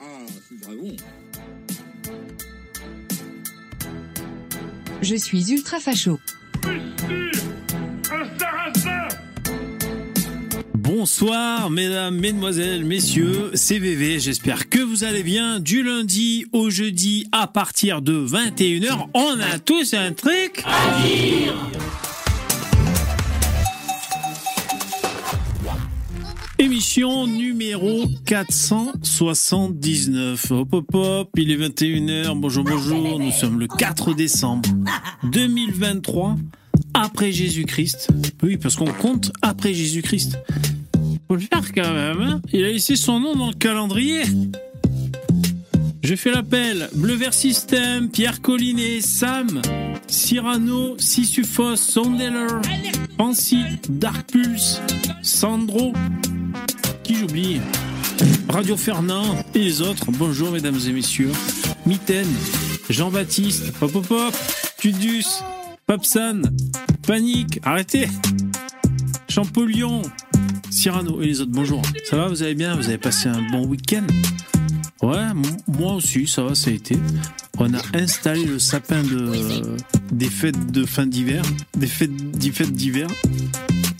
Ah, c'est très bon. Je suis ultra facho. Bonsoir mesdames, mesdemoiselles, messieurs, c'est VV, j'espère que vous allez bien. Du lundi au jeudi à partir de 21h, on a tous un truc à dire Numéro 479. Hop hop hop, il est 21h, bonjour bonjour, nous sommes le 4 décembre 2023, après Jésus-Christ. Oui, parce qu'on compte après Jésus-Christ. Faut le faire quand même, hein Il a laissé son nom dans le calendrier. Je fais l'appel. Bleu Vert System, Pierre Collinet, Sam, Cyrano, Sissufos, Sondeller, Fancy, Dark Pulse, Sandro. Qui j'oublie Radio Fernand et les autres. Bonjour mesdames et messieurs. Mitaine, Jean-Baptiste, Hop Hop, Tudus, Papsan, Panique, arrêtez Champollion, Cyrano et les autres, bonjour. Ça va, vous allez bien? Vous avez passé un bon week-end? Ouais, moi aussi, ça va, ça a été. On a installé le sapin de, des fêtes de fin d'hiver, des fêtes, des fêtes d'hiver,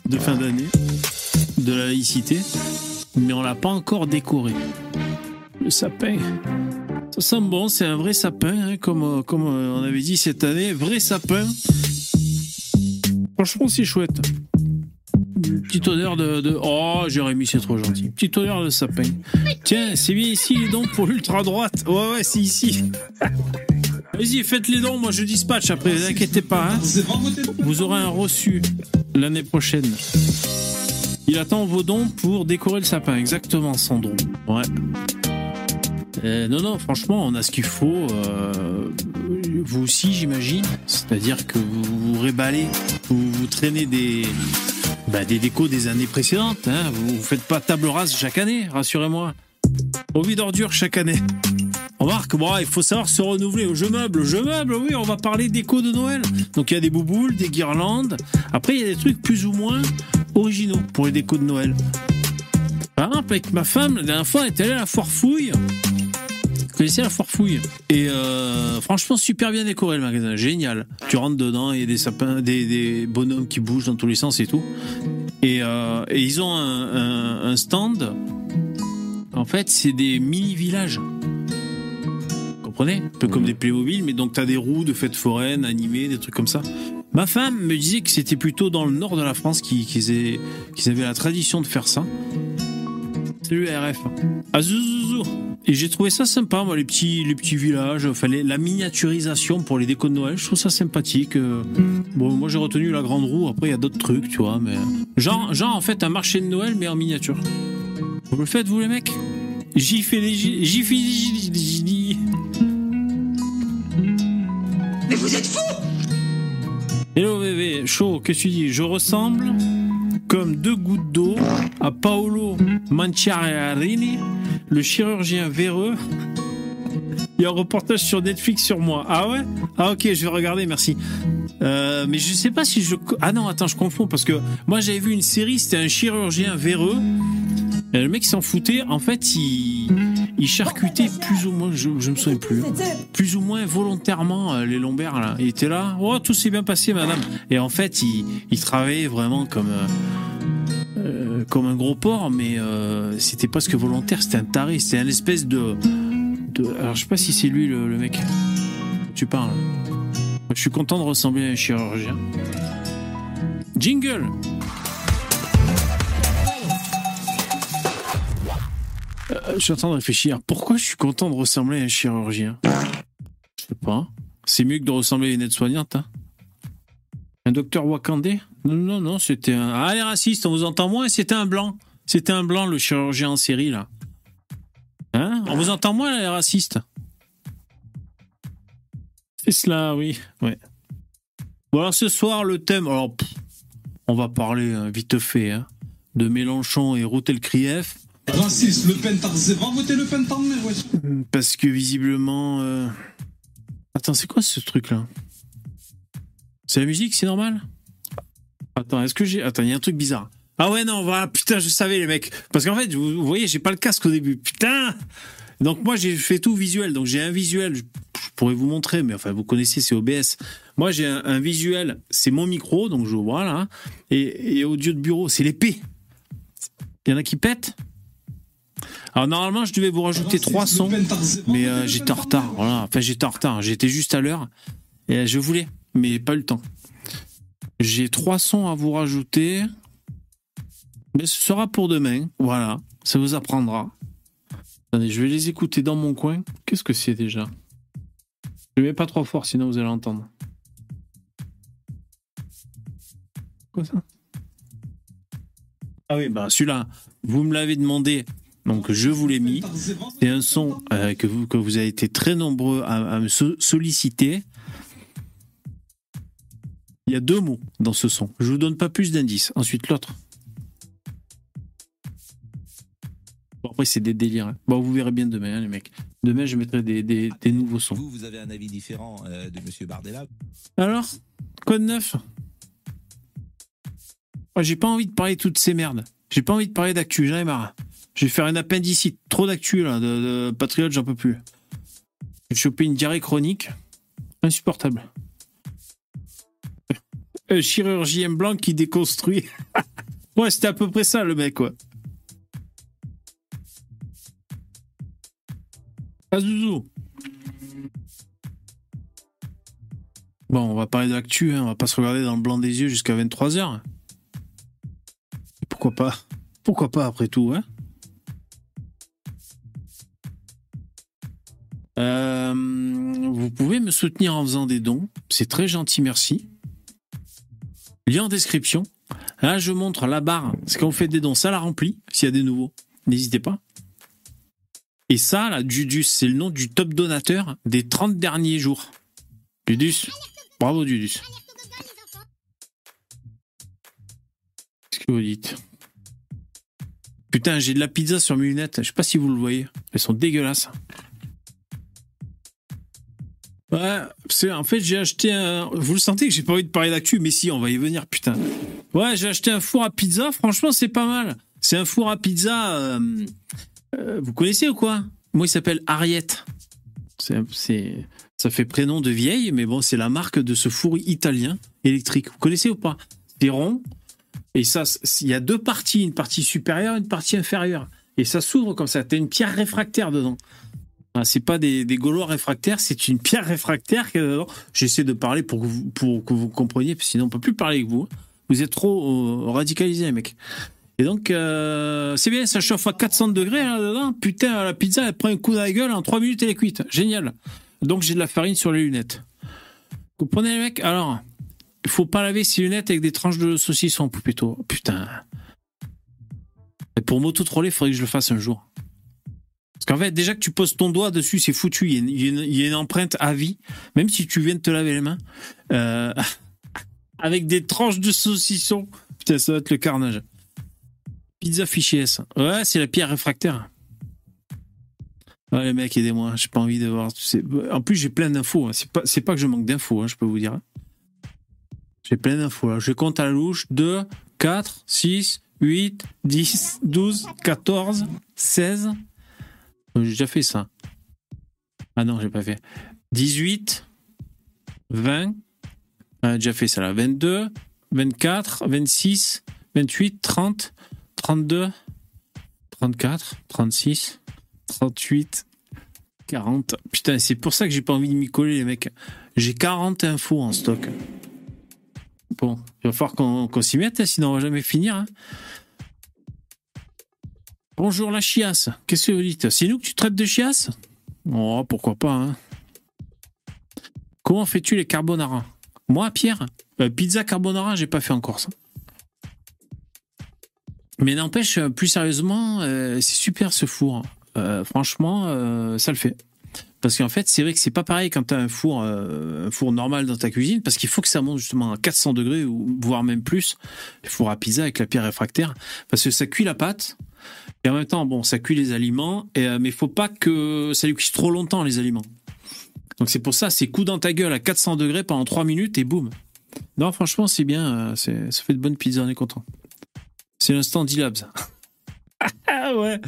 de fin d'année, de la laïcité, mais on l'a pas encore décoré. Le sapin. Ça sent bon, c'est un vrai sapin, hein, comme, euh, comme euh, on avait dit cette année, vrai sapin. Franchement, c'est chouette. Petite odeur de, de- Oh, Jérémy, c'est trop gentil. Petite odeur de sapin. Tiens, c'est bien ici les dons pour l'ultra droite. Ouais, ouais, c'est ici. Vas-y, faites les dons, moi je dispatch après, vous inquiétez pas. hein. Vous aurez un reçu l'année prochaine. Il attend vos dons pour décorer le sapin, exactement, Sandro. Ouais. Euh, non, non, franchement, on a ce qu'il faut. euh, vous aussi, j'imagine. C'est-à-dire que vous vous réballez, vous, vous traînez des, bah, des décos des années précédentes. Hein. Vous, vous faites pas table rase chaque année, rassurez-moi. Au vide d'ordures chaque année. Remarque, bon, il faut savoir se renouveler. Je meuble, je meuble, oui, on va parler déco de Noël. Donc il y a des bouboules, des guirlandes. Après, il y a des trucs plus ou moins originaux pour les décos de Noël. Par exemple, avec ma femme, la dernière fois, elle était allée à la foire fouille. Vous connaissez la foire fouille Et euh, franchement, super bien décoré le magasin, génial. Tu rentres dedans, il y a des sapins, des, des bonhommes qui bougent dans tous les sens et tout. Et, euh, et ils ont un, un- un stand. En fait, c'est des mini-villages. Vous comprenez Un peu comme des Playmobil, mais donc t'as des roues de fêtes foraines, animées, des trucs comme ça. Ma femme me disait que c'était plutôt dans le nord de la France qu'ils qu'ils aient- qu'ils avaient la tradition de faire ça. Salut RF. Ah. Et j'ai trouvé ça sympa, moi, les petits, les petits villages, enfin, la miniaturisation pour les décos de Noël, je trouve ça sympathique. euh. Bon, moi, j'ai retenu la grande roue, après, il y a d'autres trucs, tu vois, mais. Genre, genre, en fait, un marché de Noël, mais en miniature. Vous le faites, vous, les mecs? J'y fais les. J'y fais les. Mais vous êtes fous Hello, bébé, chaud, que tu dis? Je ressemble comme deux gouttes d'eau à Paolo Manciarini, le chirurgien véreux. Il y a un reportage sur Netflix sur moi. Ah ouais? Ah ok, je vais regarder, merci. Euh, mais je sais pas si je... Ah non, attends, je confonds parce que moi j'avais vu une série, c'était un chirurgien véreux. Et le mec s'en foutait, en fait, il, il charcutait plus ou moins, je, je me souviens plus, plus ou moins volontairement euh, les lombaires là. Il était là, oh tout s'est bien passé madame. Et en fait, il, il travaillait vraiment comme euh, euh, comme un gros porc, mais euh, c'était presque volontaire, c'était un taré, c'était un espèce de, de, alors je sais pas si c'est lui le, le mec. Tu parles. Je suis content de ressembler à un chirurgien. Jingle. Euh, je suis en train de réfléchir. Pourquoi je suis content de ressembler à un chirurgien Je sais pas. C'est mieux que de ressembler à une aide-soignante. Hein un docteur Wakandé? Non, non, non, c'était un. Ah, les racistes, on vous entend moins C'était un blanc. C'était un blanc, le chirurgien en série, là. Hein? On vous entend moins, les racistes? C'est cela, oui. Ouais. Bon, alors ce soir, le thème. Alors, on va parler euh, vite fait hein, de Mélenchon et Routel Krief. Raciste, Le Pen, va voter Le Pen, wesh. Parce que visiblement. euh, Attends, c'est quoi ce truc-là? C'est la musique, c'est normal? Attends, est-ce que j'ai. Attends, il y a un truc bizarre. Ah ouais, non, voilà, putain, je savais, les mecs. Parce qu'en fait, vous, vous voyez, j'ai pas le casque au début. Putain Donc moi j'ai fait tout visuel. Donc j'ai un visuel, je pourrais vous montrer, mais enfin vous connaissez, c'est OBS. Moi j'ai un, visuel, c'est mon micro, donc je vois là, et, et audio de bureau, c'est l'épée. Il y en a qui pètent? Alors normalement je devais vous rajouter trois sons, mais euh, j'étais en retard. Voilà. Enfin j'étais en retard, j'étais juste à l'heure et je voulais, mais pas le temps. J'ai trois sons à vous rajouter. Mais ce sera pour demain. Voilà. Ça vous apprendra. Attendez, je vais les écouter dans mon coin. Qu'est-ce que c'est déjà? Je ne mets pas trop fort, sinon vous allez entendre. Quoi ça? Ah oui, bah celui-là, vous me l'avez demandé, donc je vous l'ai mis. C'est un son euh, que, vous, que vous avez été très nombreux à, à me solliciter. Il y a deux mots dans ce son. Je vous donne pas plus d'indices. Ensuite, l'autre. Bon, après, c'est des délires. Hein. Bon, vous verrez bien demain, hein, les mecs. Demain, je mettrai des, des, des nouveaux sons. Vous, vous avez un avis différent euh, de Monsieur Bardella? Alors Quoi de neuf? Oh, J'ai pas envie de parler de toutes ces merdes. J'ai pas envie de parler d'actu, j'en ai marre. Je vais faire un appendicite. Trop d'actu, là, de, de Patriote, j'en peux plus. J'ai chopé une diarrhée chronique. Insupportable. Un chirurgien blanc qui déconstruit. ouais, c'était à peu près ça, le mec, quoi. Azouzou. Bon, on va parler de l'actu, hein. on va pas se regarder dans le blanc des yeux jusqu'à 23h. Pourquoi pas? Pourquoi pas après tout, hein? Euh, Vous pouvez me soutenir en faisant des dons, c'est très gentil, merci. Lien en description. Là, je montre la barre. C'est quand faites des dons, ça la remplit. S'il y a des nouveaux, n'hésitez pas. Et ça, là, Dudus, c'est le nom du top donateur des 30 derniers jours. Dudus. Bravo, Dudus. Qu'est-ce que vous dites? Putain, j'ai de la pizza sur mes lunettes. Je sais pas si vous le voyez. Elles sont dégueulasses. Ouais, c'est en fait j'ai acheté un. Vous le sentez que j'ai pas envie de parler d'actu, mais si, on va y venir, putain. Ouais, j'ai acheté un four à pizza. Franchement, c'est pas mal. C'est un four à pizza. Euh, euh, vous connaissez ou quoi? Moi, il s'appelle Ariette. C'est, ça fait prénom de vieille, mais bon, c'est la marque de ce four italien électrique. Vous connaissez ou pas? C'est rond. Et ça, il y a deux parties, une partie supérieure, une partie inférieure. Et ça s'ouvre comme ça. T'as une pierre réfractaire dedans. C'est pas des, Gaulois réfractaires, c'est une pierre réfractaire. J'essaie de parler pour que vous, que compreniez, sinon on peut plus parler avec vous. Vous êtes trop euh, radicalisés, mec. Et donc, euh, c'est bien, ça chauffe à 400 degrés là-dedans. Putain, la pizza, elle prend un coup dans la gueule, en 3 minutes, elle est cuite. Génial. Donc, j'ai de la farine sur les lunettes. Vous comprenez, les mecs Alors, il faut pas laver ses lunettes avec des tranches de saucisson, plutôt. Putain. Pour m'auto-troller, il faudrait que je le fasse un jour. Parce qu'en fait, déjà que tu poses ton doigt dessus, c'est foutu. Il y, a une, empreinte à vie, même si tu viens de te laver les mains, euh, avec des tranches de saucisson. Putain, ça va être le carnage. Pizza fichier S. Ouais, c'est la pierre réfractaire. Ouais, les mecs, aidez-moi. J'ai pas envie de voir. En plus, j'ai plein d'infos. Hein. C'est pas, pas que je manque d'infos, hein, je peux vous dire. J'ai plein d'infos. Je compte à la louche 2, 4, 6, 8, 10, 12, 14, 16. J'ai déjà fait ça. Ah non, j'ai pas fait. 18, 20, j'ai déjà fait ça là. 22, 24, 26, 28, 30, 32, 34, 36, 38, 40. Putain, c'est pour ça que j'ai pas envie de m'y coller, les mecs. J'ai 40 infos en stock. Bon, il va falloir qu'on s'y mette, hein, sinon on va jamais finir. Hein. Bonjour la chiasse. Qu'est-ce que vous dites? C'est nous que tu traites de chiasse? Oh, pourquoi pas. Hein. Comment fais-tu les carbonara? Moi, Pierre, euh, pizza carbonara, j'ai pas fait encore ça. Mais n'empêche, euh, plus sérieusement, euh, c'est super ce four. franchement, ça le fait. Parce qu'en fait, c'est vrai que c'est pas pareil quand tu as un four, normal dans ta cuisine, parce qu'il faut que ça monte justement à 400 degrés, voire même plus, le four à pizza avec la pierre réfractaire, parce que ça cuit la pâte, et en même temps, bon, ça cuit les aliments, et, euh, mais il faut pas que ça lui cuise trop longtemps, les aliments. Donc c'est pour ça, c'est coup dans ta gueule à 400 degrés pendant 3 minutes et boum. Non, franchement, c'est bien, euh, ça fait de bonnes pizzas, on est content. C'est l'instant D-Labs. ah ouais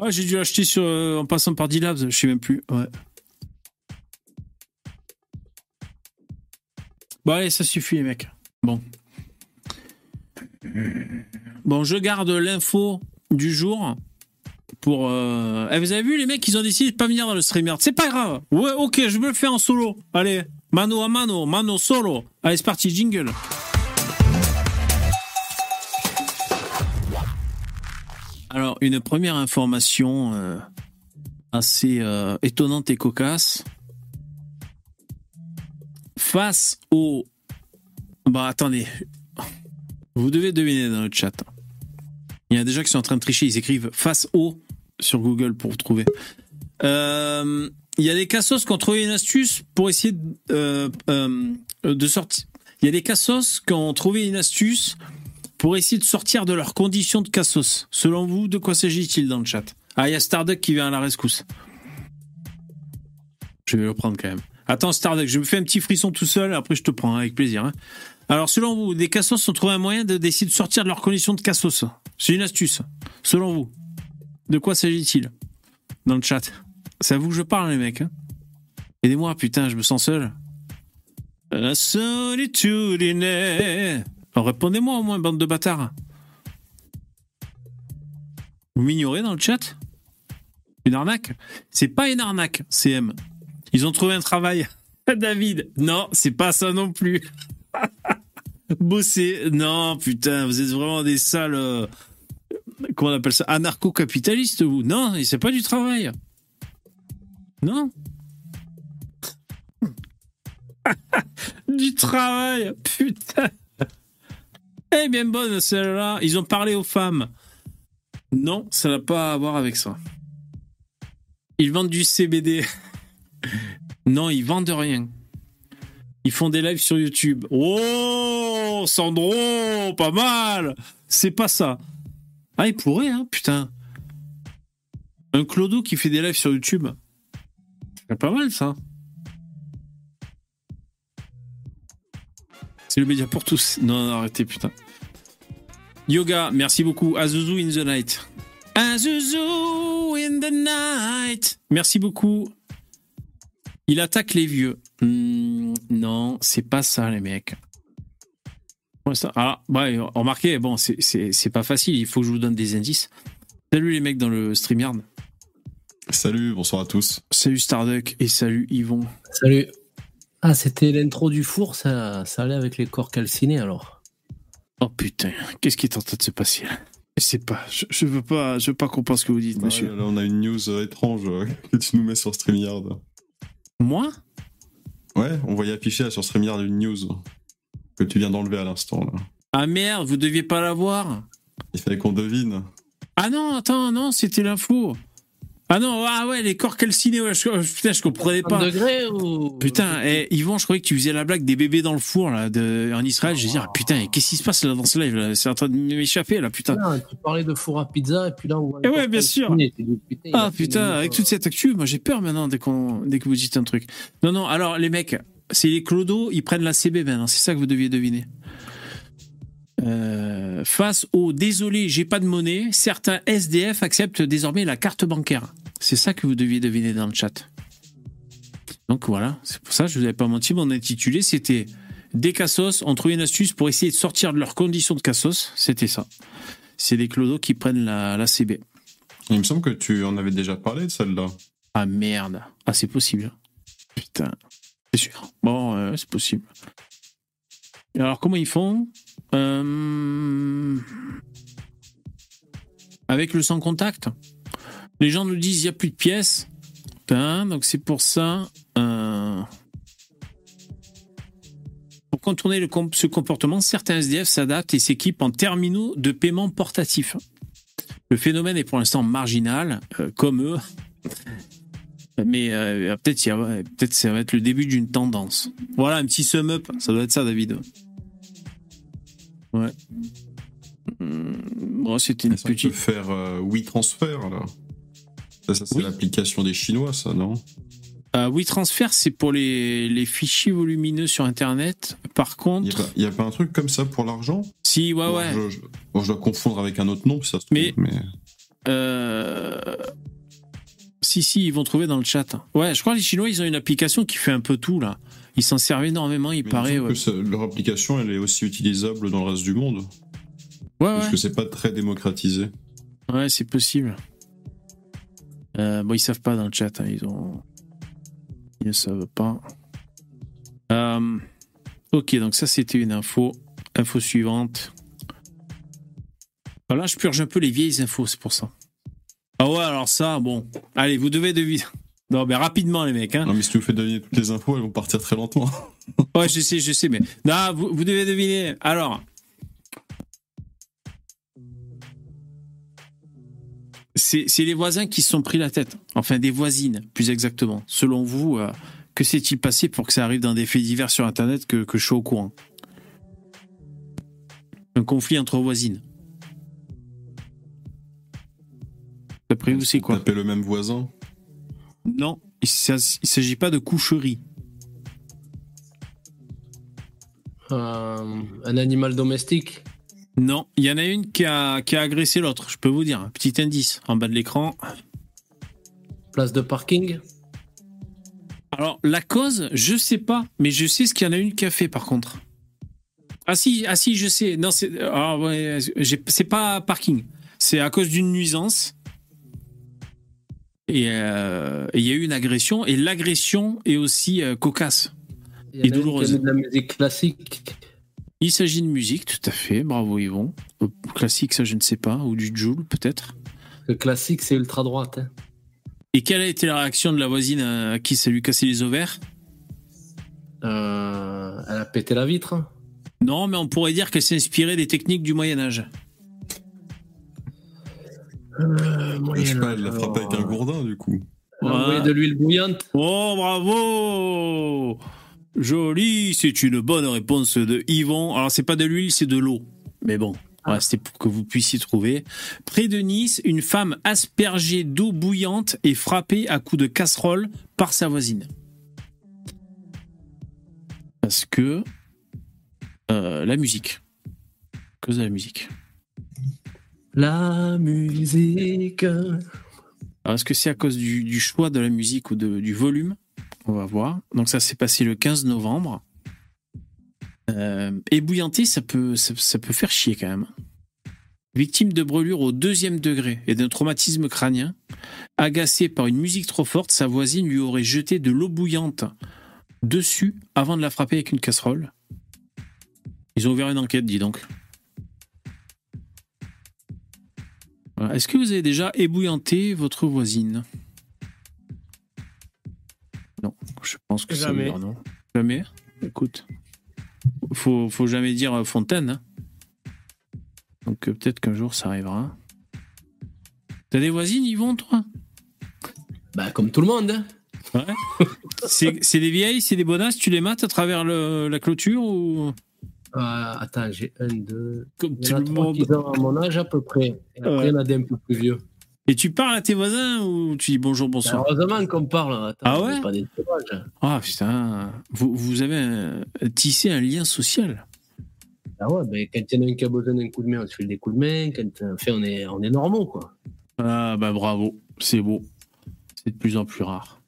Ouais, j'ai dû l'acheter euh, en passant par D-Labs, je sais même plus. Ouais. Bon, allez, ça suffit, les mecs. Bon. Bon, je garde l'info du jour pour. euh, eh, vous avez vu, les mecs, ils ont décidé de pas venir dans le streamer. C'est pas grave. Ouais, ok, je me le fais en solo. Allez, mano à mano, mano solo. Allez, c'est parti, jingle. Alors, une première information euh, assez euh, étonnante et cocasse. Face au... Bah attendez. Vous devez deviner dans le chat. Il y a gens qui sont en train de tricher. Ils écrivent face au sur Google pour trouver. Euh, il y a des cassos qui ont trouvé une astuce pour essayer de, sortir. De sortir de leurs conditions de cassos. Selon vous, de quoi s'agit-il dans le chat? Ah, il y a Starduck qui vient à la rescousse. Je vais le prendre quand même. Attends, Starduck, je me fais un petit frisson tout seul, après je te prends avec plaisir. hein. Alors, selon vous, des cassos ont trouvé un moyen de d'essayer de sortir de leurs conditions de cassos. C'est une astuce. Selon vous, de quoi s'agit-il? Dans le chat C'est à vous que je parle, les mecs. hein. Aidez-moi, putain, je me sens seul. La solitude est Répondez-moi au moins, bande de bâtards. Vous m'ignorez dans le chat? Une arnaque? C'est pas une arnaque, CM. Ils ont trouvé un travail. David, non, c'est pas ça non plus. Bosser, non, putain, vous êtes vraiment des sales. euh, comment on appelle ça Anarcho-capitalistes, vous Non, c'est pas du travail. Non Du travail, putain Eh bien bonne celle-là, ils ont parlé aux femmes. Non, ça n'a pas à voir avec ça. Ils vendent du CBD. Non, ils vendent rien. Ils font des lives sur YouTube. Oh, Sandro, pas mal. C'est pas ça. Ah, il pourrait, hein, putain. Un Clodo qui fait des lives sur YouTube. C'est pas mal, ça. C'est le média pour tous. Non, non, arrêtez, putain. Yoga, merci beaucoup. Azuzu in the night. Azuzu in the night. Merci beaucoup. Il attaque les vieux. Hmm, non, c'est pas ça, les mecs. Ouais, ça- Ah, ouais, remarquez, bon, c'est- pas facile. Il faut que je vous donne des indices. Salut les mecs dans le StreamYard. Salut, bonsoir à tous. Salut Starduck et salut Yvon. Salut. Ah, c'était l'intro du four, ça, ça allait avec les corps calcinés alors. Oh putain, qu'est-ce qui est en train de se passer là? Je sais pas, je, je veux pas, je veux pas comprendre ce que vous dites, monsieur. Ouais, là, on a une news euh, étrange euh, que tu nous mets sur StreamYard. Moi? Ouais, on voyait afficher là, sur StreamYard une news que tu viens d'enlever à l'instant. là. Ah merde, vous deviez pas l'avoir? Il fallait qu'on devine. Ah non, attends, non, c'était l'info. Ah non, ah ouais, les corps calcinés, ouais, je, putain, je comprenais pas. degrés ou. Putain, eh, Yvon, je croyais que tu faisais la blague des bébés dans le four là, de, en Israël. Je disais, ah, putain, qu'est-ce qui se passe là dans ce live C'est en train de m'échapper là, putain. Non, tu parlais de four à pizza et puis là on voit. Eh ouais, bien sûr. putain, Ah putain, avec toute cette actu, moi j'ai peur maintenant dès, qu'on, dès que vous dites un truc. Non, non, alors les mecs, c'est les clodos, ils prennent la CB maintenant, c'est ça que vous deviez deviner. Euh, face au désolé, j'ai pas de monnaie, certains SDF acceptent désormais la carte bancaire. C'est ça que vous deviez deviner dans le chat. Donc voilà, c'est pour ça que je vous avais pas menti, mon intitulé c'était Des cassos ont trouvé une astuce pour essayer de sortir de leurs conditions de cassos. C'était ça. C'est les clodos qui prennent la, la CB. Il me semble que tu en avais déjà parlé de celle-là. Ah merde. Ah, c'est possible. Putain. C'est sûr. Bon, euh, c'est possible. Alors, comment ils font? Euh, Avec le sans contact Les gens nous disent il n'y a plus de pièces. Putain, donc c'est pour ça. euh, Pour contourner ce comportement, certains SDF s'adaptent et s'équipent en terminaux de paiement portatifs. Le phénomène est pour l'instant marginal, euh, comme eux, mais peut-être peut-être ça va être le début d'une tendance. Voilà, un petit sum up, ça doit être ça, David. Ouais. Hum, Bon, c'était une Ça peut petite. faire euh, WeTransfer, là. Ça, ça, c'est Oui. l'application des Chinois, ça, non? Euh, WeTransfer, c'est pour les, les fichiers volumineux sur Internet. Par Il n'y a, contre, il y a pas un truc comme ça pour l'argent? Si, ouais, Bon, ouais. je, je- bon, je dois confondre avec un autre nom, ça se trouve, Mais- mais... euh, Si, si, ils vont trouver dans le chat. Ouais, je crois que les Chinois, ils ont une application qui fait un peu tout, là. Ils s'en servent énormément, il Mais paraît. Ouais, que ça- leur application, elle est aussi utilisable dans le reste du monde. ouais, Parce ouais. que c'est pas très démocratisé. Ouais, c'est possible. Euh, bon, ils savent pas dans le chat, hein, ils ont. Ils ne savent pas. Euh, ok, donc ça c'était une info. Info suivante. Voilà, je purge un peu les vieilles infos, c'est pour ça. Ah ouais, alors ça, bon. Allez, vous devez deviner. Non, mais rapidement, les mecs. Hein. Non, mais si tu nous fais deviner toutes les infos, elles vont partir très lentement. Ouais, je sais, je sais, mais. Non, vous, vous devez deviner. Alors. C'est c'est les voisins qui se sont pris la tête. Enfin, des voisines, plus exactement. Selon vous, euh, que s'est-il passé pour que ça arrive dans des faits divers sur Internet que, que je suis au courant? Un conflit entre voisines. D'après vous, c'est quoi? Taper le même voisin? Non, il ne s'agit pas de coucherie. Euh, un animal domestique? Non, il y en a une qui a, qui a agressé l'autre, je peux vous dire. Un petit indice en bas de l'écran. Place de parking? Alors, la cause, je sais pas, mais je sais ce qu'il y en a une qui a fait par contre. Ah si, ah si, je sais. Non, c'est ah ouais, pas parking. C'est à cause d'une nuisance. Et euh, et il y a eu une agression. Et l'agression est aussi euh, cocasse. Il y qui douloureuse. met de la musique classique. Il s'agit de musique, tout à fait. Bravo Yvon. Euh, Classique, ça je ne sais pas. Ou du Joule, peut-être. Le classique, c'est ultra droite. hein. Et quelle a été la réaction de la voisine à qui ça lui cassait les ovaires? Euh, elle a pété la vitre. Non, mais on pourrait dire qu'elle s'est inspirée des techniques du Moyen Âge. Euh, Je sais pas, elle l'a frappé avec un gourdin, du coup. Elle a envoyé de l'huile bouillante. Oh, bravo Joli, c'est une bonne réponse de Yvon. Alors, c'est pas de l'huile, c'est de l'eau. Mais bon, voilà, c'était pour que vous puissiez trouver. Près de Nice, une femme aspergée d'eau bouillante est frappée à coups de casserole par sa voisine. Parce que euh, la musique. À cause de la musique. La musique. Alors, est-ce que c'est à cause du, choix de la musique ou du volume? On va voir. Donc, ça s'est passé le 15 novembre. Euh, ébouillanter, ça peut, ça, ça peut faire chier quand même. Victime de brûlure au deuxième degré et d'un traumatisme crânien, agacée par une musique trop forte, sa voisine lui aurait jeté de l'eau bouillante dessus avant de la frapper avec une casserole. Ils ont ouvert une enquête, dis donc. Voilà. Est-ce que vous avez déjà ébouillanté votre voisine? Non, je pense que ça veut Jamais. dire non. Jamais? Écoute, faut, faut jamais dire euh, fontaine. hein. Donc euh, peut-être qu'un jour ça arrivera. T'as des voisines, Yvon, toi? Bah, comme tout le monde. hein. Ouais. c'est c'est des vieilles, c'est des bonasses, tu les mates à travers le- la clôture ou? Euh, attends, j'ai un, deux. comme Il y tout le monde qui à mon âge à peu près. Et après, Ouais. il y en a des un peu plus vieux. Et tu parles à tes voisins ou tu dis bonjour, bonsoir? Heureusement qu'on parle. Attends, Ah ouais? pas des. Ah putain, vous, vous avez un- tissé un lien social? Ah ouais, ben, quand il y en a un qui a besoin d'un coup de main, on se fait des coups de main. Quand, enfin, on est, on est normaux, quoi. Ah bah bravo, c'est beau. C'est de plus en plus rare.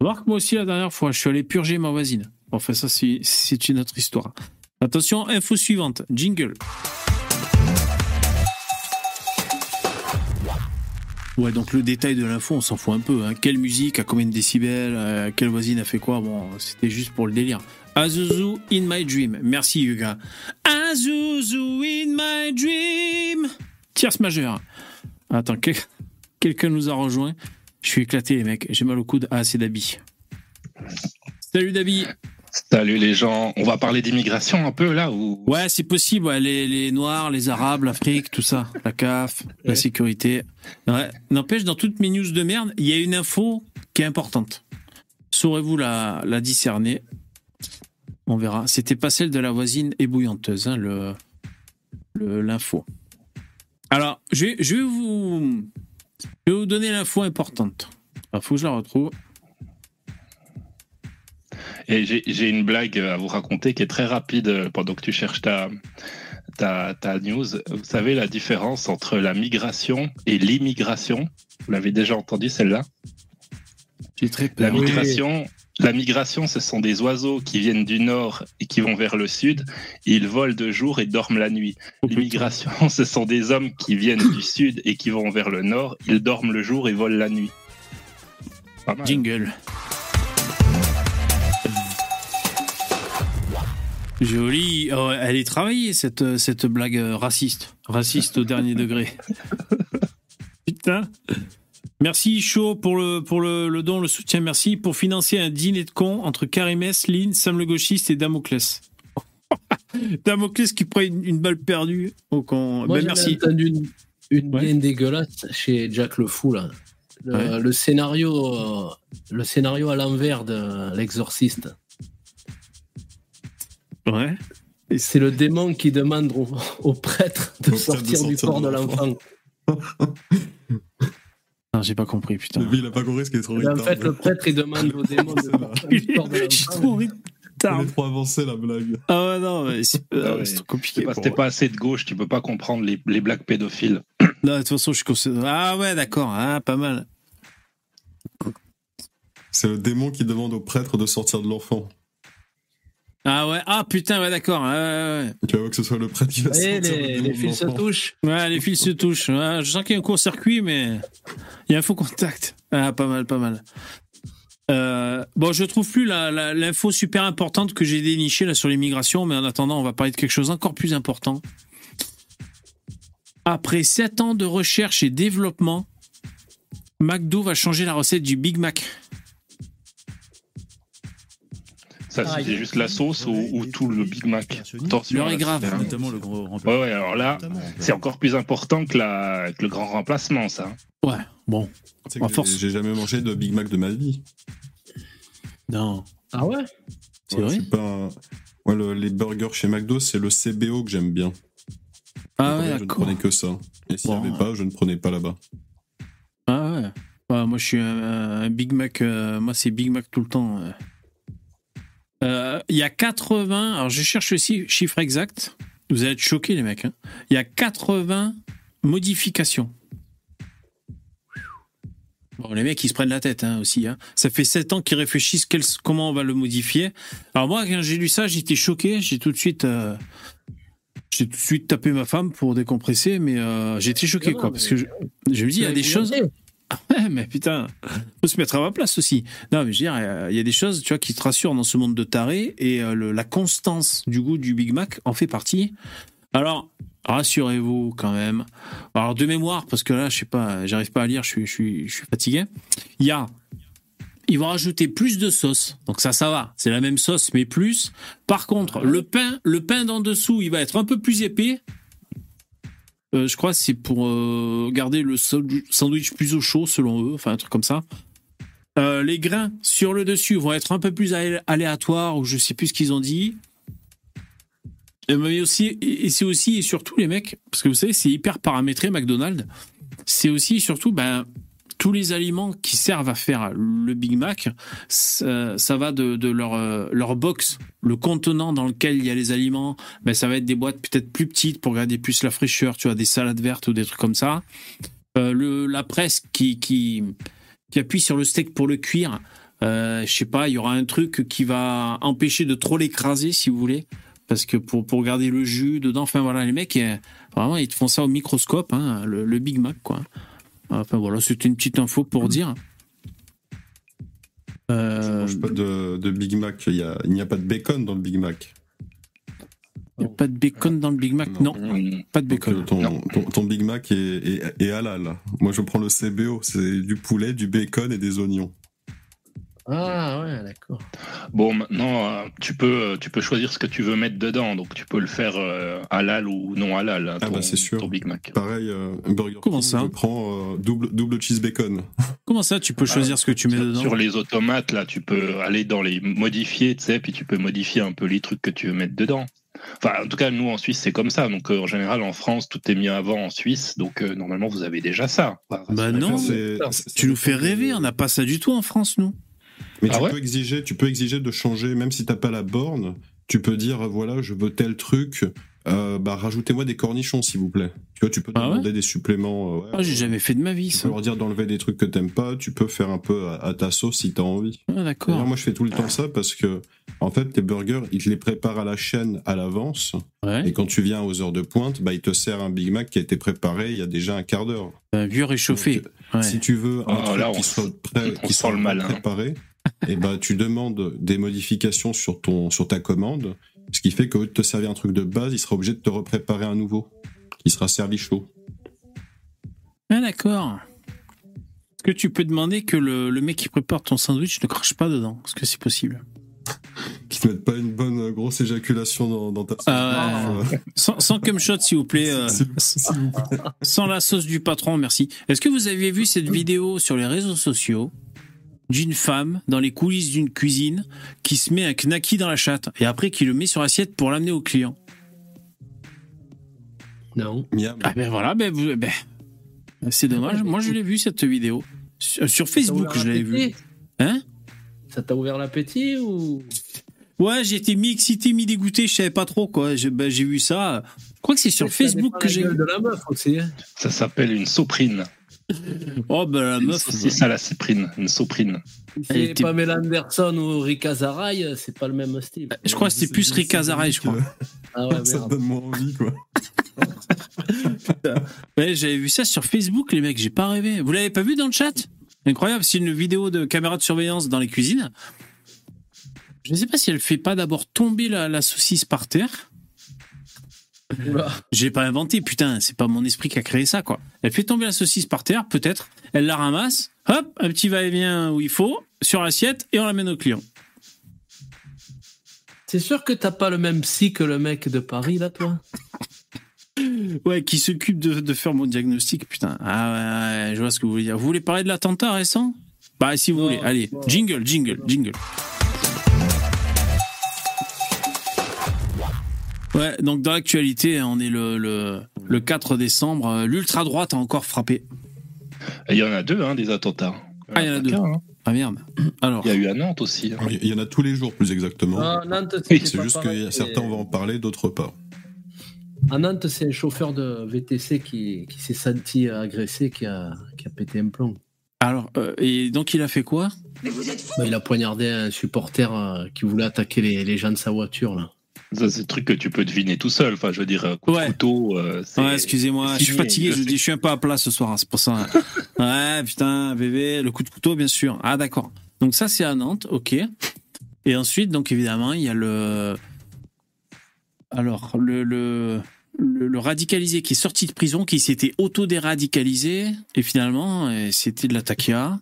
Remarque moi aussi la dernière fois, je suis allé purger ma voisine. Enfin ça c'est une autre histoire. Attention, info suivante, jingle. Ouais, donc le détail de l'info, on s'en fout un peu. hein. Quelle musique, à combien de décibels, euh, quelle voisine a fait quoi Bon, c'était juste pour le délire. Azuzu in my dream. Merci Yuga. Azuzu in my dream. Tierce majeure. Attends, quel- quelqu'un nous a rejoint. Je suis éclaté les mecs, j'ai mal au coude. Ah, c'est Dabi. Salut Dabi. Salut les gens, on va parler d'immigration un peu là ou? Ouais, c'est possible, ouais, les, les Noirs, les Arabes, l'Afrique, tout ça, la CAF, la sécurité. Ouais. N'empêche, dans toutes mes news de merde, il y a une info qui est importante. Saurez-vous la, la discerner? On verra. C'était pas celle de la voisine ébouillanteuse, hein, le le- l'info. Alors, je vais, je vais vous je vais vous donner l'info importante. Il faut que je la retrouve. Et j'ai une blague à vous raconter qui est très rapide euh, pendant que tu cherches ta, ta, ta news. Vous savez la différence entre la migration et l'immigration? Vous l'avez déjà entendu celle-là? Très La migration, la migration, ce sont des oiseaux qui viennent du nord et qui vont vers le sud. Ils volent de jour et dorment la nuit. L'immigration, ce sont des hommes qui viennent du sud et qui vont vers le nord. Ils dorment le jour et volent la nuit. Jingle. Jolie. Oh, elle est travaillée, cette, cette blague euh, raciste. Raciste au dernier degré. Putain. Merci Chaud pour le, pour le, le don, le soutien. Merci pour financer un dîner de cons entre Karimès, Lynn, Sam le gauchiste et Damoclès. Damoclès qui prend une, une balle perdue au con. Moi, Ben, merci. entendu une, une Ouais. bien dégueulasse chez Jack le Fou, là. Le, Ouais. le scénario, euh, le scénario à l'envers de l'exorciste. Ouais. C'est le démon qui demande au, au prêtre de Au prêtre de sortir du sortir corps de l'enfant. l'enfant. Non, j'ai pas compris, putain. Lui, il a pas compris ce qui est trop Et En retard. fait, le prêtre, il demande au démon de sortir du corps de Je suis l'enfant. trop est trop avancée, la blague. Ah ouais, non, mais c'est Ah euh, ouais. c'est trop compliqué. C'est pas, pour c'était pas assez de gauche, tu peux pas comprendre les, les blagues pédophiles. Non, de toute façon, je suis Ah ouais, d'accord. Ah, pas mal. C'est le démon qui demande au prêtre de sortir de l'enfant. Ah ouais. Ah putain, ouais, d'accord. Ouais, ouais, Tu vas voir que ce soit le prêtre qui va sortir le les, fils se touchent. ouais. Ouais, les fils se touchent. Ouais, je sens qu'il y a un court-circuit, mais il y a un faux contact. Ah, pas mal, pas mal. Euh, bon, je trouve plus la- la- l'info super importante que j'ai dénichée là sur l'immigration, mais en attendant, on va parler de quelque chose encore plus important. Après 7 ans de recherche et développement, McDo va changer la recette du Big Mac. Ça, Ah, c'est il- juste la sauce ou, ou tout le Big Mac. L'heure est grave. Notamment le gros Ouais, ouais, alors là, c'est encore plus important que, la, que le grand remplacement, ça. Ouais, bon, À force. J'ai jamais mangé de Big Mac de ma vie. non. Ah ouais? C'est Ouais, vrai? je suis pas un- Moi, le- les burgers chez McDo, c'est le CBO que j'aime bien. Ah ouais, je ne prenais que ça. Et s'il n'y Bon, avait ouais. pas, je ne prenais pas là-bas. Ah ouais. Ouais, moi, je suis un, un Big Mac. euh, moi, c'est Big Mac tout le temps. euh. Euh, Il y a 80. Alors, je cherche aussi le chiffre exact. Vous allez être choqués, les mecs. hein. Il y a 80 modifications. Bon, les mecs, ils se prennent la tête hein, aussi. hein. Ça fait 7 ans qu'ils réfléchissent quel- comment on va le modifier. Alors, moi, quand j'ai lu ça, j'étais choqué. J'ai tout de suite. euh, j'ai tout de suite tapé ma femme pour décompresser, mais euh, j'étais choqué, Non, quoi. Parce que je, je me dis, il y a des choses. Ouais, mais putain, faut se mettre à ma place aussi. Non, mais je veux dire, il y a des choses, tu vois, qui te rassurent dans ce monde de tarés et euh, la constance du goût du Big Mac en fait partie. Alors, rassurez-vous quand même. Alors, de mémoire, parce que là, je sais pas, j'arrive pas à lire, je suis, je suis, je suis fatigué. Il y a, ils vont rajouter plus de sauce. Donc ça, ça va. C'est la même sauce, mais plus. Par contre, le pain, le pain d'en dessous, il va être un peu plus épais. Euh, je crois c'est pour euh, garder le sandwich- plus au chaud, selon eux, enfin un truc comme ça. Euh, les grains sur le dessus vont être un peu plus alé- aléatoires, ou je sais plus ce qu'ils ont dit. Mais aussi, et c'est aussi et surtout les mecs, parce que vous savez, c'est hyper paramétré McDonald's. C'est aussi et surtout, ben, tous les aliments qui servent à faire le Big Mac, ça, va de, euh, leur box, le contenant dans lequel il y a les aliments, ben, ça va être des boîtes peut-être plus petites pour garder plus la fraîcheur, tu vois, des salades vertes ou des trucs comme ça. Euh, la presse qui, qui, qui appuie sur le steak pour le cuire, euh, je sais pas, il y aura un truc qui va empêcher de trop l'écraser, si vous voulez, parce que pour, pour garder le jus dedans, enfin voilà, les mecs, euh, vraiment, ils te font ça au microscope, hein, le, le Big Mac, quoi. Enfin voilà, c'était une petite info pour dire. Je Euh, mange pas de, de Big Mac. Il y a- il n'y a, pas de bacon dans le Big Mac. y a pas de bacon dans le Big Mac? Non, pas de bacon. euh, ton, ton, ton Big Mac est, est, est halal. Moi, je prends le CBO. C'est du poulet, du bacon et des oignons. Ah ouais, d'accord. Bon, maintenant, euh, tu peux, tu peux choisir ce que tu veux mettre dedans. Donc, tu peux le faire euh, halal ou non halal, hein, Ah bah, c'est sûr. ton Big Mac. Pareil, euh, Burger Comment King, ça je prends euh, double, double cheese bacon. Comment ça, tu peux choisir ce que tu mets Sur- dedans Sur les automates, là, tu peux aller dans les modifier, tu sais, puis tu peux modifier un peu les trucs que tu veux mettre dedans. Enfin, en tout cas, nous, en Suisse, c'est comme ça. Donc, euh, en général, en France, tout est mis avant en Suisse. Donc, euh, normalement, vous avez déjà ça. Enfin, Bah non. Tu nous fais rêver, on n'a pas ça du tout en France, nous. Mais Ah tu, ouais peux exiger, tu peux exiger de changer, même si t'as pas la borne, tu peux dire voilà, je veux tel truc euh, bah, rajoutez-moi des cornichons, s'il vous plaît. Tu vois, tu peux Ah ouais demander des suppléments. euh, ouais, Ah, j'ai jamais fait de ma vie, tu ça. peux leur dire d'enlever des trucs que t'aimes pas. Tu peux faire un peu à, à ta sauce si t'as envie. Ah, d'accord. moi, je fais tout le temps ça parce que, en fait, tes burgers, ils te les préparent à la chaîne à l'avance. Ouais. Et quand tu viens aux heures de pointe, bah, ils te servent un Big Mac qui a été préparé il y a déjà un quart d'heure. Un vieux réchauffé. Donc, Ouais. Si tu veux un Oh, truc là, qui soit prêt, on qui sent soit le malin. préparé, et bah, tu demandes des modifications sur, ton, sur ta commande, ce qui fait qu'au lieu de te servir un truc de base, il sera obligé de te repréparer un nouveau, qui sera servi chaud. Ah, d'accord. Est-ce que tu peux demander que le, le mec qui prépare ton sandwich ne crache pas dedans? Est-ce que c'est possible? Qui te mettent pas une bonne euh, grosse éjaculation dans, dans ta sauce. sans, sans cum shot, s'il vous plaît. euh, S'il vous- plaît. sans la sauce du patron, merci. Est-ce que vous avez vu cette vidéo sur les réseaux sociaux? D'une femme dans les coulisses d'une cuisine qui se met un knacky dans la chatte et après qui le met sur assiette pour l'amener au client Non. Miam. Ah ben voilà, ben, vous- ben, c'est dommage. Moi, je l'ai vu cette vidéo sur, sur Facebook. Je l'avais vu. Hein? Ça t'a ouvert l'appétit ou? Ouais, j'étais mi-excité, mi-dégoûté, je savais pas trop quoi. Ben, j'ai vu ça. Je crois que c'est sur Facebook que j'ai de la meuf aussi. hein. Ça s'appelle une soprine. Oh ben la meuf. C'est ça la cyprine, une soprine. C'est était- Pamela Anderson ou Rika Zaraï, c'est pas le même style. Je crois que c'était plus Rika Zaraï, je crois. Ah ouais, Ça donne moins envie, quoi. Ouais, j'avais vu ça sur Facebook, les mecs, j'ai pas rêvé. Vous l'avez pas vu dans le chat? Incroyable, c'est une vidéo de caméra de surveillance dans les cuisines. Je ne sais pas si elle fait pas d'abord tomber la, la saucisse par terre. J'ai pas inventé, putain, c'est pas mon esprit qui a créé ça, quoi. Elle fait tomber la saucisse par terre, peut-être. Elle la ramasse, hop, un petit va-et-vient où il faut, sur l'assiette, et on l'amène au client. C'est sûr que t'as pas le même psy que le mec de Paris, là, toi? Ouais, qui s'occupe de, de faire mon diagnostic, putain. Ah ouais, ouais, je vois ce que vous voulez dire. Vous voulez parler de l'attentat récent? Bah, si vous Non, voulez, allez, jingle, jingle, jingle. Ouais, donc dans l'actualité, on est le, le, le 4 décembre. euh, L'ultra-droite a encore frappé. Il y en a deux, hein, des attentats. Ah, il y en a deux. hein. Ah merde. Alors, Il y a eu à Nantes aussi. hein. Il y en a tous les jours, plus exactement. Ah, C'est juste que certains, on va en parler, d'autres pas. À Nantes, c'est un chauffeur de VTC qui, qui s'est senti agressé, qui a, qui a pété un plomb. alors euh, et donc il a fait quoi? Bah, il a poignardé un supporter euh, qui voulait attaquer les, les gens de sa voiture. Là. Ça, c'est le truc que tu peux deviner tout seul. Enfin, je veux dire, coup de Ouais. couteau. euh, Ouais, excusez-moi, je suis fatigué, je dis, je suis un peu à plat ce soir, hein, c'est pour ça. ouais, putain, bébé, le coup de couteau, bien sûr. Ah, d'accord. Donc ça, c'est à Nantes, ok. Et ensuite, donc évidemment, il y a le... Alors, le, le, le, le radicalisé qui est sorti de prison, qui s'était auto-déradicalisé, et finalement, euh, c'était de la taquia.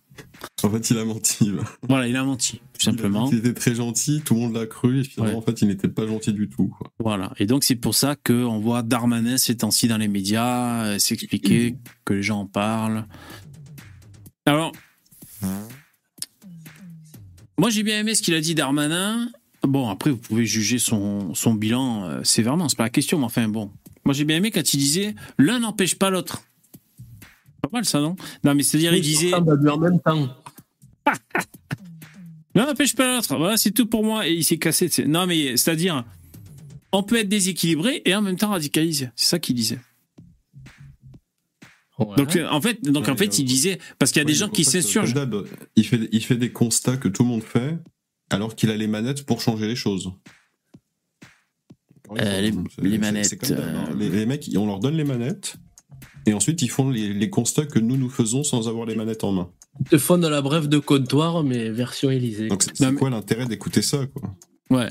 En fait, il a menti. là. Voilà, il a menti, tout Il simplement. qu'il était très gentil, tout le monde l'a cru, et finalement, Ouais. en fait, il n'était pas gentil du tout. quoi. Voilà. Et donc, c'est pour ça qu'on voit Darmanin ces temps-ci dans les médias euh, s'expliquer, que les gens en parlent. Alors, moi, j'ai bien aimé ce qu'il a dit Darmanin. Bon, après, vous pouvez juger son, son bilan euh, sévèrement, c'est pas la question, mais enfin, bon. Moi, j'ai bien aimé quand il disait l'un n'empêche pas l'autre. Pas mal, ça, non? Non, mais c'est-à-dire, il disait. En même temps. L'un n'empêche pas l'autre. Voilà, c'est tout pour moi. Et il s'est cassé. c'est- Non, mais c'est-à-dire, on peut être déséquilibré et en même temps radicalisé. C'est ça qu'il disait. Ouais. Donc euh, en fait, donc en Ouais, fait, il euh, disait parce qu'il y a des gens qui en s'insurgent. Il fait, il fait des constats que tout le monde fait, alors qu'il a les manettes pour changer les choses. Euh, les- les manettes, hein. euh. Les, les mecs, on leur donne les manettes, et ensuite ils font les, les constats que nous nous faisons sans avoir les manettes en main. Ils te font de la brève de comptoir, mais version Élysée. Donc c'est mais- quoi l'intérêt d'écouter ça quoi Ouais.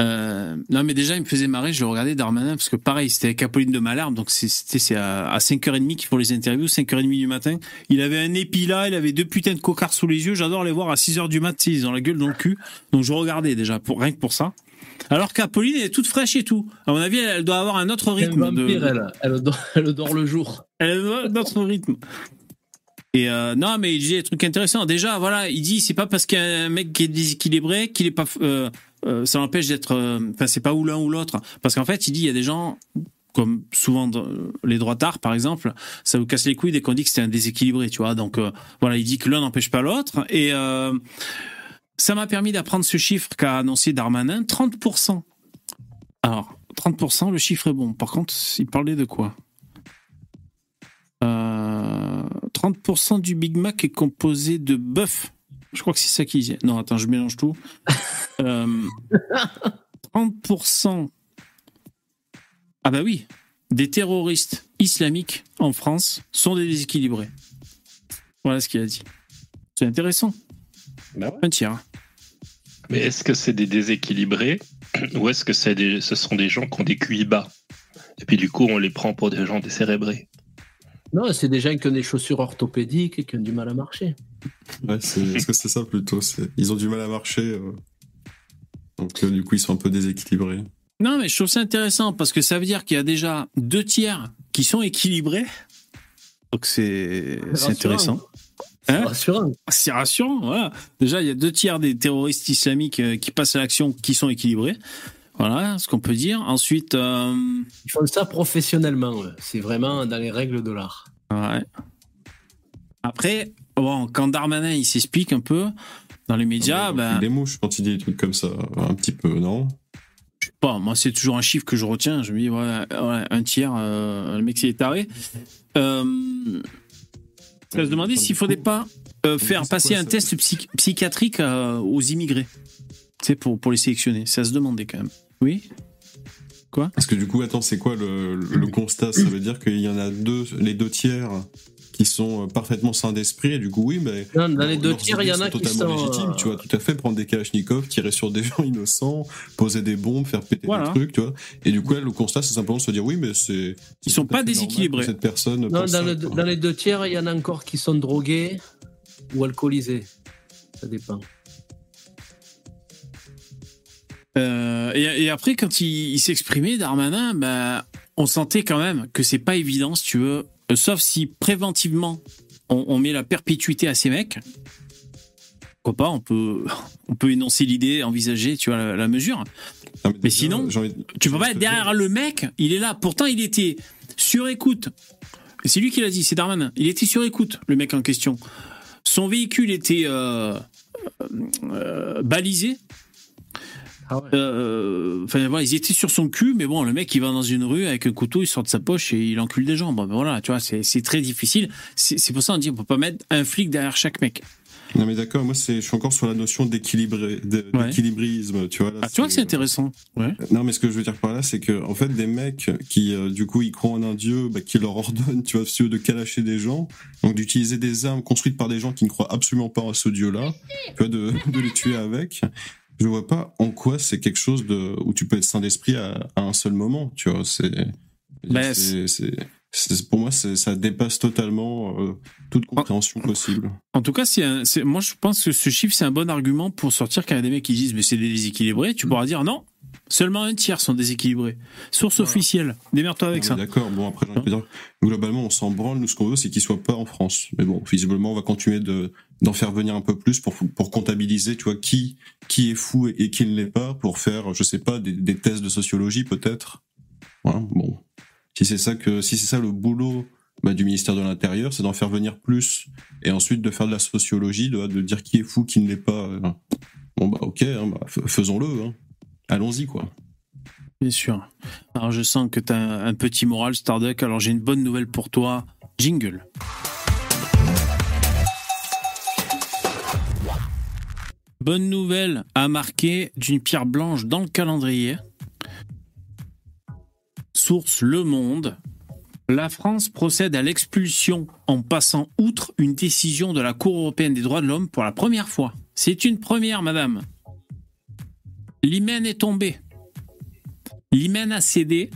Euh, non mais déjà il me faisait marrer, je le regardais Darmanin parce que pareil c'était avec Apolline de Malherbe donc c'est- c'était c'est à, à 5h30 qu'ils font les interviews, 5h30 du matin. Il avait un épi là, il avait deux putains de cocards sous les yeux, j'adore les voir à 6h du mat, tu sais, ils ont la gueule dans le cul. Donc je regardais déjà pour rien que pour ça. Alors qu'Apolline elle est toute fraîche et tout. À mon avis elle, elle doit avoir un autre un rythme de, vampire, elle. Elle dort, elle le jour. Elle a notre rythme. Et euh, non, mais il dit des trucs intéressants. Déjà, voilà, il dit c'est pas parce qu'il y a un mec qui est déséquilibré qu'il est pas. euh, euh, ça l'empêche d'être. Enfin, c'est pas ou l'un ou l'autre. Parce qu'en fait, il dit il y a des gens comme souvent dans les droits d'art par exemple, ça vous casse les couilles dès qu'on dit que c'est un déséquilibré, tu vois. Donc voilà, il dit que l'un n'empêche pas l'autre. Et ça m'a permis d'apprendre ce chiffre qu'a annoncé Darmanin 30%. Alors, 30%, le chiffre est bon. Par contre, il parlait de quoi? Euh, 30% du Big Mac est composé de bœuf. Je crois que c'est ça qu'il disait. Non, attends, je mélange tout. Euh, 30%. Ah bah oui, des terroristes islamiques en France sont des déséquilibrés. Voilà ce qu'il a dit. C'est intéressant. Un tiers. Mais est-ce que c'est des déséquilibrés ou est-ce que c'est des, ce sont des gens qui ont des QI bas Et puis du coup, on les prend pour des gens décérébrés? Non, c'est des gens qui ont des chaussures orthopédiques et qui ont du mal à marcher. Ouais, c'est- est-ce que c'est ça plutôt? C'est- Ils ont du mal à marcher. euh. Donc euh, du coup, ils sont un peu déséquilibrés. Non, mais je trouve ça intéressant parce que ça veut dire qu'il y a déjà deux tiers qui sont équilibrés. Donc c'est c'est rassurant. intéressant. C'est Hein rassurant. C'est rassurant, voilà. Déjà, il y a deux tiers des terroristes islamiques euh, qui passent à l'action qui sont équilibrés. Voilà ce qu'on peut dire. Ensuite, euh, Ils font ça professionnellement. C'est vraiment dans les règles de l'art. ouais. Après, bon, quand Darmanin il s'explique un peu dans les médias, Il ben, est mouche quand il dit des trucs comme ça, un petit peu, non? Je sais pas, moi c'est toujours un chiffre que je retiens. Je me dis, ouais, ouais, un tiers, euh, le mec c'est taré. Euh, ça se demandait s'il faudrait pas euh, faire c'est passer quoi, un test psy- psychiatrique euh, aux immigrés. Sais, pour, pour les sélectionner. Ça se demandait quand même. Oui Parce que du coup, attends, c'est quoi le, le constat? Ça veut dire qu'il y en a deux, les deux tiers qui sont euh, parfaitement sains d'esprit, et du coup, oui, mais. Non, dans les deux tiers, il y en a sont qui totalement sont. légitimes, euh, tu vois, tout à fait, prendre des kalachnikovs, tirer sur des gens innocents, poser des bombes, faire péter Voilà. des trucs, tu vois. Et du coup, là, le constat, c'est simplement de se dire, oui, mais c'est. Ils sont pas déséquilibrés. Cette personne. Non, dans, ça, le- quoi. dans les deux tiers, il y en a encore qui sont drogués ou alcoolisés. Ça dépend. Euh, et, et après, quand il, il s'exprimait, Darmanin, ben, on sentait quand même que c'est pas évident, si tu veux. Euh, Sauf si préventivement, on, on met la perpétuité à ces mecs. Pourquoi pas On peut, on peut énoncer l'idée, envisager, tu vois, la, la mesure. Non, Mais déjà, sinon, envie- Tu peux pas être derrière le mec. Il est là. Pourtant, il était sur écoute. C'est lui qui l'a dit. C'est Darmanin. Il était sur écoute, le mec en question. Son véhicule était euh, euh, balisé. Ah ouais. Euh, Enfin voilà, ils étaient sur son cul, mais bon, le mec il va dans une rue avec un couteau, il sort de sa poche et il encule des gens. Bon, ben voilà, tu vois, c'est c'est très difficile. C'est c'est pour ça on dit on peut pas mettre un flic derrière chaque mec. Non, mais d'accord, moi, c'est, je suis encore sur la notion Ouais. d'équilibrisme, tu vois. là, Ah, tu vois que c'est intéressant. Ouais. Non, mais ce que je veux dire par là, c'est que en fait, des mecs qui, euh, du coup, ils croient en un dieu, bah, qui leur ordonne, tu vois, si tu veux, de calacher des gens, donc d'utiliser des armes construites par des gens qui ne croient absolument pas à ce dieu-là, tu vois, de, de les tuer avec. Je vois pas en quoi c'est quelque chose de où tu peux être sain d'esprit à, à un seul moment, tu vois. C'est, Ben, pour moi, ça dépasse totalement euh, toute compréhension possible. En tout cas, un- moi je pense que ce chiffre c'est un bon argument pour sortir quand il y a des mecs qui disent mais c'est des déséquilibrés. Tu pourras dire non, seulement un tiers sont déséquilibrés. Source Voilà. officielle. Démerde-toi avec ça. D'accord, bon après j'ai dire, globalement on s'en branle, nous ce qu'on veut c'est qu'ils soient pas en France. Mais bon, visiblement on va continuer de d'en faire venir un peu plus pour pour comptabiliser, tu vois, qui qui est fou et, et qui ne l'est pas, pour faire, je sais pas, des, des tests de sociologie peut-être. Voilà, bon. Si c'est ça que si c'est ça le boulot bah, du ministère de l'Intérieur, c'est d'en faire venir plus et ensuite de faire de la sociologie, de, de dire qui est fou, qui ne l'est pas. euh. Bon bah ok, hein, bah, faisons-le. Hein. Allons-y quoi. Bien sûr. Alors je sens que tu as un petit moral Starduck. Alors j'ai une bonne nouvelle pour toi. Jingle. Bonne nouvelle à marquer d'une pierre blanche dans le calendrier. Source Le Monde. La France procède à l'expulsion en passant outre une décision de la Cour européenne des droits de l'homme pour la première fois. C'est une première, madame. L'hymen est tombé. L'hymen a cédé.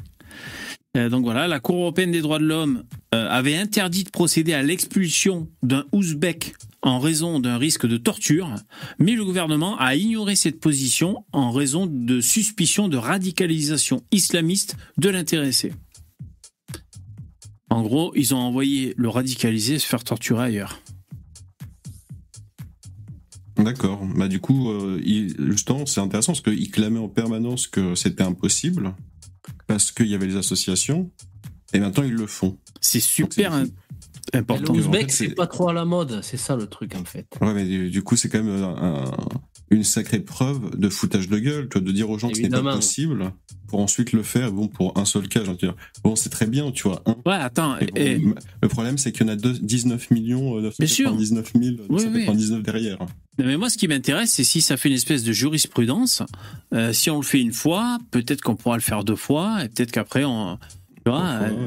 Euh, donc voilà, la Cour européenne des droits de l'homme euh, avait interdit de procéder à l'expulsion d'un Ouzbek en raison d'un risque de torture, mais le gouvernement a ignoré cette position en raison de suspicion de radicalisation islamiste de l'intéressé. En gros, ils ont envoyé le radicalisé se faire torturer ailleurs. D'accord. Bah du coup, euh, il, justement, c'est intéressant parce qu'il clamait en permanence que c'était impossible parce qu'il y avait les associations et maintenant ils le font. C'est super Donc, important. le en fait, Ouzbek, c'est- c'est pas trop à la mode, c'est ça le truc en fait. Ouais, mais du, du coup, c'est quand même un- une sacrée preuve de foutage de gueule, tu vois, de dire aux gens que ce n'est pas possible pour ensuite le faire. Bon, pour un seul cas, dire, bon, c'est très bien, tu vois. un. Ouais, attends. Bon, et- le problème, c'est qu'il y en a deux- 19 millions, euh, Bien sûr. 999 000, Oui, 999 derrière. Non, mais moi, ce qui m'intéresse, c'est si ça fait une espèce de jurisprudence. Euh, si on le fait une fois, peut-être qu'on pourra le faire deux fois, et peut-être qu'après, on. Tu vois,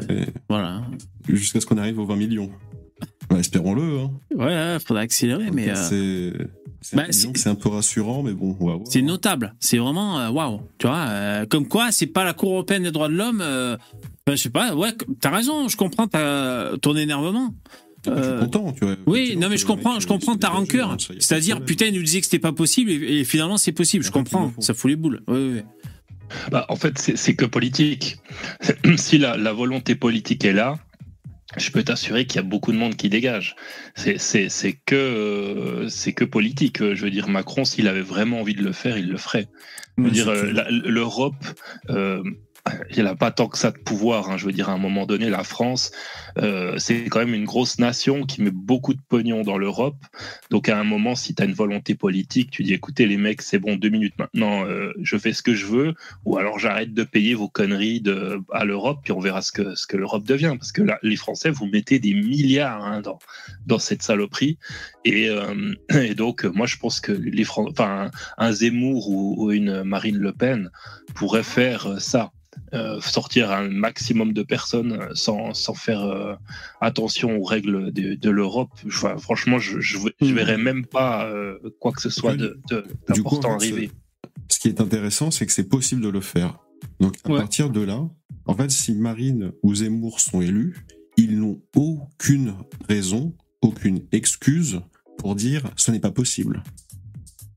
euh, voilà. Jusqu'à ce qu'on arrive aux 20 millions. Bah, Espérons-le. Hein. Ouais, ouais, faudra accélérer, mais. euh, C'est bah, c'est- un peu rassurant, mais bon. C'est notable. C'est vraiment euh, waouh. Tu vois, euh, comme quoi, c'est pas la Cour européenne des droits de l'homme. euh, enfin, je sais pas. Ouais, t'as raison. Je comprends ton énervement. Je suis Euh, content, tu vois. Oui, non mais je comprends, mec, je euh, comprends ta rancœur. hein, C'est-à-dire, putain, il nous disait que c'était pas possible et, et finalement c'est possible. Je comprends. Ça fout les boules. Oui, oui. Bah, en fait, c'est c'est que politique. si la, la volonté politique est là, je peux t'assurer qu'il y a beaucoup de monde qui dégage. C'est c'est- c'est que, euh, c'est que politique. Je veux dire, Macron, s'il avait vraiment envie de le faire, il le ferait. Je veux dire, l'Europe, euh, il n'a pas tant que ça de pouvoir. hein. Je veux dire, à un moment donné, la France, euh, c'est quand même une grosse nation qui met beaucoup de pognon dans l'Europe. Donc, à un moment, si tu as une volonté politique, tu dis, écoutez, les mecs, c'est bon, deux minutes maintenant, euh, je fais ce que je veux, ou alors j'arrête de payer vos conneries de, à l'Europe, puis on verra ce que, ce que l'Europe devient. Parce que là, les Français, vous mettez des milliards hein, dans, dans cette saloperie. Et, euh, et donc, moi, je pense que les Fran- enfin, un Zemmour ou, ou une Marine Le Pen pourraient faire ça. Euh, sortir un maximum de personnes euh, sans, sans faire euh, attention aux règles de, de l'Europe. Enfin, franchement, je, je Hmm. verrais même pas euh, quoi que ce soit d'important arriver. Ce qui est intéressant, c'est que c'est possible de le faire. Donc, à Ouais. partir de là, en fait, si Marine ou Zemmour sont élus, ils n'ont aucune raison, aucune excuse pour dire ce n'est pas possible.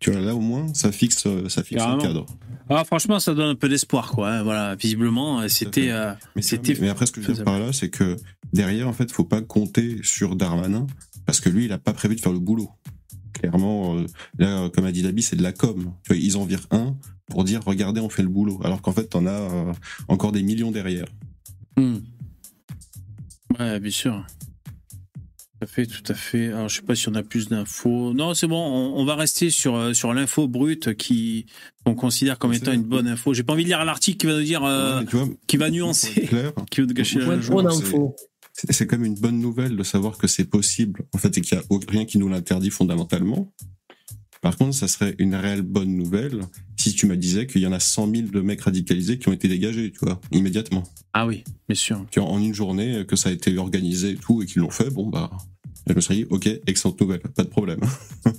Tu vois, là au moins, ça fixe, euh, ça fixe un Carrément. cadre. Ah, franchement, ça donne un peu d'espoir, quoi. hein. Voilà, visiblement, euh, c'était. euh, Mais, C'était mais après, ce que je veux dire par là, c'est que derrière, en fait, faut pas compter sur Darmanin parce que lui, il a pas prévu de faire le boulot. Clairement, euh, là, comme a dit Dabi, c'est de la com. Tu vois, ils en virent un pour dire, regardez, on fait le boulot. Alors qu'en fait, t'en as euh, encore des millions derrière. hmm. Ouais, bien sûr. Tout à fait, tout à fait. Alors, je sais pas si on a plus d'infos. Non, c'est bon. On, on va rester sur euh, sur l'info brute qui qu'on considère comme étant une bonne info. J'ai pas envie de lire l'article qui va nous dire, euh, Ouais, vois, qui va nuancer, clair, qui va nous gâcher la. Trop c'est- même une bonne nouvelle de savoir que c'est possible. En fait, et qu'il y a rien qui nous l'interdit fondamentalement. Par contre, ça serait une réelle bonne nouvelle si tu me disais qu'il y en a 100 000 de mecs radicalisés qui ont été dégagés, tu vois, immédiatement. Ah oui, bien sûr. Tu vois, en une journée, que ça a été organisé et tout, et qu'ils l'ont fait, bon, bah, je me serais dit, ok, excellente nouvelle, pas de problème.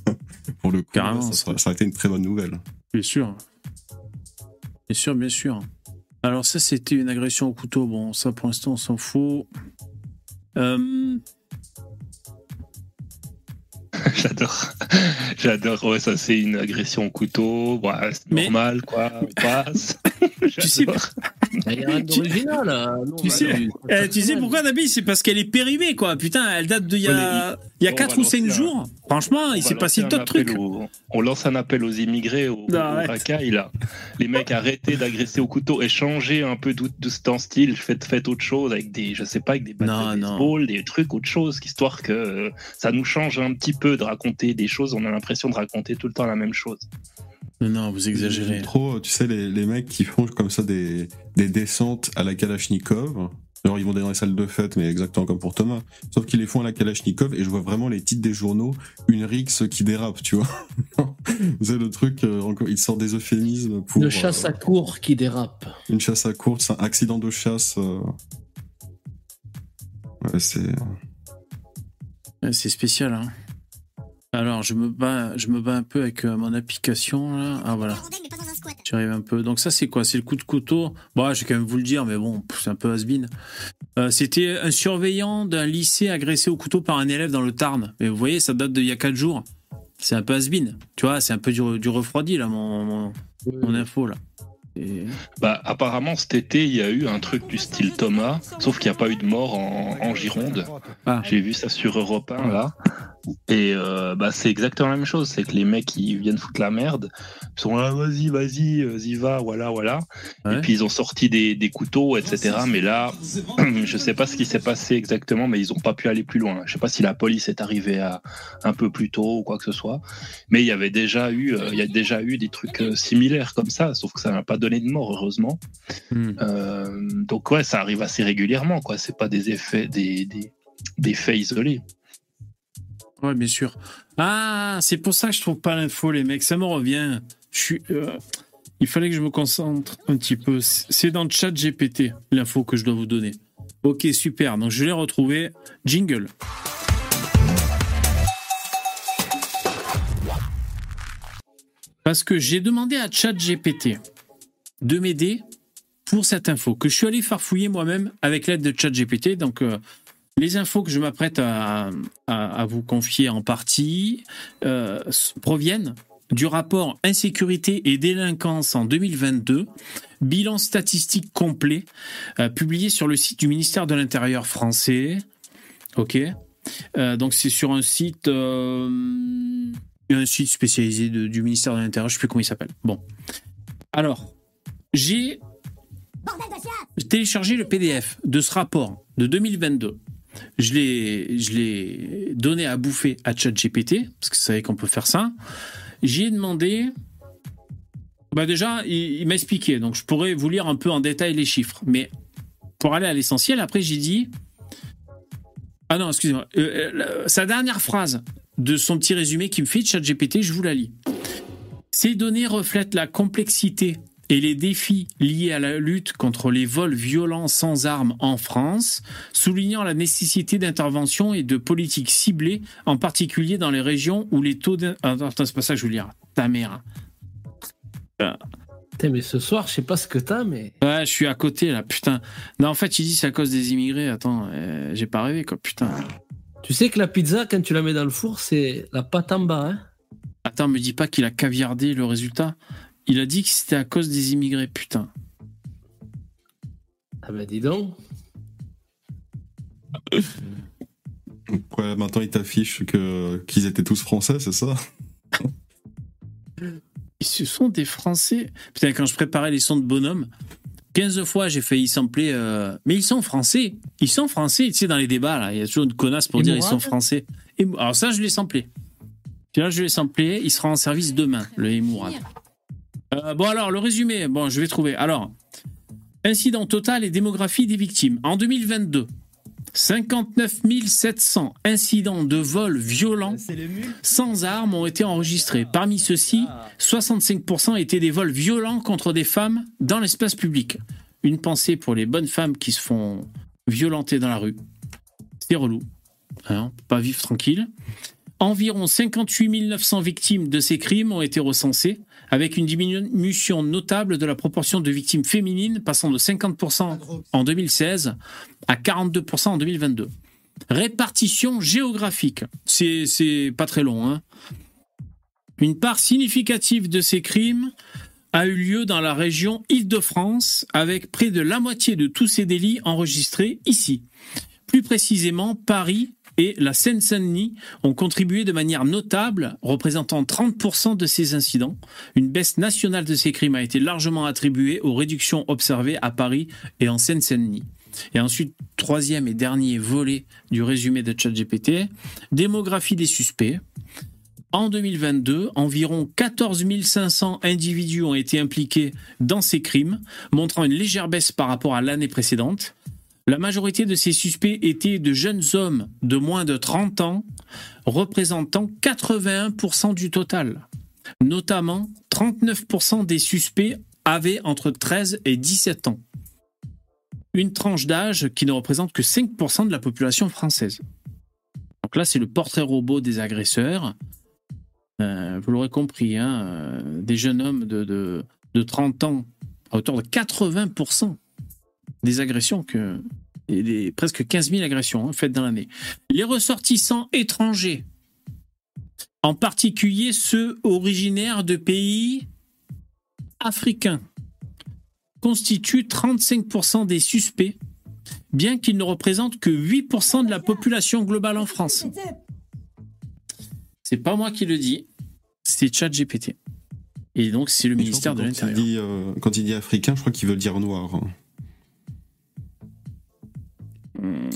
Pour le coup, Carrément, ça, ça a été une très bonne nouvelle. Bien sûr. Bien sûr, bien sûr. Alors ça, c'était une agression au couteau. Bon, ça pour l'instant, on s'en fout. Euh, J'adore. J'adore. Ouais, ça, c'est une agression au couteau. Ouais, c'est Mais- normal, quoi. On passe. Tu sais-. Il a. Non, Tu bah, sais- non, tu sais pourquoi, Nabi C'est parce qu'elle est périmée, quoi. Putain, elle date d'il y a, il y a on 4 va ou 5 lancer un- jours. Franchement, il s'est passé d'autres trucs. aux- on lance un appel aux immigrés, aux, Non, aux arrête. racailles, là. Les mecs, arrêtez d'agresser au couteau et changez un peu de, de ce temps style. Faites, faites autre chose avec des, je sais pas, avec des battes de baseball, des trucs, autre chose, histoire que euh, ça nous change un petit peu de raconter des choses. On a l'impression de raconter tout le temps la même chose. Non, vous exagérez. Trop, tu sais, les, les mecs qui font comme ça des, des descentes à la Kalachnikov. Alors, ils vont dans les salles de fête, mais exactement comme pour Thomas. Sauf qu'ils les font à la Kalachnikov et je vois vraiment les titres des journaux, une rixe qui dérape, tu vois. C'est le truc, euh, encore, ils sortent des euphémismes pour. Une chasse euh, à court qui dérape. Une chasse à course, un accident de chasse. euh. Ouais, c'est. Ouais, C'est spécial, hein. Alors, je me bats, je me bats un peu avec euh, mon application, là. Ah, voilà. J'arrive un peu. Donc ça, c'est quoi? C'est le coup de couteau? Bon, je vais quand même vous le dire, mais bon, c'est un peu has-been. Euh, C'était un surveillant d'un lycée agressé au couteau par un élève dans le Tarn. Mais vous voyez, ça date d'il y a 4 jours. C'est un peu has-been. Tu vois, c'est un peu du, du refroidi, là, mon, mon, mon info, là. Et- Bah, apparemment, cet été, il y a eu un truc du style Thomas, sauf qu'il n'y a pas eu de mort en, en Gironde. Ah. J'ai vu ça sur Europe 1, là. Et euh, bah, c'est exactement la même chose. C'est que les mecs qui viennent foutre la merde ils sont là, vas-y, vas-y, euh, y va, voilà, voilà. Ouais. Et puis ils ont sorti des, des couteaux, etc. Mais là, je sais pas ce qui s'est passé exactement, mais ils ont pas pu aller plus loin. Je sais pas si la police est arrivée à un peu plus tôt ou quoi que ce soit. Mais il y avait déjà eu, euh, il y a déjà eu des trucs euh, similaires comme ça, sauf que ça n'a pas donné de mort, heureusement. Hmm. Euh, donc ouais, ça arrive assez régulièrement, quoi. C'est pas des effets, des, des, des faits isolés. Ouais, bien sûr. Ah, c'est pour ça que je trouve pas l'info, les mecs. Ça me revient. Euh, Il fallait que je me concentre un petit peu. C'est dans le chat GPT, l'info que je dois vous donner. Ok, super. Donc je l'ai retrouvé. Jingle. Parce que j'ai demandé à chat GPT de m'aider pour cette info que je suis allé farfouiller moi-même avec l'aide de chat GPT. Donc euh, les infos que je m'apprête à, vous confier en partie euh, proviennent du rapport Insécurité et délinquance en 2022, bilan statistique complet, euh, publié sur le site du ministère de l'Intérieur français. Ok. Euh, donc c'est sur un site, euh, un site spécialisé du ministère de l'Intérieur. Je sais plus comment il s'appelle. Bon. Alors, j'ai téléchargé le PDF de ce rapport de 2022 je l'ai, je l'ai donné à bouffer à ChatGPT, parce que vous savez qu'on peut faire ça. J'y ai demandé. Bah déjà, il, il m'a expliqué, donc je pourrais vous lire un peu en détail les chiffres. Mais pour aller à l'essentiel, après j'ai dit. Ah non, excusez-moi. Euh, euh, sa dernière phrase de son petit résumé qui me fait ChatGPT, je vous la lis. Ces données reflètent la complexité et les défis liés à la lutte contre les vols violents sans armes en France, soulignant la nécessité d'intervention et de politiques ciblées, en particulier dans les régions où les taux d'in- Attends, attends, c'est pas ça que je veux lire. Ta mère. Putain, mais ce soir, je sais pas ce que t'as, mais. Ouais, je suis à côté là, putain. Non, en fait, il dit c'est à cause des immigrés. Attends, euh, j'ai pas rêvé quoi, putain. Tu sais que la pizza, quand tu la mets dans le four, c'est la pâte en bas, hein? Attends, me dis pas qu'il a caviardé le résultat. Il a dit que c'était à cause des immigrés, putain. Ah ben dis donc. Ouais, maintenant ils t'affichent que qu'ils étaient tous français, c'est ça? Ce sont des Français. Putain, quand je préparais les sons de bonhomme, 15 fois j'ai failli sampler. euh, Mais ils sont français. Ils sont français. Tu sais, dans les débats, là, il y a toujours une connasse pour Et dire ils sont français. Et... Alors ça, je l'ai samplé. Là, je l'ai samplé. Il sera en service demain, le Emourad. Euh, bon, alors, le résumé. Bon, je vais trouver. Alors, incident total et démographie des victimes. En 2022, 59 700 incidents de vol violents sans armes ont été enregistrés. Parmi ceux-ci, 65% étaient des vols violents contre des femmes dans l'espace public. Une pensée pour les bonnes femmes qui se font violenter dans la rue. C'est relou. Hein, on peut pas vivre tranquille. Environ 58 900 victimes de ces crimes ont été recensées, avec une diminution notable de la proportion de victimes féminines passant de 50% en 2016 à 42% en 2022. Répartition géographique. C'est pas très long. Hein. Une part significative de ces crimes a eu lieu dans la région Île-de-France, avec près de la moitié de tous ces délits enregistrés ici. Plus précisément, Paris et la Seine-Saint-Denis ont contribué de manière notable, représentant 30% de ces incidents. Une baisse nationale de ces crimes a été largement attribuée aux réductions observées à Paris et en Seine-Saint-Denis. Et ensuite, troisième et dernier volet du résumé de ChatGPT, démographie des suspects. En 2022, environ 14 500 individus ont été impliqués dans ces crimes, montrant une légère baisse par rapport à l'année précédente. La majorité de ces suspects étaient de jeunes hommes de moins de 30 ans, représentant 81% du total. Notamment, 39% des suspects avaient entre 13 et 17 ans. Une tranche d'âge qui ne représente que 5% de la population française. Donc là, c'est le portrait robot des agresseurs. Euh, vous l'aurez compris, hein, euh, des jeunes hommes de, de, de 30 ans, à hauteur de 80% des agressions que. et des- presque 15 000 agressions hein, faites dans l'année. Les ressortissants étrangers, en particulier ceux originaires de pays africains, constituent 35% des suspects, bien qu'ils ne représentent que 8% de la population globale en France. C'est pas moi qui le dis, c'est ChatGPT. Et donc, c'est le ministère de l'Intérieur. euh, quand il dit africain, je crois qu'il veut dire noir. hein.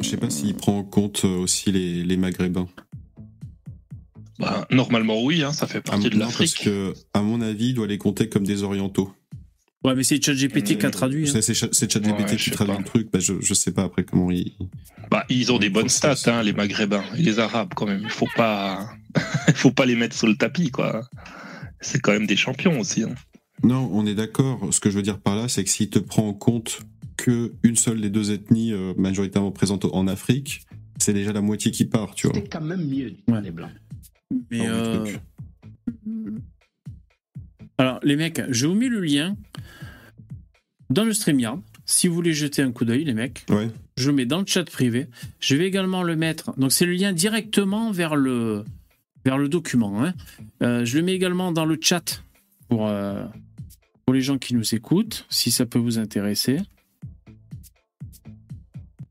Je sais pas s'il prend en compte euh, aussi les, les maghrébins. Bah, normalement, oui, hein, ça fait Ah, partie de non, parce l'Afrique. que, à mon avis, il doit les compter comme des orientaux. Ouais, mais c'est ChatGPT qui a traduit. hein. C'est c'est Cha- c'est ChatGPT Ouais, je qui sais traduit pas. le truc. Bah, je, je sais pas après comment il. Bah, ils ont des bonnes stats, hein, les Maghrébins et les Arabes quand même. Il faut pas, il faut pas les mettre sous le tapis, quoi. C'est quand même des champions aussi. hein. Non, on est d'accord. Ce que je veux dire par là, c'est que s'il te prend en compte que une seule des deux ethnies euh, majoritairement présentes en Afrique, c'est déjà la moitié qui part, tu vois. C'était quand même mieux, Ouais. les blancs. Mais Dans le euh. Alors, les mecs, je vous mets le lien dans le StreamYard. Si vous voulez jeter un coup d'œil, les mecs, Ouais. je le mets dans le chat privé. Je vais également le mettre. Donc, c'est le lien directement vers le, vers le document. hein. Euh, je le mets également dans le chat pour, euh, pour les gens qui nous écoutent, si ça peut vous intéresser.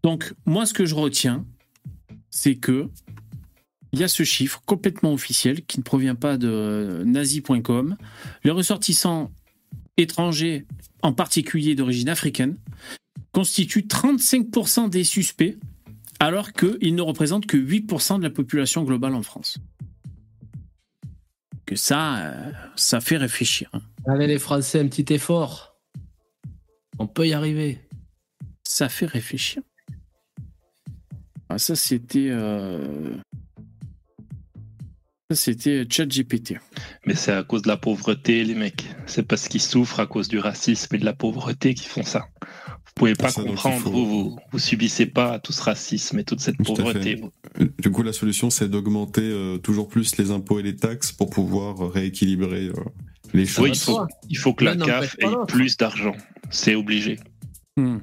Donc, moi, ce que je retiens, c'est que il y a ce chiffre complètement officiel qui ne provient pas de nazi.com. Les ressortissants étrangers, en particulier d'origine africaine, constituent 35% des suspects, alors qu'ils ne représentent que 8% de la population globale en France. Que ça, euh, ça fait réfléchir. hein. Allez, les Français, un petit effort. On peut y arriver. Ça fait réfléchir. Ah, ça, c'était. euh, Ça, c'était ChatGPT. Mais c'est à cause de la pauvreté, les mecs. C'est parce qu'ils souffrent à cause du racisme et de la pauvreté qu'ils font ça. Vous pouvez pas Ah, ça, il comprendre, vous, vous, vous subissez pas tout ce racisme et toute cette Tout pauvreté. Du coup, la solution, c'est d'augmenter euh, toujours plus les impôts et les taxes pour pouvoir euh, rééquilibrer euh, les choses. Oui, il faut, il faut que la CAF pas ait plus d'argent. C'est obligé. Hmm.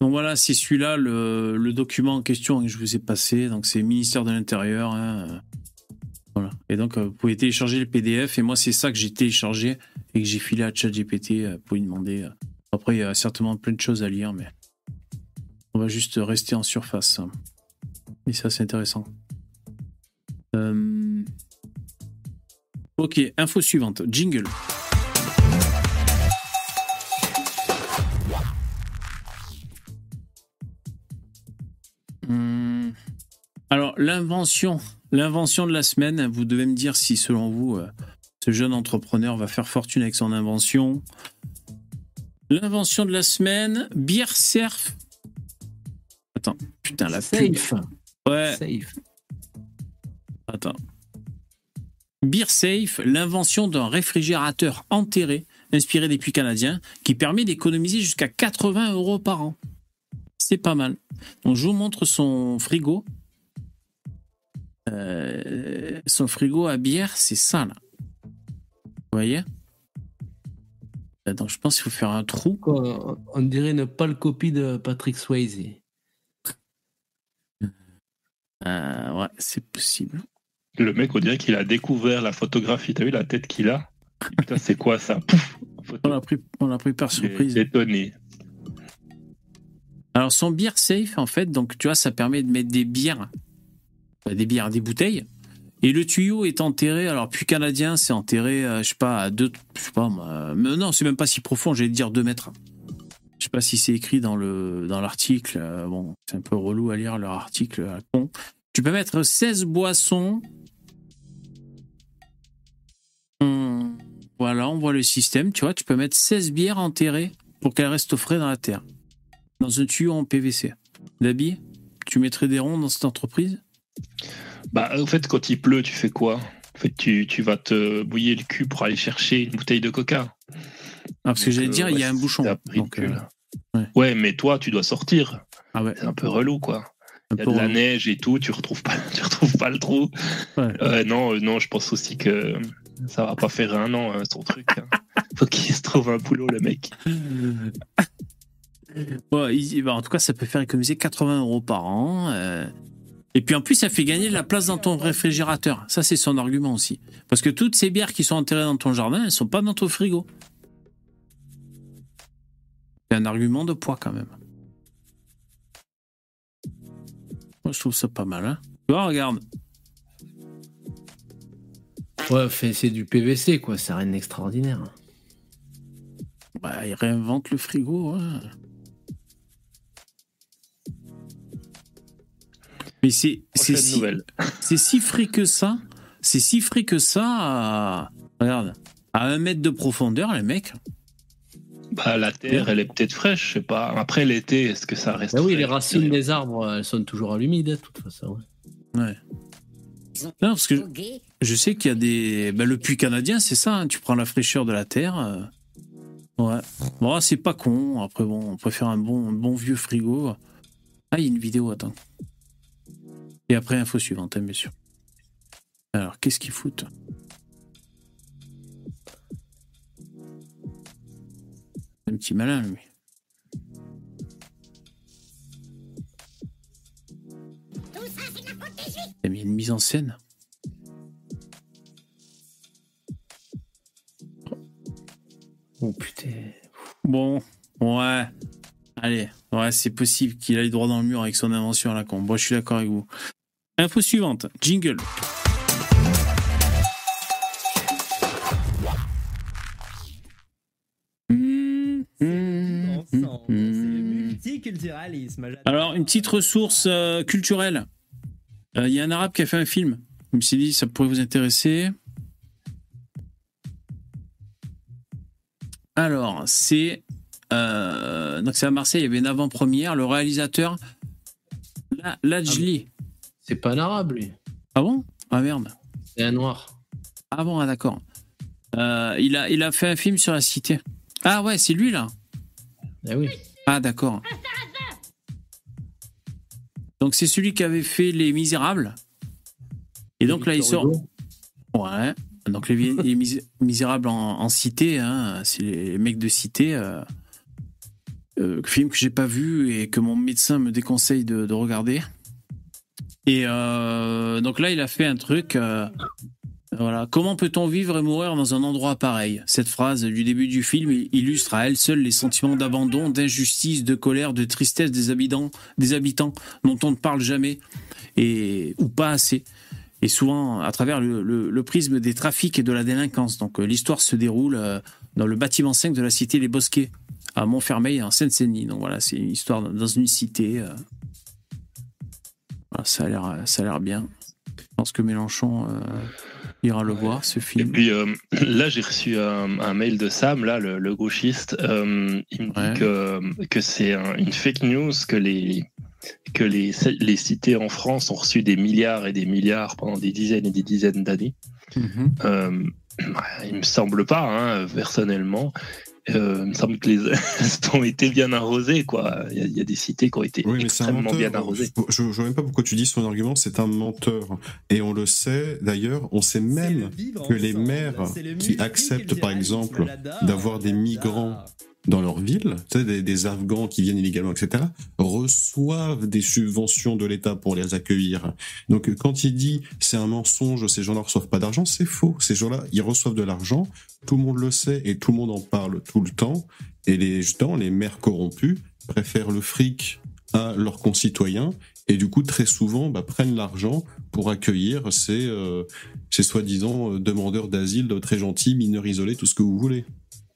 Donc voilà, c'est celui-là le, le document en question que je vous ai passé. Donc c'est ministère de l'Intérieur. hein, Voilà. Et donc euh, vous pouvez télécharger le PDF. Et moi, c'est ça que j'ai téléchargé et que j'ai filé à ChatGPT euh, pour lui demander. euh. Après, il y a certainement plein de choses à lire, mais on va juste rester en surface. Et ça, c'est intéressant. Euh, Ok, info suivante. Jingle. Alors, l'invention, l'invention de la semaine, vous devez me dire si, selon vous, euh, ce jeune entrepreneur va faire fortune avec son invention. L'invention de la semaine, Beer Surf. Attends, putain, la pub. Safe. Ouais, Safe. attends. Beer Safe, l'invention d'un réfrigérateur enterré, inspiré des puits canadiens, qui permet d'économiser jusqu'à 80 euros par an. C'est pas mal. Donc, je vous montre son frigo. Euh, son frigo à bière, c'est ça, là. Vous voyez? Donc, je pense qu'il faut faire un trou. Quoi, On dirait une pâle copie de Patrick Swayze. Euh, ouais, c'est possible. Le mec, on dirait qu'il a découvert la photographie. T'as vu la tête qu'il a? Putain, c'est quoi ça? Pouf. On l'a pris, on l'a pris par surprise. étonné. Alors son beer safe, en fait, donc tu vois, ça permet de mettre des bières, des bières, des bouteilles. Et le tuyau est enterré, alors puis canadien, c'est enterré, euh, je sais pas, à deux, je sais pas, mais non, c'est même pas si profond, j'allais dire deux mètres. Je sais pas si c'est écrit dans le dans l'article. euh, bon, c'est un peu relou à lire leur article à con. Tu peux mettre 16 boissons. Hum, voilà, on voit le système. Tu vois, tu peux mettre 16 bières enterrées pour qu'elles restent frais dans la terre dans un tuyau en PVC. Dabi, tu mettrais des ronds dans cette entreprise? Bah, en fait, quand il pleut, tu fais quoi? En fait, tu, tu vas te bouiller le cul pour aller chercher une bouteille de coca. ah, Parce que j'allais euh, dire, il y a un bouchon. Donc, euh, ouais. ouais. mais toi, tu dois sortir. ah ouais, C'est un peu relou, quoi. Il y a de la neige et tout, tu retrouves pas, tu retrouves pas le trou. Ouais. Euh, non, euh, non, je pense aussi que ça va pas faire un an, hein, son truc. hein. Faut qu'il se trouve un boulot, le mec. Il- bah, en tout cas, ça peut faire économiser 80 euros par an. Et puis en plus, ça fait gagner de la place dans ton réfrigérateur. Ça, c'est son argument aussi. Parce que toutes ces bières qui sont enterrées dans ton jardin, elles sont pas dans ton frigo. C'est un argument de poids quand même. Moi, je trouve ça pas mal. Hein. Tu vois, regarde. Ouais, c'est du PVC, quoi. C'est rien d'extraordinaire. Bah, il réinvente le frigo. hein. Mais c'est si, si frais que ça. C'est si frais que ça. à- Regarde. À un mètre de profondeur, les mecs. Bah, la terre, elle est peut-être fraîche, je sais pas. Après l'été, est-ce que ça reste Bah oui, frais les racines des arbres, elles sont toujours à l'humide, de toute façon. ouais. Ouais. Non, parce que je sais qu'il y a des. bah, le puits canadien, c'est ça. hein, Tu prends la fraîcheur de la terre. euh, Ouais. Bon, c'est pas con. Après, bon, on préfère un bon, un bon vieux frigo. Ah, il y a une vidéo, attends. Et après, info suivante, hein, bien sûr. Alors, qu'est-ce qu'ils foutent Un petit malin, lui. Il a mis une mise en scène. Oh putain. Bon, ouais. Allez, ouais, c'est possible qu'il aille droit dans le mur avec son invention à la con. Moi, je suis d'accord avec vous. Info suivante, jingle. Alors, une petite ressource euh, culturelle. Euh, Il y a un arabe qui a fait un film. Je me suis dit, ça pourrait vous intéresser. Alors, c'est. euh, donc, c'est à Marseille, il y avait une avant-première. Le réalisateur, La- Lajli. C'est pas un arabe, lui. Ah bon? Ah merde. C'est un noir. Ah bon, ah, d'accord. Euh, il, a, il a fait un film sur la cité. Ah ouais, c'est lui là. Eh oui. Ah d'accord. Donc c'est celui qui avait fait Les Misérables. Et donc là il sort. Ouais. Donc les, les Mis- Misérables en, en cité, hein, c'est les mecs de cité. Euh, euh, film que j'ai pas vu et que mon médecin me déconseille de, de regarder. Et euh, donc là il a fait un truc. euh, voilà. Comment peut-on vivre et mourir dans un endroit pareil? Cette phrase du début du film illustre à elle seule les sentiments d'abandon, d'injustice, de colère, de tristesse des habitants, des habitants dont on ne parle jamais et ou pas assez. Et souvent à travers le, prisme des trafics et de la délinquance. Donc euh, l'histoire se déroule dans le bâtiment 5 de la cité Les Bosquets à Montfermeil en Seine-Saint-Denis. Donc voilà, c'est une histoire dans une cité. Voilà, ça a l'air, ça a l'air bien. Je pense que Mélenchon euh, ira le voir ce Et film. puis euh, là, j'ai reçu un, un mail de Sam, là, le, le gauchiste. Euh, il me Ouais. dit que, que c'est un- une fake news, que les que les, les cités en France ont reçu des milliards et des milliards pendant des dizaines et des dizaines d'années. Mhm. Euh, il me semble pas, hein, personnellement. Euh, il me semble que les ont été bien arrosés, quoi. Il y, a, il y a des cités qui ont été Oui, extrêmement bien arrosées. Je, je vois même pas pourquoi tu dis son argument, c'est un menteur. Et on le sait, d'ailleurs, on sait même le vivre que les maires le qui acceptent, par exemple, d'avoir des migrants. Dans leur ville, des, des Afghans qui viennent illégalement, etc., reçoivent des subventions de l'État pour les accueillir. Donc quand il dit c'est un mensonge, ces gens-là reçoivent pas d'argent, c'est faux. Ces gens-là, ils reçoivent de l'argent, tout le monde le sait et tout le monde en parle tout le temps. Et les justement, les maires corrompus préfèrent le fric à leurs concitoyens et du coup très souvent bah, prennent l'argent pour accueillir ces, euh, ces soi-disant euh, demandeurs d'asile très gentils, mineurs isolés, tout ce que vous voulez.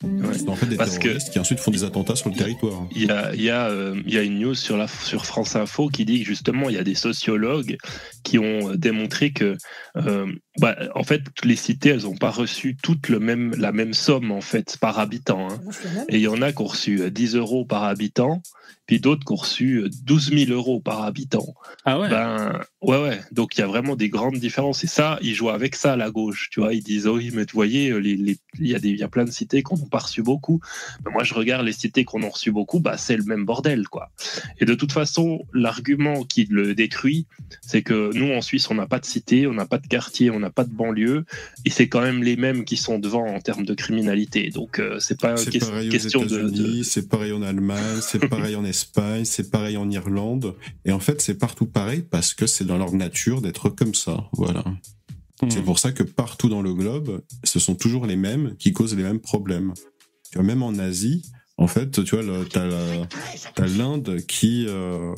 Ouais. En fait des Parce que- qui ensuite font des attentats sur le territoire. Il y a, y, a, euh, y a une news sur, la, sur France Info qui dit que justement, il y a des sociologues qui ont euh, démontré que, euh, bah, en fait, les cités, elles n'ont pas reçu toutes le même, la même somme, en fait, par habitant. hein. Et il y en a qui ont reçu euh, 10 euros par habitant, puis d'autres qui ont reçu euh, 12 000 euros par habitant. Ah ouais? Ben, ouais, ouais. Donc, il y a vraiment des grandes différences. Et ça, ils jouent avec ça, la gauche. Tu vois, ils disent, oh oui, mais vous voyez, les, les- il, y a des, il y a plein de cités qu'on n'a pas reçu beaucoup. Mais moi, je regarde les cités qu'on a reçu beaucoup, bah, c'est le même bordel, quoi. Et de toute façon, l'argument qui le détruit, c'est que nous, en Suisse, on n'a pas de cité, on n'a pas de quartier, on n'a pas de banlieue. Et c'est quand même les mêmes qui sont devant en termes de criminalité. Donc, euh, c'est pas une aux question de, de- c'est pareil en Allemagne, c'est pareil en Espagne, c'est pareil en Irlande. Et en fait, c'est partout pareil parce que c'est dans leur nature d'être comme ça. Voilà. Hmm. C'est pour ça que partout dans le globe, ce sont toujours les mêmes qui causent les mêmes problèmes. Tu vois, même en Asie, en fait, tu vois, t'as l'Inde qui euh,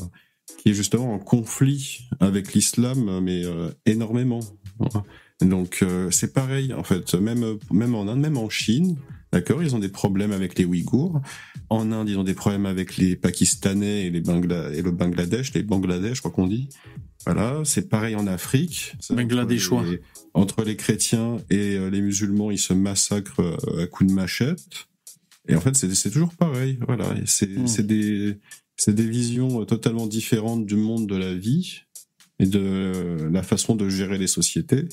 qui est justement en conflit avec l'islam, mais euh, énormément. Donc euh, c'est pareil en fait, même même en Inde, même en Chine, d'accord, ils ont des problèmes avec les Ouïghours. En Inde, ils ont des problèmes avec les Pakistanais et les Bangla et le Bangladesh, les Bangladesh, je crois qu'on dit. Voilà, c'est pareil en Afrique. Bangladeshois. Entre les, entre les chrétiens et euh, les musulmans, ils se massacrent euh, à coups de machette. Et en fait, c'est toujours pareil. Voilà, Et c'est c'est des c'est des visions totalement différentes du monde de la vie et de la façon de gérer les sociétés.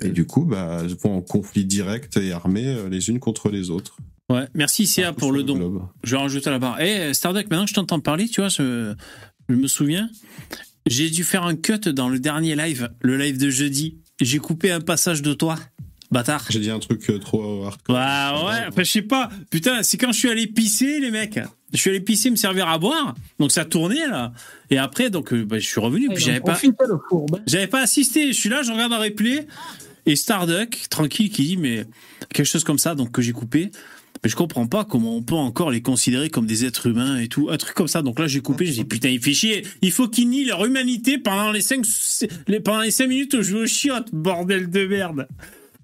Et du coup, bah, elles vont en conflit direct et armé euh, les unes contre les autres. Ouais, merci CA pour le don. globe. Je vais rajouter la barre. Eh, Starduck, maintenant que je t'entends parler, tu vois, je, je me souviens, j'ai dû faire un cut dans le dernier live, le live de jeudi. J'ai coupé un passage de toi, bâtard. J'ai dit un truc euh, trop hardcore. Bah ouais, enfin je sais pas. Putain, c'est quand je suis allé pisser, les mecs. Je suis allé pisser me servir à boire, donc ça tournait là. Et après, donc euh, bah, je suis revenu, puis j'avais pas, hein. j'avais pas assisté. Je suis là, je regarde un replay et Starduck, tranquille, qui dit mais quelque chose comme ça, donc que j'ai coupé. Mais je comprends pas comment on peut encore les considérer comme des êtres humains et tout, un truc comme ça. Donc là, j'ai coupé, j'ai dit putain, il fait chier. Il faut qu'ils nient leur humanité pendant les cinq, les, pendant les minutes où je vais au chiottes, bordel de merde.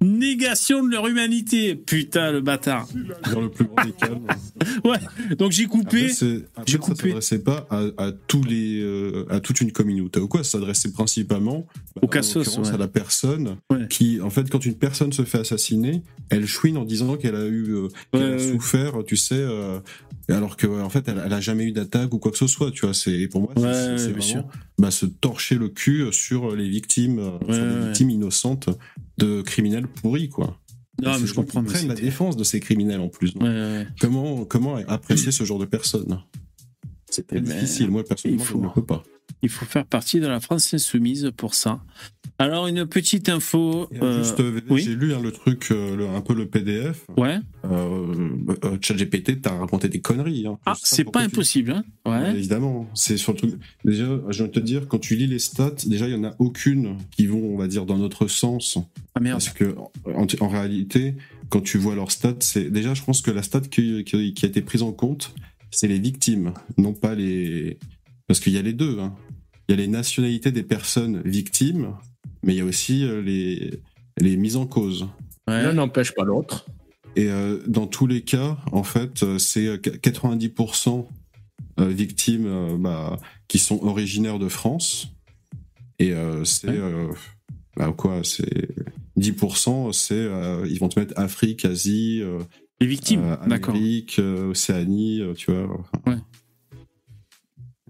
Négation de leur humanité. Putain, le bâtard. Dans le plus grand des calmes. Ouais. Donc j'ai coupé. J'ai ça coupé. s'adressait pas à, à tous les, euh, à toute une communauté ou quoi. Ça s'adressait principalement Au cassos, ouais. à la personne Ouais. qui, en fait, quand une personne se fait assassiner, elle chouine en disant qu'elle a eu, euh, qu'elle Ouais, a souffert, tu sais, euh, alors que en fait, elle, elle a jamais eu d'attaque ou quoi que ce soit. Tu vois, c'est pour moi, c'est- Ouais, ouais, vraiment bah, se torcher le cul sur les victimes, sur les victimes innocentes de criminels pourris, quoi. Non, mais je comprends. mais prennent la défense de ces criminels en plus. Ouais, ouais. Comment, comment apprécier ce genre de personnes? C'est très ben, difficile. Moi, personnellement, je ne peux pas. Il faut faire partie de la France insoumise pour ça. Alors, une petite info. Euh, Juste, euh, oui. j'ai lu hein, le truc, euh, le- un peu le PDF. Ouais. Euh, ChatGPT t'a raconté des conneries. Hein. Ah, c'est pas tu- impossible, hein. Ouais, évidemment, c'est surtout. Déjà, je viens de te dire, quand tu lis les stats, déjà, il y en a aucune qui vont, on va dire, dans notre sens. Ah merde. Parce que, en, en réalité, quand tu vois leurs stats, c'est déjà, je pense que la stat qui, qui- qui a été prise en compte, c'est les victimes, non pas les. Parce qu'il y a les deux. hein. Il y a les nationalités des personnes victimes, mais il y a aussi euh, les, les mises en cause. Ouais. L'un n'empêche pas l'autre. Et euh, dans tous les cas, en fait, euh, c'est euh, 90% euh, victimes euh, bah, qui sont originaires de France. Et euh, c'est Ouais. euh, bah, quoi C'est 10%, c'est euh, ils vont te mettre Afrique, Asie, euh, Les victimes. euh, D'accord. Amérique, euh, Océanie, euh, tu vois. enfin. Ouais.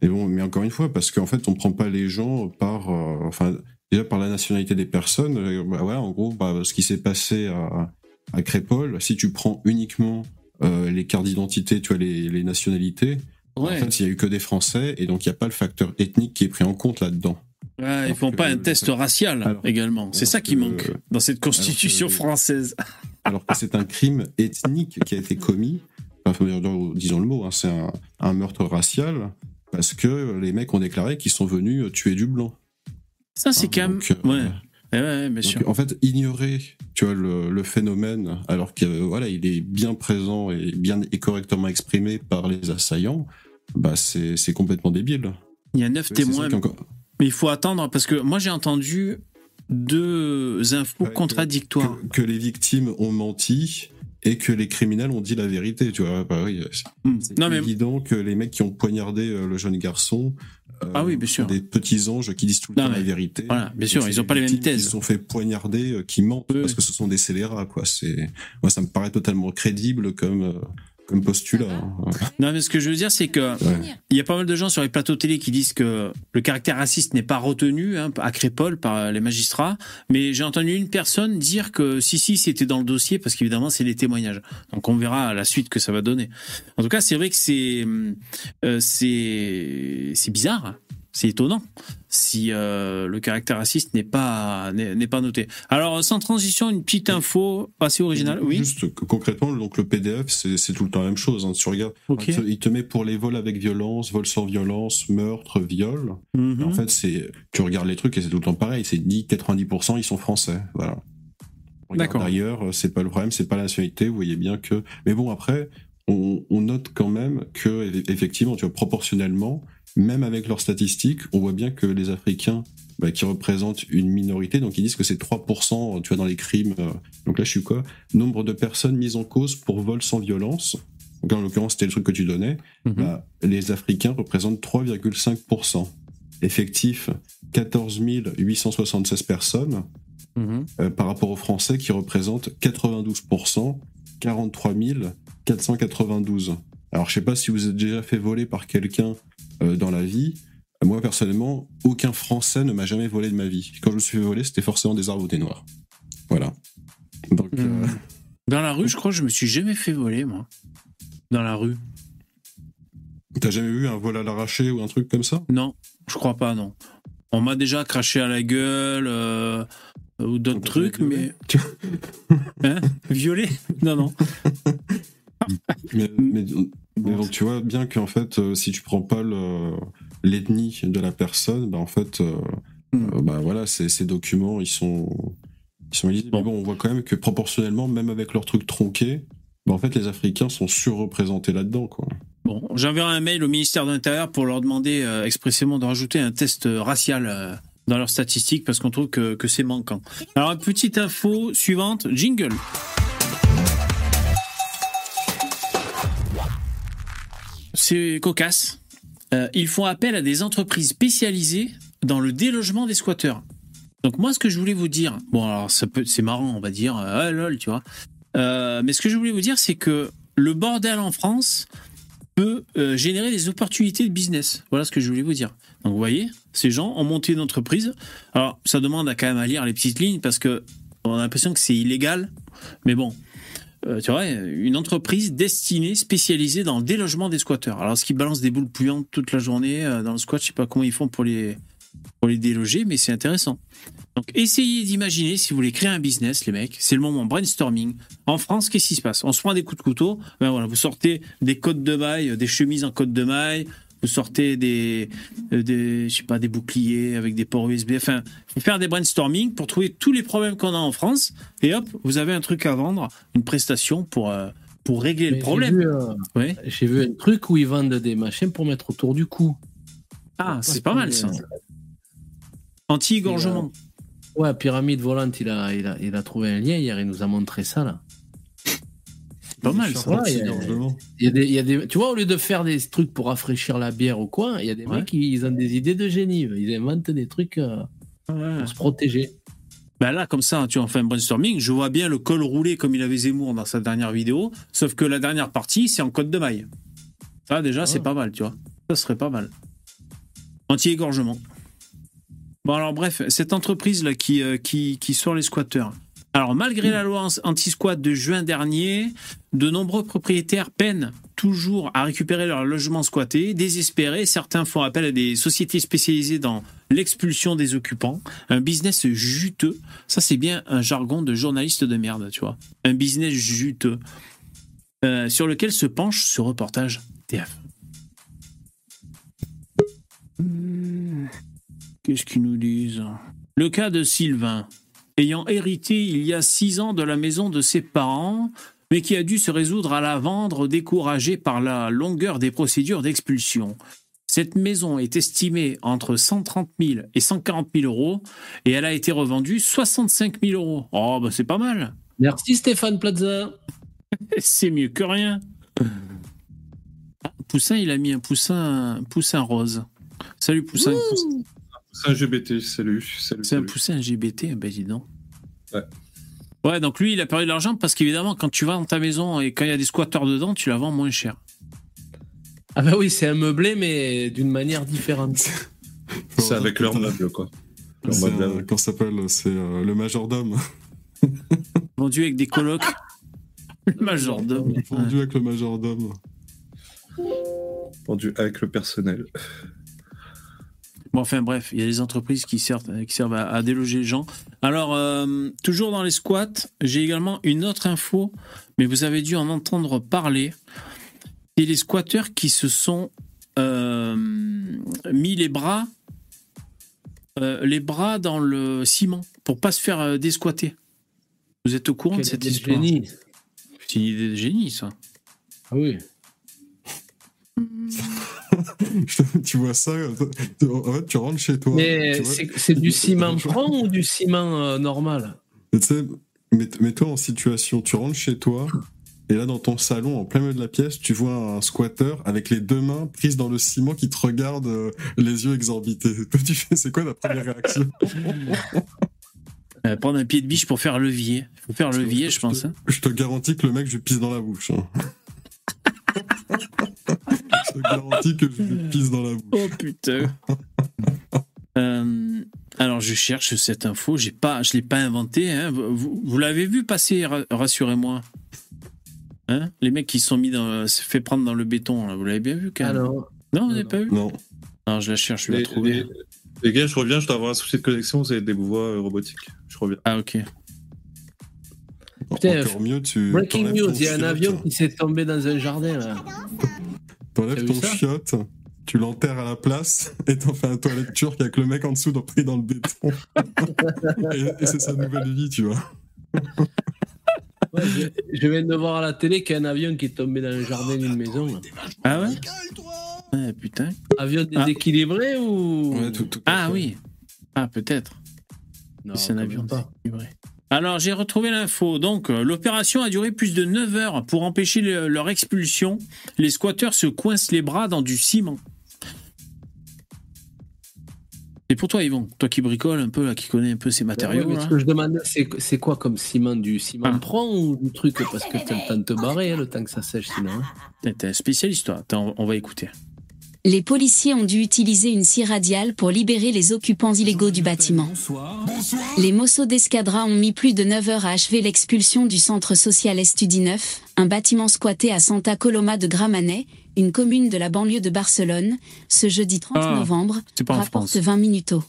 Et bon, mais encore une fois, parce qu'en fait, on prend pas les gens par, euh, enfin, déjà par la nationalité des personnes. euh, Bah ouais, en gros, bah, ce qui s'est passé à, à Crépole, si tu prends uniquement euh, les cartes d'identité, tu vois, les, les nationalités, Ouais. en fait, il y a eu que des Français, et donc il n'y a pas le facteur ethnique qui est pris en compte là-dedans. Ils Alors font pas un test racial alors- également. C'est ça qui que- manque dans cette constitution alors que- française. alors que c'est un crime ethnique qui a été commis. Enfin, disons le mot, hein, c'est un, un meurtre racial parce que les mecs ont déclaré qu'ils sont venus tuer du blanc. Ça, c'est quand même. Euh, Ouais. Ouais, bien donc, sûr. en fait, ignorer, tu vois, le, le phénomène, alors que voilà, il est bien présent et bien et correctement exprimé par les assaillants, bah c'est complètement débile. Il y a neuf témoins. Mais il faut attendre parce que moi, j'ai entendu deux infos Ouais, contradictoires. que, que les victimes ont menti et que les criminels ont dit la vérité, tu vois. Bah oui, c'est Hmm. mais évident que les mecs qui ont poignardé euh, le jeune garçon, euh, Ah oui, bien sûr. des petits anges qui disent tout le Non, temps la vérité. voilà, bien sûr, ils ont pas les mêmes thèses. Qui se sont fait poignarder, euh, qui mentent Oui, parce que ce sont des scélérats, quoi. C'est moi, ça me paraît totalement crédible comme euh, comme postulat. hein. Non, mais ce que je veux dire, c'est que Ouais. il y a pas mal de gens sur les plateaux télé qui disent que le caractère raciste n'est pas retenu hein, à Crépole par les magistrats. Mais j'ai entendu une personne dire que si, si, c'était dans le dossier parce qu'évidemment, c'est les témoignages. Donc on verra à la suite que ça va donner. En tout cas, c'est vrai que c'est euh, c'est c'est bizarre. C'est étonnant si euh, le caractère raciste n'est pas n'est pas noté. Alors sans transition, une petite info assez originale. Oui. Juste concrètement, donc le PDF, c'est tout le temps la même chose. Hein. Tu regardes, il te- il te met pour les vols avec violence, vols sans violence, meurtre, viol. Mhm. En fait, c'est tu regardes les trucs et c'est tout le temps pareil. C'est dit 90% ils sont français. Voilà. D'accord. D'ailleurs, c'est pas le problème, c'est pas la nationalité. Vous voyez bien que. Mais bon, après, on, on note quand même que eff- effectivement, tu vois, proportionnellement, même avec leurs statistiques, on voit bien que les Africains bah, qui représentent une minorité. Donc ils disent que c'est 3%, tu vois, dans les crimes. euh, donc là, je suis quoi? Nombre de personnes mises en cause pour vol sans violence. Donc en l'occurrence, c'était le truc que tu donnais. Mhm. Bah, les Africains représentent 3,5%. Effectif, 14 876 personnes Mhm. euh, par rapport aux Français qui représentent 92%, 43 492. Alors je sais pas si vous êtes déjà fait voler par quelqu'un euh, dans la vie. Moi personnellement, aucun Français ne m'a jamais volé de ma vie. Quand je me suis fait voler, c'était forcément des arbres au thé noir. Voilà. Donc, euh. Dans la rue, je crois que je me suis jamais fait voler, moi. Dans la rue. t'as jamais vu un vol à l'arraché ou un truc comme ça? Non, je crois pas, non. On m'a déjà craché à la gueule euh, ou d'autres trucs, mais. Hein? Violé? Non, non. mais, mais- donc tu vois bien qu'en fait, euh, si tu prends pas le- l'ethnie de la personne, bah en fait, euh, Hmm. euh, bah voilà, ces, ces documents, ils sont, ils sont. Bon. Mais bon, on voit quand même que proportionnellement, même avec leurs trucs tronqués, bah en fait, les Africains sont surreprésentés là-dedans, quoi. Bon, j'enverrai un mail au ministère de l'Intérieur pour leur demander euh, expressément de rajouter un test racial dans leurs statistiques parce qu'on trouve que, que c'est manquant. Alors, petite info suivante, jingle. C'est cocasse. Euh, ils font appel à des entreprises spécialisées dans le délogement des squatteurs. Donc moi, ce que je voulais vous dire, bon alors ça peut, c'est marrant, on va dire, euh, ah, lol, tu vois. Euh, mais ce que je voulais vous dire, c'est que le bordel en France peut générer des opportunités de business. Voilà ce que je voulais vous dire. Donc vous voyez, ces gens ont monté une entreprise. Alors ça demande à quand même à lire les petites lignes parce que on a l'impression que c'est illégal, mais bon. Euh, tu vois, une entreprise destinée, spécialisée dans le délogement des squatteurs. Alors, est-ce qu'ils balancent des boules puantes toute la journée euh, dans le squat? Je sais pas comment ils font pour les, pour les déloger, mais c'est intéressant. Donc, essayez d'imaginer si vous voulez créer un business, les mecs. C'est le moment brainstorming. En France, qu'est-ce qui se passe? On se prend des coups de couteau. Ben vous sortez des côtes de maille, des chemises en côte de maille. Vous sortez des, euh, des, je sais pas, des boucliers avec des ports USB. Enfin, faut faire des brainstorming pour trouver tous les problèmes qu'on a en France. Et hop, vous avez un truc à vendre, une prestation pour, euh, pour régler le problème. J'ai vu, euh, Ouais. j'ai vu un truc où ils vendent des machins pour mettre autour du cou. Ah, c'est pas mal ça. Anti-égorgement. Ouais, Pyramide Volante, il a, il, a, il a trouvé un lien hier, il nous a montré ça là. C'est pas mal ça. Ouais, il y a- Il y a des, il y a des, tu vois, au lieu de faire des trucs pour rafraîchir la bière ou quoi, il y a des Ouais. mecs qui ils ont des idées de génie. Ils inventent des trucs euh, Ouais. pour se protéger. Ben là, comme ça, tu en fais un brainstorming. Je vois bien le col roulé comme il avait Zemmour dans sa dernière vidéo. Sauf que la dernière partie, c'est en côte de maille. Ça, déjà, c'est Ah. pas mal, tu vois. Ça serait pas mal. Anti-égorgement. Bon, alors, bref, cette entreprise-là qui, euh, qui, qui sort les squatteurs. Alors, malgré la loi anti-squat de juin dernier, de nombreux propriétaires peinent toujours à récupérer leur logement squatté. Désespérés, certains font appel à des sociétés spécialisées dans l'expulsion des occupants. Un business juteux. Ça, c'est bien un jargon de journaliste de merde, tu vois. Un business juteux. Euh, sur lequel se penche ce reportage TF. Hmm. Qu'est-ce qu'ils nous disent? Le cas de Sylvain, ayant hérité il y a six ans de la maison de ses parents, mais qui a dû se résoudre à la vendre découragé par la longueur des procédures d'expulsion. Cette maison est estimée entre 130 000 et 140 000 euros et elle a été revendue 65 000 euros. Oh, bah c'est pas mal. Merci Stéphane Plaza. C'est mieux que rien. Ah, Poussin, il a mis un poussin, un poussin rose. Salut Poussin. C'est un GBT, salut. salut, C'est un poussin LGBT, ben dis donc. Ouais. Ouais, donc lui, il a perdu de l'argent parce qu'évidemment, quand tu vas dans ta maison et quand il y a des squatteurs dedans, tu la vends moins cher. Ah bah oui, c'est un meublé, mais d'une manière différente. C'est avec leur meuble, quoi. Leur meuble euh, ça s'appelle C'est euh, le majordome. Vendu avec des colocs. Le majordome. Vendu avec le majordome. Vendu avec le personnel. Bon, enfin bref, il y a des entreprises qui servent, qui servent à, à déloger les gens. Alors, euh, toujours dans les squats, j'ai également une autre info, mais vous avez dû en entendre parler. C'est les squatteurs qui se sont euh, mis les bras, euh, les bras dans le ciment pour pas se faire euh, désquatter. Vous êtes au courant de cette idée de histoire? génie. C'est une idée de génie, ça. Ah oui. Tu vois ça, en fait, tu rentres chez toi. Mais c'est du ciment franc ou du ciment euh, normal? Tu sais, mets- mets-toi en situation, tu rentres chez toi, et là, dans ton salon, en plein milieu de la pièce, tu vois un squatter avec les deux mains prises dans le ciment qui te regarde euh, les yeux exorbités. Toi, tu fais, c'est quoi la première réaction? Euh, prendre un pied de biche pour faire levier. Faut faire levier, je pense. hein. Je te garantis que le mec, je lui pisse dans la bouche. hein. Je te garantis que je lui pisse dans la bouche. Oh putain. Euh, alors je cherche cette info, j'ai pas, je l'ai pas inventée. Hein. Vous, vous- vous l'avez vu passer, ra- rassurez-moi. Hein? Les mecs qui se sont mis dans, se fait prendre dans le béton, là, vous l'avez bien vu quand même. Alors, non, vous non. pas vu? Non. Non, je la cherche, je vais la trouver. les- les gars, je reviens, je dois avoir un souci de connexion, c'est des voix euh, robotiques. Je reviens. Ah ok. Putain, Encore mieux, tu breaking news, il y a un avion qui s'est tombé dans un jardin là. T'enlèves ton chiotte, tu l'enterres à la place, et t'en fais un toilette turc avec le mec en dessous pris dans le béton. et et c'est sa nouvelle vie, tu vois. Ouais, je, je viens de voir à la télé qu'il y a un avion qui est tombé dans le jardin d'une maison. là. Ah ouais Ouais, putain. Avion déséquilibré ou Ouais, tout- tout à Ah oui. Ah peut-être. Non, c'est un avion pas. Alors, j'ai retrouvé l'info. Donc, euh, l'opération a duré plus de 9 heures pour empêcher le- leur expulsion. Les squatteurs se coincent les bras dans du ciment. Et pour toi, Yvon, toi qui bricole un peu, là, qui connais un peu ces Ouais, matériaux, mais là. ce que je demandais, c'est quoi comme ciment Du ciment Ah. prend ou du truc? Parce que t'as le temps de te barrer, hein, le temps que ça sèche sinon. hein. T'es un spécialiste, toi. Attends, on va écouter. Les policiers ont dû utiliser une scie radiale pour libérer les occupants illégaux du bâtiment. Les Mosso d'Escadra ont mis plus de 9 heures à achever l'expulsion du centre social Estudi 9, un bâtiment squatté à Santa Coloma de Gramenet, une commune de la banlieue de Barcelone, ce jeudi 30 Ah, novembre, rapporte France. 20 minutos.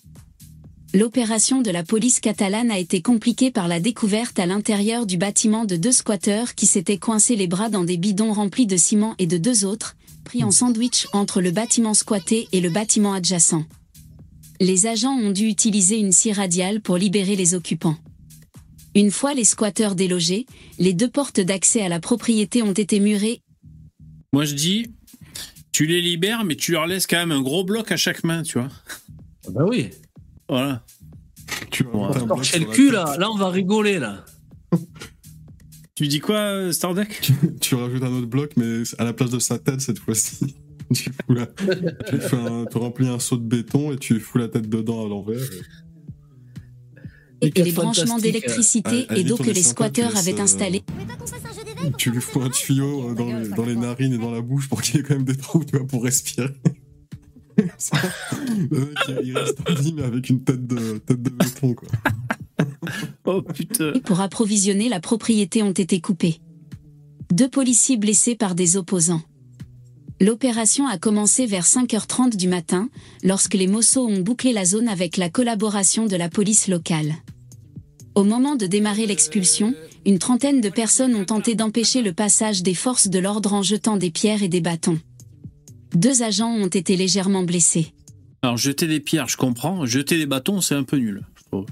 L'opération de la police catalane a été compliquée par la découverte à l'intérieur du bâtiment de deux squatteurs qui s'étaient coincés les bras dans des bidons remplis de ciment et de deux autres, pris en sandwich entre le bâtiment squatté et le bâtiment adjacent. Les agents ont dû utiliser une scie radiale pour libérer les occupants. Une fois les squatteurs délogés, les deux portes d'accès à la propriété ont été murées Moi, je dis, tu les libères, mais tu leur laisses quand même un gros bloc à chaque main, tu vois. Ah bah oui. Voilà. Tu vas Torcher le cul là, là on va rigoler là. Tu dis quoi, euh, Starduck Tu rajoutes un autre bloc, mais à la place de sa tête cette fois-ci. Tu, fous la- tu, fais un- tu remplis un seau de béton et tu fous la tête dedans à l'envers. et, les branchements fantastique. d'électricité et d'eau que les squatteurs tu avaient euh, installés. Tu lui fous un tuyau euh, dans les, dans les narines et dans la bouche pour qu'il y ait quand même des trous tu vois, pour respirer. Le mec, il- il reste en vie, mais avec une tête de, tête de béton, quoi. Oh putain. pour approvisionner la propriété ont été coupés. Deux policiers blessés par des opposants. L'opération a commencé vers 5h30 du matin, lorsque les Mossos ont bouclé la zone avec la collaboration de la police locale. Au moment de démarrer l'expulsion, une trentaine de personnes ont tenté d'empêcher le passage des forces de l'ordre en jetant des pierres et des bâtons. Deux agents ont été légèrement blessés. Alors, jeter des pierres, je comprends. Jeter des bâtons, c'est un peu nul, je trouve.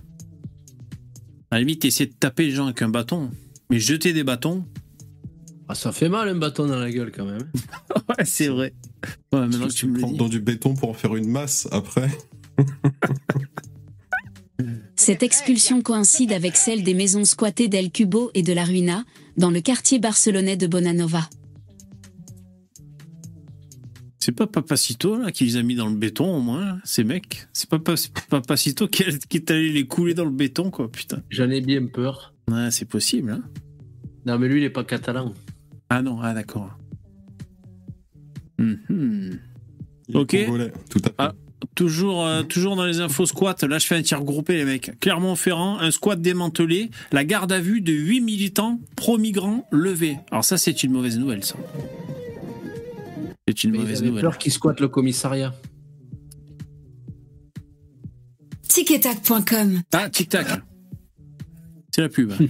À la limite, essayer de taper les gens avec un bâton. Mais jeter des bâtons, Ah, ça fait mal un bâton dans la gueule quand même. ouais, c'est vrai. Ouais, maintenant que tu me le prends dis. dans du béton pour en faire une masse après. Cette expulsion coïncide avec celle des maisons squattées d'El Cubo et de la Ruina, dans le quartier barcelonais de Bonanova. C'est pas Papacito là qui les a mis dans le béton au moins, ces mecs? C'est pas Papacito qui, a- qui est allé les couler dans le béton quoi, putain. J'en ai bien peur. Ouais, c'est possible. Hein Non mais lui il est pas catalan. ah non, ah d'accord. Mhm. Est Ok. congolais, tout à fait. Ah. Toujours, euh, toujours dans les infos squat, là je fais un tir groupé les mecs. Clermont-Ferrand, un squat démantelé, la garde à vue de 8 militants pro-migrants levés. Alors ça c'est une mauvaise nouvelle ça. C'est une Mais mauvaise nouvelle. peur qu'il squatte le commissariat. Ticetac.com Ah, tic-tac. C'est la pub.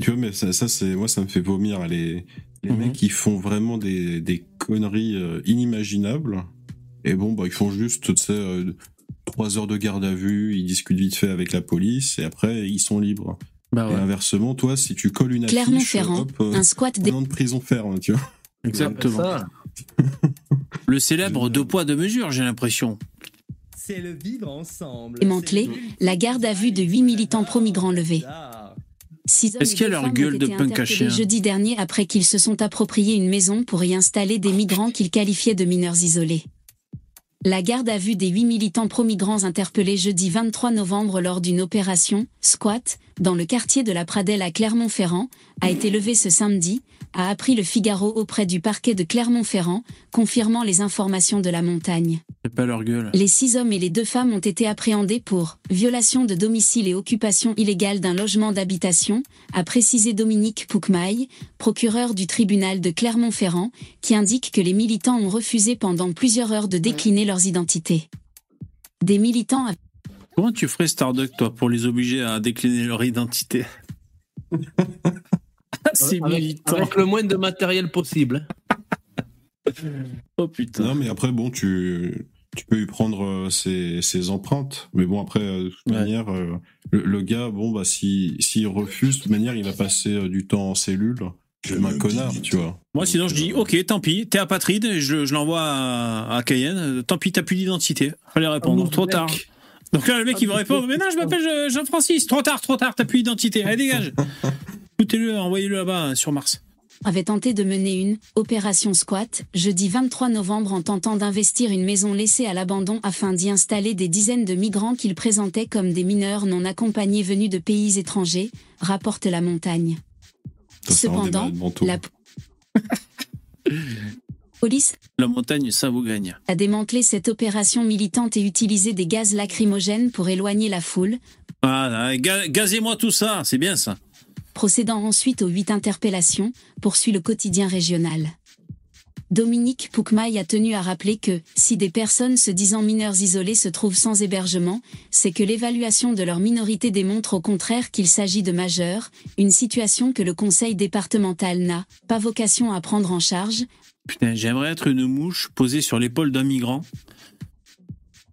Tu vois, mais ça, ça, c'est moi, ça me fait vomir les, les Mhm. mecs qui font vraiment des, des conneries euh, inimaginables. Et bon, bah, ils font juste, tu sais, euh, trois heures de garde à vue, ils discutent vite fait avec la police, et après, ils sont libres. Bah Et inversement, toi, si tu colles une affiche, Clermont-Ferrand, euh, un squat an de prison ferme, tu vois. exactement. Le célèbre deux poids, deux mesures, j'ai l'impression. C'est le vivre ensemble. Démantelé, la garde à vue de huit militants pro-migrants hommes Est-ce qu'il y a leur gueule de punk à interpellés chien jeudi dernier après qu'ils se sont appropriés une maison pour y installer des migrants qu'ils qualifiaient de mineurs isolés. La garde à vue des huit militants pro-migrants interpellés jeudi 23 novembre lors d'une opération, squat, dans le quartier de la Pradelle à Clermont-Ferrand, a été levée ce samedi, a appris le Figaro auprès du parquet de Clermont-Ferrand, confirmant les informations de la montagne. C'est pas leur gueule. Les six hommes et les deux femmes ont été appréhendés pour violation de domicile et occupation illégale d'un logement d'habitation, a précisé Dominique Poukmaille, procureur du tribunal de Clermont-Ferrand, qui indique que les militants ont refusé pendant plusieurs heures de décliner leurs identités. Des militants a- Comment tu ferais Starduck, toi, pour les obliger à décliner leur identité? C'est avec, militant. avec le moins de matériel possible. Oh putain. Non, mais après, bon, tu, tu peux lui prendre euh, ses, ses empreintes. Mais bon, après, euh, de toute Ouais. manière, euh, le, le gars, bon, bah, s'il s'il refuse, de toute manière, il va passer euh, du temps en cellule. Comme un connard, tu vois. Moi, sinon, je dis, ok, tant pis, t'es apatride, je, je l'envoie à, à Cayenne, tant pis, t'as plus d'identité. Fallait répondre, Ah, trop mec. tard. Donc là, le mec, il va répondre, mais non, je m'appelle Jean-Francis, trop tard, trop tard, t'as plus d'identité, allez, dégage. Foutez-le, envoyez-le là-bas, euh, sur Mars. avait tenté de mener une opération squat jeudi 23 novembre en tentant d'investir une maison laissée à l'abandon afin d'y installer des dizaines de migrants qu'il présentait comme des mineurs non accompagnés venus de pays étrangers, rapporte la montagne. Ça, Cependant, la police La montagne, ça vous gagne. a démantelé cette opération militante et utilisé des gaz lacrymogènes pour éloigner la foule, Voilà, ga- gazez-moi tout ça, c'est bien ça. Procédant ensuite aux huit interpellations, poursuit le quotidien régional. Dominique Poukmaille a tenu à rappeler que, si des personnes se disant mineurs isolés se trouvent sans hébergement, c'est que l'évaluation de leur minorité démontre au contraire qu'il s'agit de majeurs, une situation que le conseil départemental n'a pas vocation à prendre en charge, Putain, j'aimerais être une mouche posée sur l'épaule d'un migrant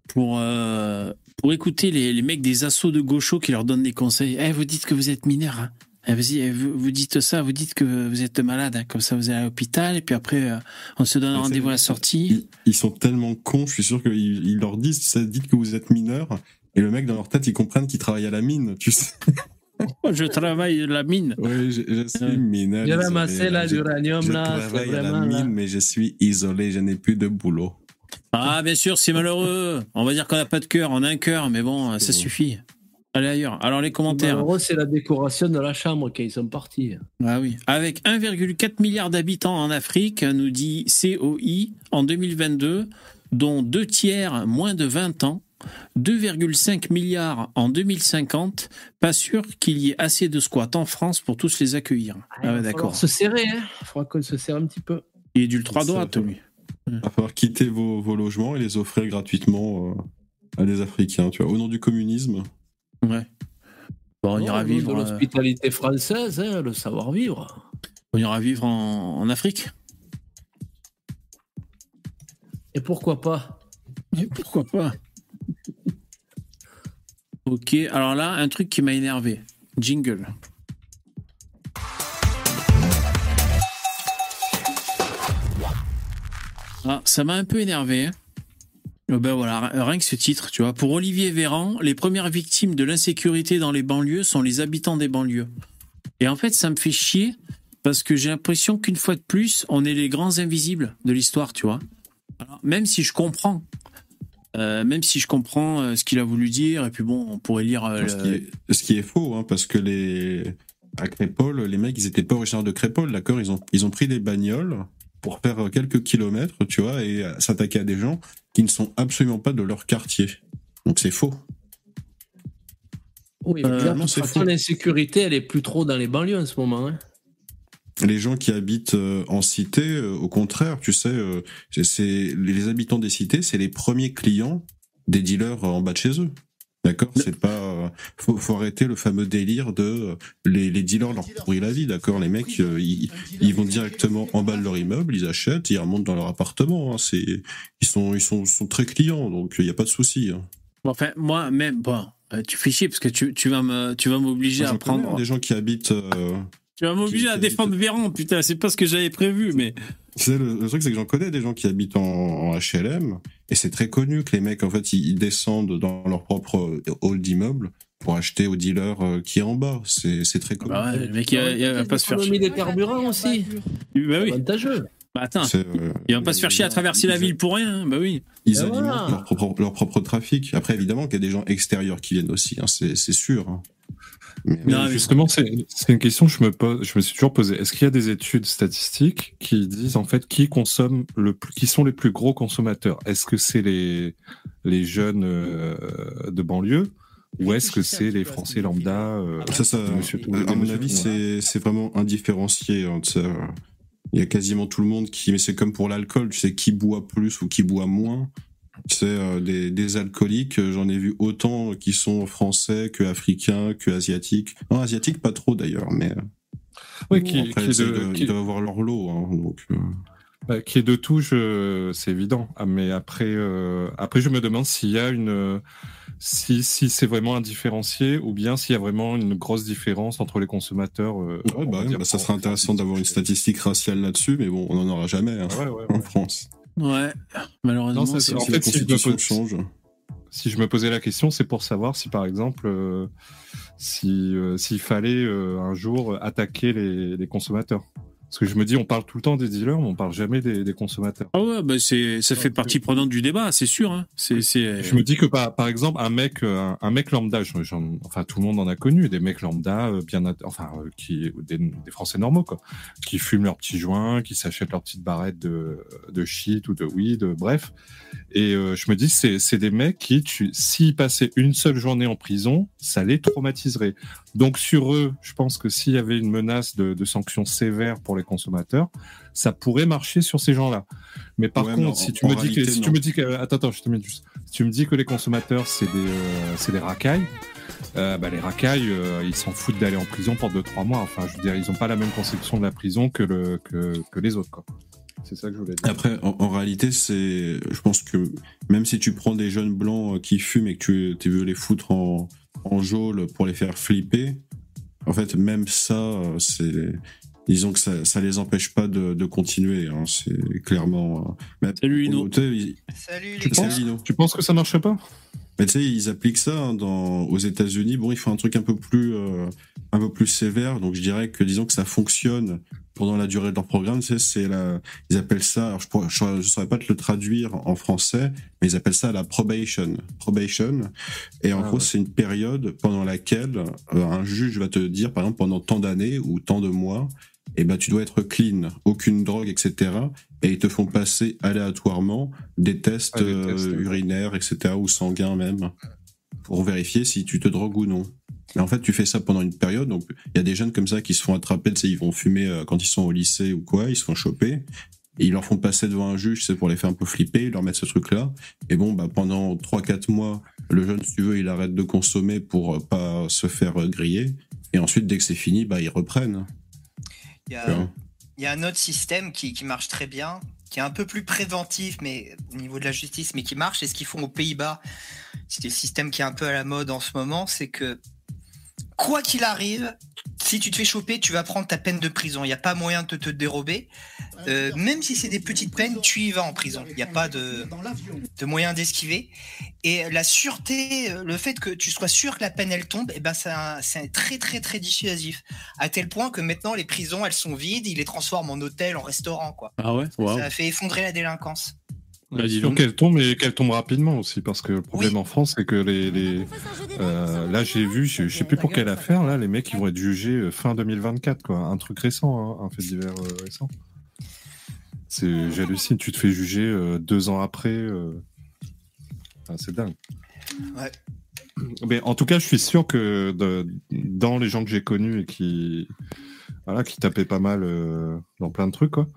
pour, euh, pour écouter les, les mecs des assauts de gauchos qui leur donnent des conseils. Eh, vous dites que vous êtes mineur. Hein. Eh, vas-y, eh, vous, vous dites ça, vous dites que vous êtes malade. hein. Comme ça, vous allez à l'hôpital et puis après, euh, on se donne rendez-vous à la sortie. Ils, ils sont tellement cons, je suis sûr qu'ils ils leur disent, ça dites que vous êtes mineur. Et le mec, dans leur tête, ils comprennent qu'il travaille à la mine, tu sais. Je travaille la mine. Oui, je, je suis Ouais. mineur. J'ai ramassé là, Je- l'uranium Je là. c'est travaille à la là. mine, mais je suis isolé, je n'ai plus de boulot. Ah, bien sûr, c'est malheureux. On va dire qu'on n'a pas de cœur, on a un cœur, mais bon, ça suffit. Allez ailleurs. Alors, les commentaires. Malheureux, c'est la décoration de la chambre qu'ils sont partis. Ah oui. Avec 1,4 milliard d'habitants en Afrique, nous dit COI, en 2022, dont deux tiers moins de 20 ans, 2,5 milliards en 2050, pas sûr qu'il y ait assez de squats en France pour tous les accueillir. Ah Il ouais, d'accord. se serrer, hein. Il faudra qu'on se serre un petit peu. Il est d'ultra droite, Ça, lui. Il va falloir quitter vos, vos logements et les offrir gratuitement euh, à des Africains, tu vois, au nom du communisme. Ouais. Bon, on Non, ira vivre, euh, l'hospitalité française, hein, le savoir-vivre. on ira vivre en, en Afrique. Et pourquoi pas? Mais pourquoi pas? Ok, alors là, un truc qui m'a énervé. Jingle. Ah, ça m'a un peu énervé. hein. Euh, Ben voilà, rien que ce titre, tu vois. Pour Olivier Véran, les premières victimes de l'insécurité dans les banlieues sont les habitants des banlieues. Et en fait, ça me fait chier parce que j'ai l'impression qu'une fois de plus, on est les grands invisibles de l'histoire, tu vois. Même si je comprends, euh, même si je comprends euh, ce qu'il a voulu dire, et puis bon, on pourrait lire. euh, Ce, qui est, faux, hein, parce que les à Crépole, les mecs, ils étaient pas originaires de Crépole, d'accord ils ils ont pris des bagnoles pour faire quelques kilomètres, tu vois, et euh, s'attaquer à des gens qui ne sont absolument pas de leur quartier. Donc c'est faux. Oui, Euh, l'insécurité, elle est plus trop dans les banlieues en ce moment. hein. Les gens qui habitent euh, en cité, euh, au contraire, tu sais, euh, c'est- c'est les habitants des cités, c'est les premiers clients des dealers euh, en bas de chez eux. D'accord, c'est pas. euh, faut, faut arrêter le fameux délire de euh, les, les dealers leur pourrit la vie. D'accord, les mecs, euh, ils, ils vont directement en bas de leur immeuble, ils achètent, ils remontent dans leur appartement. hein, c'est, ils sont, ils sont, sont très clients, donc il y a pas de souci. hein. Enfin, moi, même, bon, euh, tu fais chier parce que tu, tu vas me, tu vas m'obliger à prendre. des gens qui habitent, euh, Tu vas m'obliger à défendre Véran, putain, c'est pas ce que j'avais prévu, mais. Tu sais, le, le truc, c'est que j'en connais des gens qui habitent en, en HLM, et c'est très connu que les mecs, en fait, ils, ils descendent dans leur propre hall d'immeuble pour acheter au dealer euh, qui est en bas. C'est très connu. Bah ouais, le mec, il, va- il va pas se faire chier. des carburants aussi. Bah oui. Avantageux. Bah attends, euh, il va pas se faire chier à traverser la ville pour rien, hein, bah oui. Ils alimentent voilà. leur, propre, leur propre trafic. Après, évidemment qu'il y a des gens extérieurs qui viennent aussi, hein, c'est c'est sûr. hein. Mais- Mais Non, mais- justement, c'est c'est une question que je me pose, je me suis toujours posée. Est-ce qu'il y a des études statistiques qui disent en fait qui consomme le plus, qui sont les plus gros consommateurs? Est-ce que c'est les les jeunes euh, de banlieue ou est-ce que c'est les Français lambda euh, Ça, ça, de monsieur tout- à, mon avis, c'est c'est vraiment indifférencié. hein, Il y a quasiment tout le monde qui, mais c'est comme pour l'alcool, tu sais, qui boit plus ou qui boit moins. Sais, euh, des, des alcooliques, euh, j'en ai vu autant qui sont français que africains, que asiatiques. Non, asiatiques pas trop d'ailleurs, mais bon, qui, après, qui est de- doivent- qui- ils doivent avoir leur lot. Hein, donc, euh, Bah, qui est de tout, c'est évident. Ah, Mais après, euh, après, je me demande s'il y a une, euh, si, si c'est vraiment indifférencié ou bien s'il y a vraiment une grosse différence entre les consommateurs. ouais, bah, dire, bah, ça serait intéressant d'avoir une statistique raciale là-dessus, mais bon, on n'en aura jamais hein, Ouais, ouais, en. France. Ouais, malheureusement. Non, ça, en Si fait, la si je pose- change. Si je me posais la question, c'est pour savoir si, par exemple, euh, si euh, s'il fallait euh, un jour attaquer les, les consommateurs. Parce que je me dis, on parle tout le temps des dealers, mais on parle jamais des, des consommateurs. Ah ouais, bah c'est, ça fait partie prenante du débat, c'est sûr. Hein. C'est, c'est. Je me dis que par, par exemple un mec euh, un, un mec lambda, j'en- j'en- enfin tout le monde en a connu des mecs lambda euh, bien enfin euh, qui des, des Français normaux quoi, qui fument leurs petits joints, qui s'achètent leurs petites barrettes de de shit ou de weed, bref. Et euh, je me dis c'est c'est des mecs qui tu s'ils passaient une seule journée en prison, ça les traumatiserait. Donc sur eux, je pense que s'il y avait une menace de, de sanctions sévères pour les consommateurs, ça pourrait marcher sur ces gens-là. Mais par Ouais, contre, si tu me dis que réalité, si tu me dis que attends attends, je te mets juste. Si tu me dis que les consommateurs c'est des euh, c'est des racailles, euh, bah, les racailles euh, ils s'en foutent d'aller en prison pour 2-3 mois. Enfin, je veux dire, ils ont pas la même conception de la prison que le que, que les autres quoi. C'est ça que je voulais dire. Après, en, en réalité, c'est, je pense que même si tu prends des jeunes blancs euh, qui fument et que tu, tu veux les foutre en, en geôle pour les faire flipper, en fait, même ça, euh, c'est, disons que ça, ça les empêche pas de, de continuer. Hein, c'est clairement. euh, mais Salut Lino. ils- Salut Tu. Lino. Tu penses que ça marcherait pas? Mais tu sais, ils appliquent ça hein, dans, aux États-Unis. Bon, ils font un truc un peu plus, euh, un peu plus sévère. Donc, je dirais que disons que ça fonctionne pendant la durée de leur programme. Tu sais, c'est la, ils appellent ça. Alors, je pourrais, je, saurais- pas te le traduire en français, mais ils appellent ça la probation. Probation. Et en Ah, gros, ouais. c'est une période pendant laquelle euh, un juge va te dire, par exemple, pendant tant d'années ou tant de mois, eh ben, tu dois être clean, aucune drogue, etc. Et ils te font passer aléatoirement des tests, Ah, des euh, tests, urinaires, etc., ou sanguins même, pour vérifier si tu te drogues ou non. Mais en fait, tu fais ça pendant une période. Donc, il y a des jeunes comme ça qui se font attraper. Tu sais, ils vont fumer euh, quand ils sont au lycée ou quoi. Ils se font choper. Et ils leur font passer devant un juge, c'est pour les faire un peu flipper. Ils leur mettent ce truc-là. Et bon, bah, pendant 3-4 mois, le jeune, si tu veux, il arrête de consommer pour euh, pas se faire euh, griller. Et ensuite, dès que c'est fini, bah, ils reprennent. Il y Tu vois? a, il y a un autre système qui, marche très bien, qui est un peu plus préventif, mais au niveau de la justice, mais qui marche. Et ce qu'ils font aux Pays-Bas, c'est le système qui est un peu à la mode en ce moment, c'est que quoi qu'il arrive, si tu te fais choper, tu vas prendre ta peine de prison. Il n'y a pas moyen de te dérober. Euh, même si c'est des petites peines, tu y vas en prison. Il n'y a pas de, de moyen d'esquiver. Et la sûreté, le fait que tu sois sûr que la peine elle tombe, eh ben c'est très très très dissuasif. À tel point que maintenant les prisons elles sont vides, ils les transforment en hôtels, en restaurants quoi. Ah ouais? Ça a fait effondrer la délinquance. Bah, dis Sûr donc. qu'elle tombe et qu'elle tombe rapidement aussi, parce que le problème en France, c'est que les, les euh, là j'ai vu, je, je sais plus pour quelle affaire, là les mecs ils vont être jugés euh, fin 2024 quoi, un truc récent, hein, un fait divers euh, récent. C'est j'hallucine, tu te fais juger euh, deux ans après, euh, enfin, c'est dingue. Ouais. Mais en tout cas, je suis sûr que de- dans les gens que j'ai connus et qui voilà, qui tapaient pas mal euh, dans plein de trucs quoi.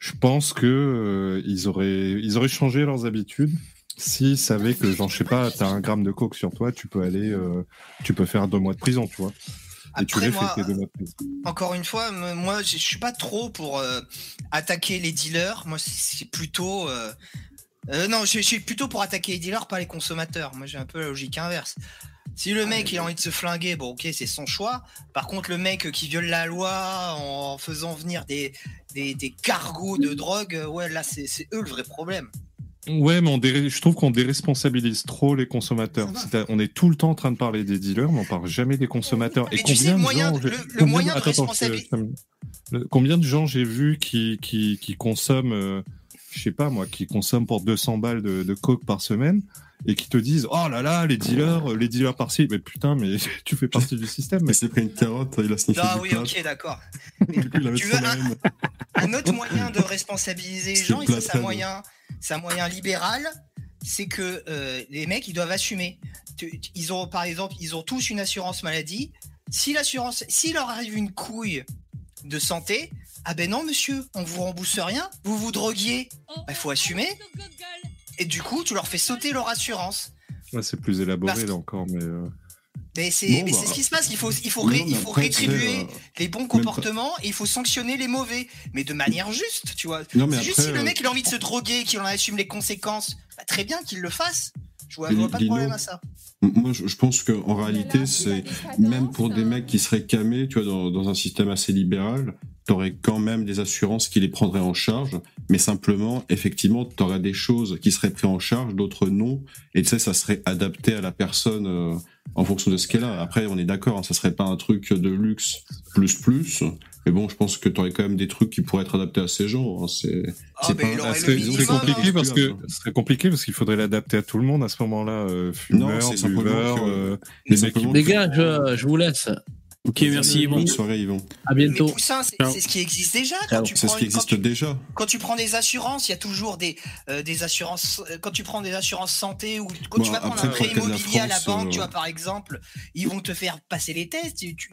Je pense que euh, ils auraient ils auraient changé leurs habitudes s'ils savaient que genre je sais pas, t'as un gramme de coke sur toi, tu peux aller euh, tu peux faire deux mois de prison, tu vois. Et tu Après, les moi, fais tes deux mois de prison. Encore une fois, moi je je suis pas trop pour euh, attaquer les dealers. Moi c'est- plutôt euh, euh, non, je je suis plutôt pour attaquer les dealers, pas les consommateurs. Moi j'ai un peu la logique inverse. Si le mec il a envie de se flinguer, bon ok c'est son choix. Par contre le mec qui viole la loi en faisant venir des, des, des cargos de drogue, euh, ouais là c'est eux le vrai problème. Ouais, mais on je trouve qu'on déresponsabilise trop les consommateurs. On est tout le temps en train de parler des dealers, mais on parle jamais des consommateurs. Mais Et sais, combien de moyen gens, le- le combien- moyen de attends, je- Combien de gens j'ai vu qui, qui, qui consomment, euh, je sais pas moi, qui consomment pour 200 balles de, de coke par semaine et qui te disent oh là là les dealers, les dealers par-ci, mais putain mais tu fais partie du système. Mais Il s'est pris une carotte, il a sniffé Ah oui plat. ok d'accord. Tu veux un- autre moyen de responsabiliser les C'est gens, et ça c'est un moyen, c'est un moyen libéral, c'est que euh, les mecs ils doivent assumer. Ils ont par exemple, ils ont tous une assurance maladie. Si l'assurance, s'il leur arrive une couille de santé, ah ben non monsieur, on vous rembourse rien, vous vous droguiez, il faut assumer. Et du coup, tu leur fais sauter leur assurance. Ouais, c'est plus élaboré Parce- là encore, mais euh, Mais c'est Bon, mais bah. c'est ce qui se passe. Il faut, il faut, Non, ré- il rétribuer euh, les bons comportements et il faut sanctionner les mauvais, mais de manière juste, tu vois. Non, mais C'est juste si le euh, mec il a envie de se droguer, qu'il en assume les conséquences, bah, très bien qu'il le fasse. Je vois, vois pas de problème à ça. Moi, je je pense qu'en réalité, c'est même pour des mecs qui seraient camés, tu vois, dans, dans un système assez libéral, t'aurais quand même des assurances qui les prendraient en charge, mais simplement, effectivement, t'aurais des choses qui seraient prises en charge, d'autres non, et tu sais, ça serait adapté à la personne euh, en fonction de ce qu'elle a. Après, on est d'accord, hein, ça serait pas un truc de luxe plus plus, mais bon, je pense que t'aurais quand même des trucs qui pourraient être adaptés à ces gens. hein, c'est Ah, pas ah, compliqué hein. parce que ce serait compliqué parce qu'il faudrait l'adapter à tout le monde à ce moment-là, euh, simplement buveurs, que- euh, les mecs qui simplement Les gars, je, je vous laisse. Ok, merci Yvon. Bonne soirée, Yvon. À Mais bientôt. Poussin, c'est ce qui existe déjà. Quand tu C'est prends ce qui une- quand existe tu- déjà. quand tu prends des assurances, il y a toujours des, euh, des assurances. euh, Quand tu prends des assurances santé ou quand Bon, tu vas prendre après, un prêt immobilier à la banque, euh, tu vois, par exemple, ils vont te faire passer les tests. tu- tu-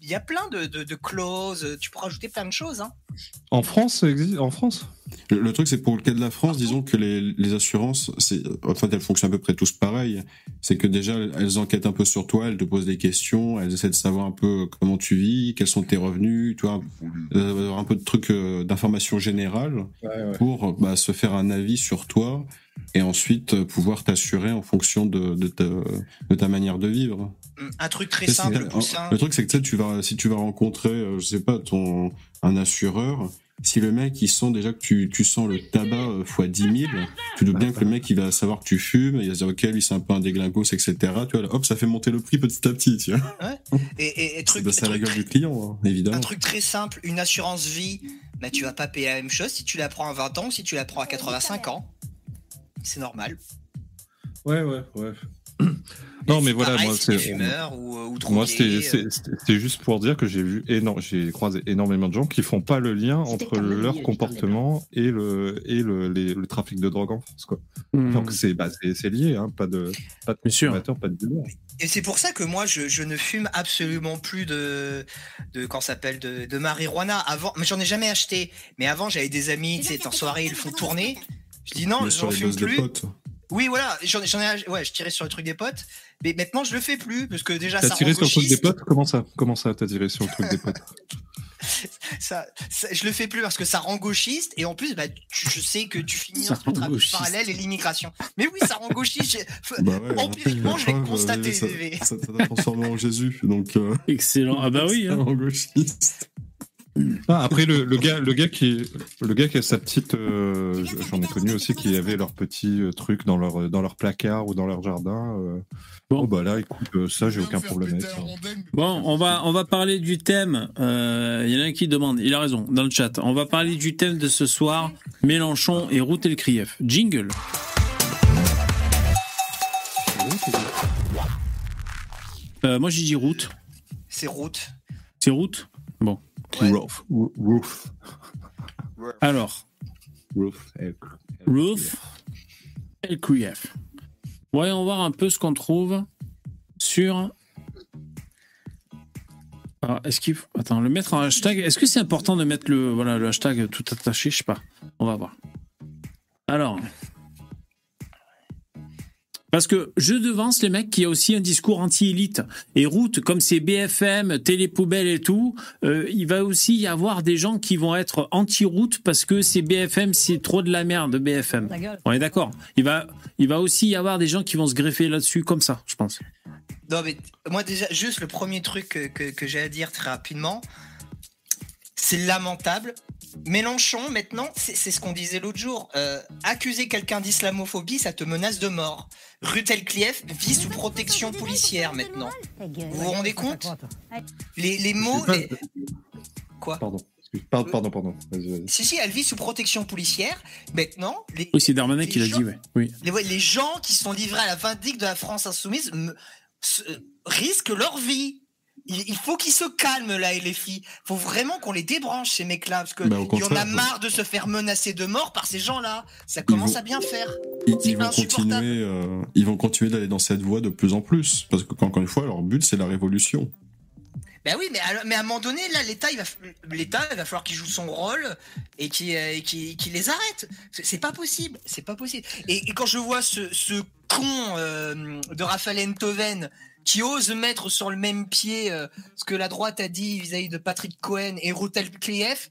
Il y a plein de, de, de clauses. Tu peux rajouter plein de choses. Hein. En France, ça existe en France? Le, le truc, c'est pour le cas de la France, disons que les, les assurances, c'est, en fait, elles fonctionnent à peu près tous pareil. C'est que déjà, elles enquêtent un peu sur toi, elles te posent des questions, elles essaient de savoir un peu comment tu vis, quels sont tes revenus, tu vois, euh, un peu de trucs euh, d'informations générales pour bah, se faire un avis sur toi et ensuite euh, pouvoir t'assurer en fonction de, de, ta, de ta manière de vivre. Un truc très simple, Poussin. Le truc, c'est que tu sais, tu vas, si tu vas rencontrer, euh, je sais pas, ton, un assureur, si le mec, il sent déjà que tu, tu sens le tabac euh, fois 10 000, tu doutes bien que le mec, il va savoir que tu fumes, il va se dire, ok, lui, c'est un peu un déglingos, etc. Tu vois, là, hop, ça fait monter le prix petit à petit, tu vois. Et, et, et C'est truc, la gueule du client, hein, évidemment. Un truc très simple, une assurance vie, bah, tu vas pas payer la même chose si tu la prends à 20 ans ou si tu la prends à 85 ans. C'est normal. Ouais, ouais, ouais. Non, mais voilà, moi, c'est. euh, Moi, c'était euh, c'est- juste pour dire que j'ai vu énorme, j'ai croisé énormément de gens qui font pas le lien entre leur comportement et le et le, les- le trafic de drogue en France, quoi. Hmm. Donc c'est bah, c'est c'est lié, hein, pas de pas de consommateur, pas de dealer. Et c'est pour ça que moi, je, je ne fume absolument plus de, de quand s'appelle de, de marijuana. Avant, mais j'en ai jamais acheté. Mais avant, j'avais des amis, tu sais, en soirée, ils le font tourner. Je dis non, j'en les fume plus. potes. Oui, voilà, j'en j'en ai, ouais, je tirais sur le truc des potes. Mais maintenant, je le fais plus parce que déjà, T'as ça tiré rend sur le truc des gauchiste. potes? Comment ça Comment ça t'as tiré sur le truc des potes? Ça, ça- je le fais plus parce que ça rend gauchiste et en plus bah, tu- je sais que tu finis Ça gauchiste. parallèle et l'immigration. Mais oui, ça rend gauchiste. Bah ouais, Empiriquement, je l'ai constaté. euh, Ça bébé. ça- ça t'a transformé en Jésus, donc. euh, Excellent. Ah bah oui. ça hein. rend gauchiste. Ah, après le, le gars le gars qui le gars qui a sa petite euh, j'en ai connu aussi qui avait leur petit euh, truc dans leur dans leur placard ou dans leur jardin. euh. Bon. Oh bah là écoute euh, ça j'ai aucun problème avec ça. Bon, on va, on va parler du thème. Euh, Il y en a un qui demande, il a raison, dans le chat. On va parler du thème de ce soir Mélenchon et Route El Krief. Jingle. Euh, moi j'ai dit route. C'est route. C'est route? Bon. Ouais. Roof. Roof. Alors, Roof. Roof El Krief. Voyons voir un peu ce qu'on trouve sur. Alors, est-ce qu'il faut... Attends, le mettre en hashtag. Est-ce que c'est important de mettre le, voilà, le hashtag tout attaché? Je sais pas. On va voir. Alors. Parce que je devance les mecs qui a aussi un discours anti-élite. Et route, comme c'est BFM, télépoubelle et tout, euh, il va aussi y avoir des gens qui vont être anti-route parce que c'est BFM, c'est trop de la merde, BFM. On est d'accord. Il va, il va aussi y avoir des gens qui vont se greffer là-dessus comme ça, je pense. Non, mais moi, déjà, juste le premier truc que, que- que j'ai à dire très rapidement, c'est lamentable. Mélenchon, maintenant, c'est ce qu'on disait l'autre jour. euh, accuser quelqu'un d'islamophobie, ça te menace de mort. Rutel Klief vit sous protection policière maintenant. Vous vous rendez compte? Les, les mots. les- Quoi? Pardon. excuse- Pardon, pardon, pardon. Si, si, elle vit sous protection policière. Maintenant, les, Oui, c'est Darmanin qui l'a dit, ouais. Oui. les, ouais, les gens qui sont livrés à la vindicte de la France insoumise me- se- risquent leur vie. Il, faut qu'ils se calment là, filles. faut vraiment qu'on les débranche, ces mecs-là, parce que Bah, y en a marre de se faire menacer de mort par ces gens-là. Ça commence vont- à bien faire. Ils, vont continuer, euh, ils vont continuer d'aller dans cette voie de plus en plus, parce que encore une fois, leur but c'est la révolution. Ben oui, mais à, mais à un moment donné, là, l'État, il va, l'État, il va falloir qu'il joue son rôle et qu'il euh, les arrête. C'est pas possible, c'est pas possible. Et, et quand je vois ce, ce con euh, de Raphaël Enthoven qui ose mettre sur le même pied euh, ce que la droite a dit vis-à-vis de Patrick Cohen et Routel Klief,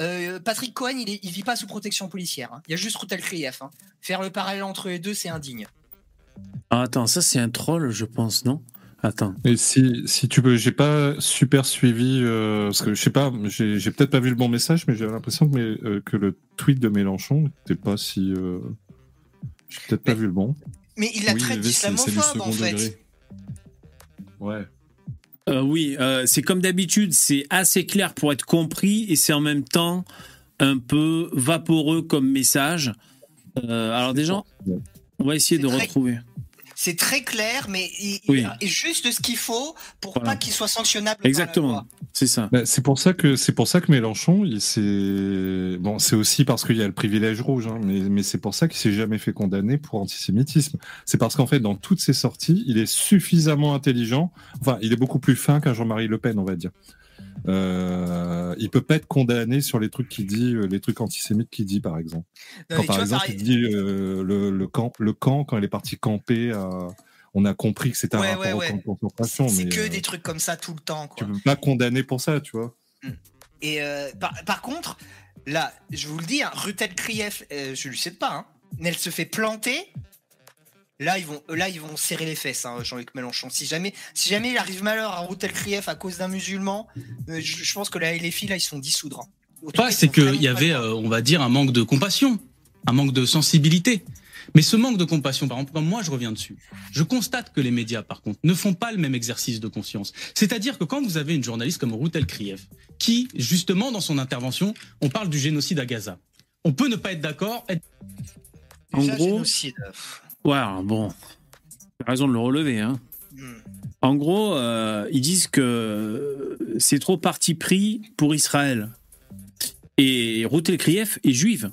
euh, Patrick Cohen, il, est, il vit pas sous protection policière. hein. Il y a juste Routel Klief. hein. Faire le parallèle entre les deux, c'est indigne. Ah, attends, ça c'est un troll, je pense, non? Attends. Et si, si tu peux, j'ai pas super suivi, euh, parce que je sais pas, j'ai peut-être pas vu le bon message, mais j'ai l'impression que, mes- euh, que le tweet de Mélenchon n'était pas si. Euh, j'ai peut-être pas vu le bon. Mais il la Oui, traite d'islamophobe, en fait. degré. Ouais. Euh, oui, euh, c'est comme d'habitude, c'est assez clair pour être compris et c'est en même temps un peu vaporeux comme message. Euh, alors déjà, on va essayer de très- retrouver. C'est très clair, mais il, Oui. il- juste ce qu'il faut pour Voilà. pas qu'il soit sanctionnable. Exactement, c'est ça. Bah, c'est pour ça que c'est pour ça que Mélenchon, il s'est bon, c'est aussi parce qu'il y a le privilège rouge, hein, mais mais c'est pour ça qu'il s'est jamais fait condamner pour antisémitisme. C'est parce qu'en fait, dans toutes ses sorties, il est suffisamment intelligent. Enfin, il est beaucoup plus fin qu'un Jean-Marie Le Pen, on va dire. Euh, il peut pas être condamné sur les trucs qu'il dit, euh, les trucs antisémites qu'il dit, par exemple. Non, Quand par tu vois, exemple, pareil- il dit euh, le, le camp, le camp quand il est parti camper, à- on a compris que c'était un Ouais, rapport ouais, au ouais. camp de C'est mais que euh, des trucs comme ça tout le temps. tu Quoi. peux pas condamner pour ça, tu vois. Et euh, par, par contre, là, je vous le dis, hein, Rutel Krief, euh, je lui cède pas, hein, mais elle se fait planter. Là, ils vont, là, ils vont serrer les fesses, hein, Jean-Luc Mélenchon. Si jamais, si jamais il arrive malheur à Rutel Krief à cause d'un musulman, euh, je, je pense que là, les filles, là, ils sont dissoudre. hein. Pas, c'est qu'il y avait, euh, on va dire, un manque de compassion, un manque de sensibilité. Mais ce manque de compassion, par exemple, moi je reviens dessus, je constate que les médias, par contre, ne font pas le même exercice de conscience. C'est-à-dire que quand vous avez une journaliste comme Routel Krief, qui, justement, dans son intervention, on parle du génocide à Gaza, on peut ne pas être d'accord. être- En gros, génocide, euh, ouais, alors bon, t'as raison de le relever. Hein. hmm. En gros, euh, ils disent que c'est trop parti pris pour Israël. Et Ruth El Krief est juive.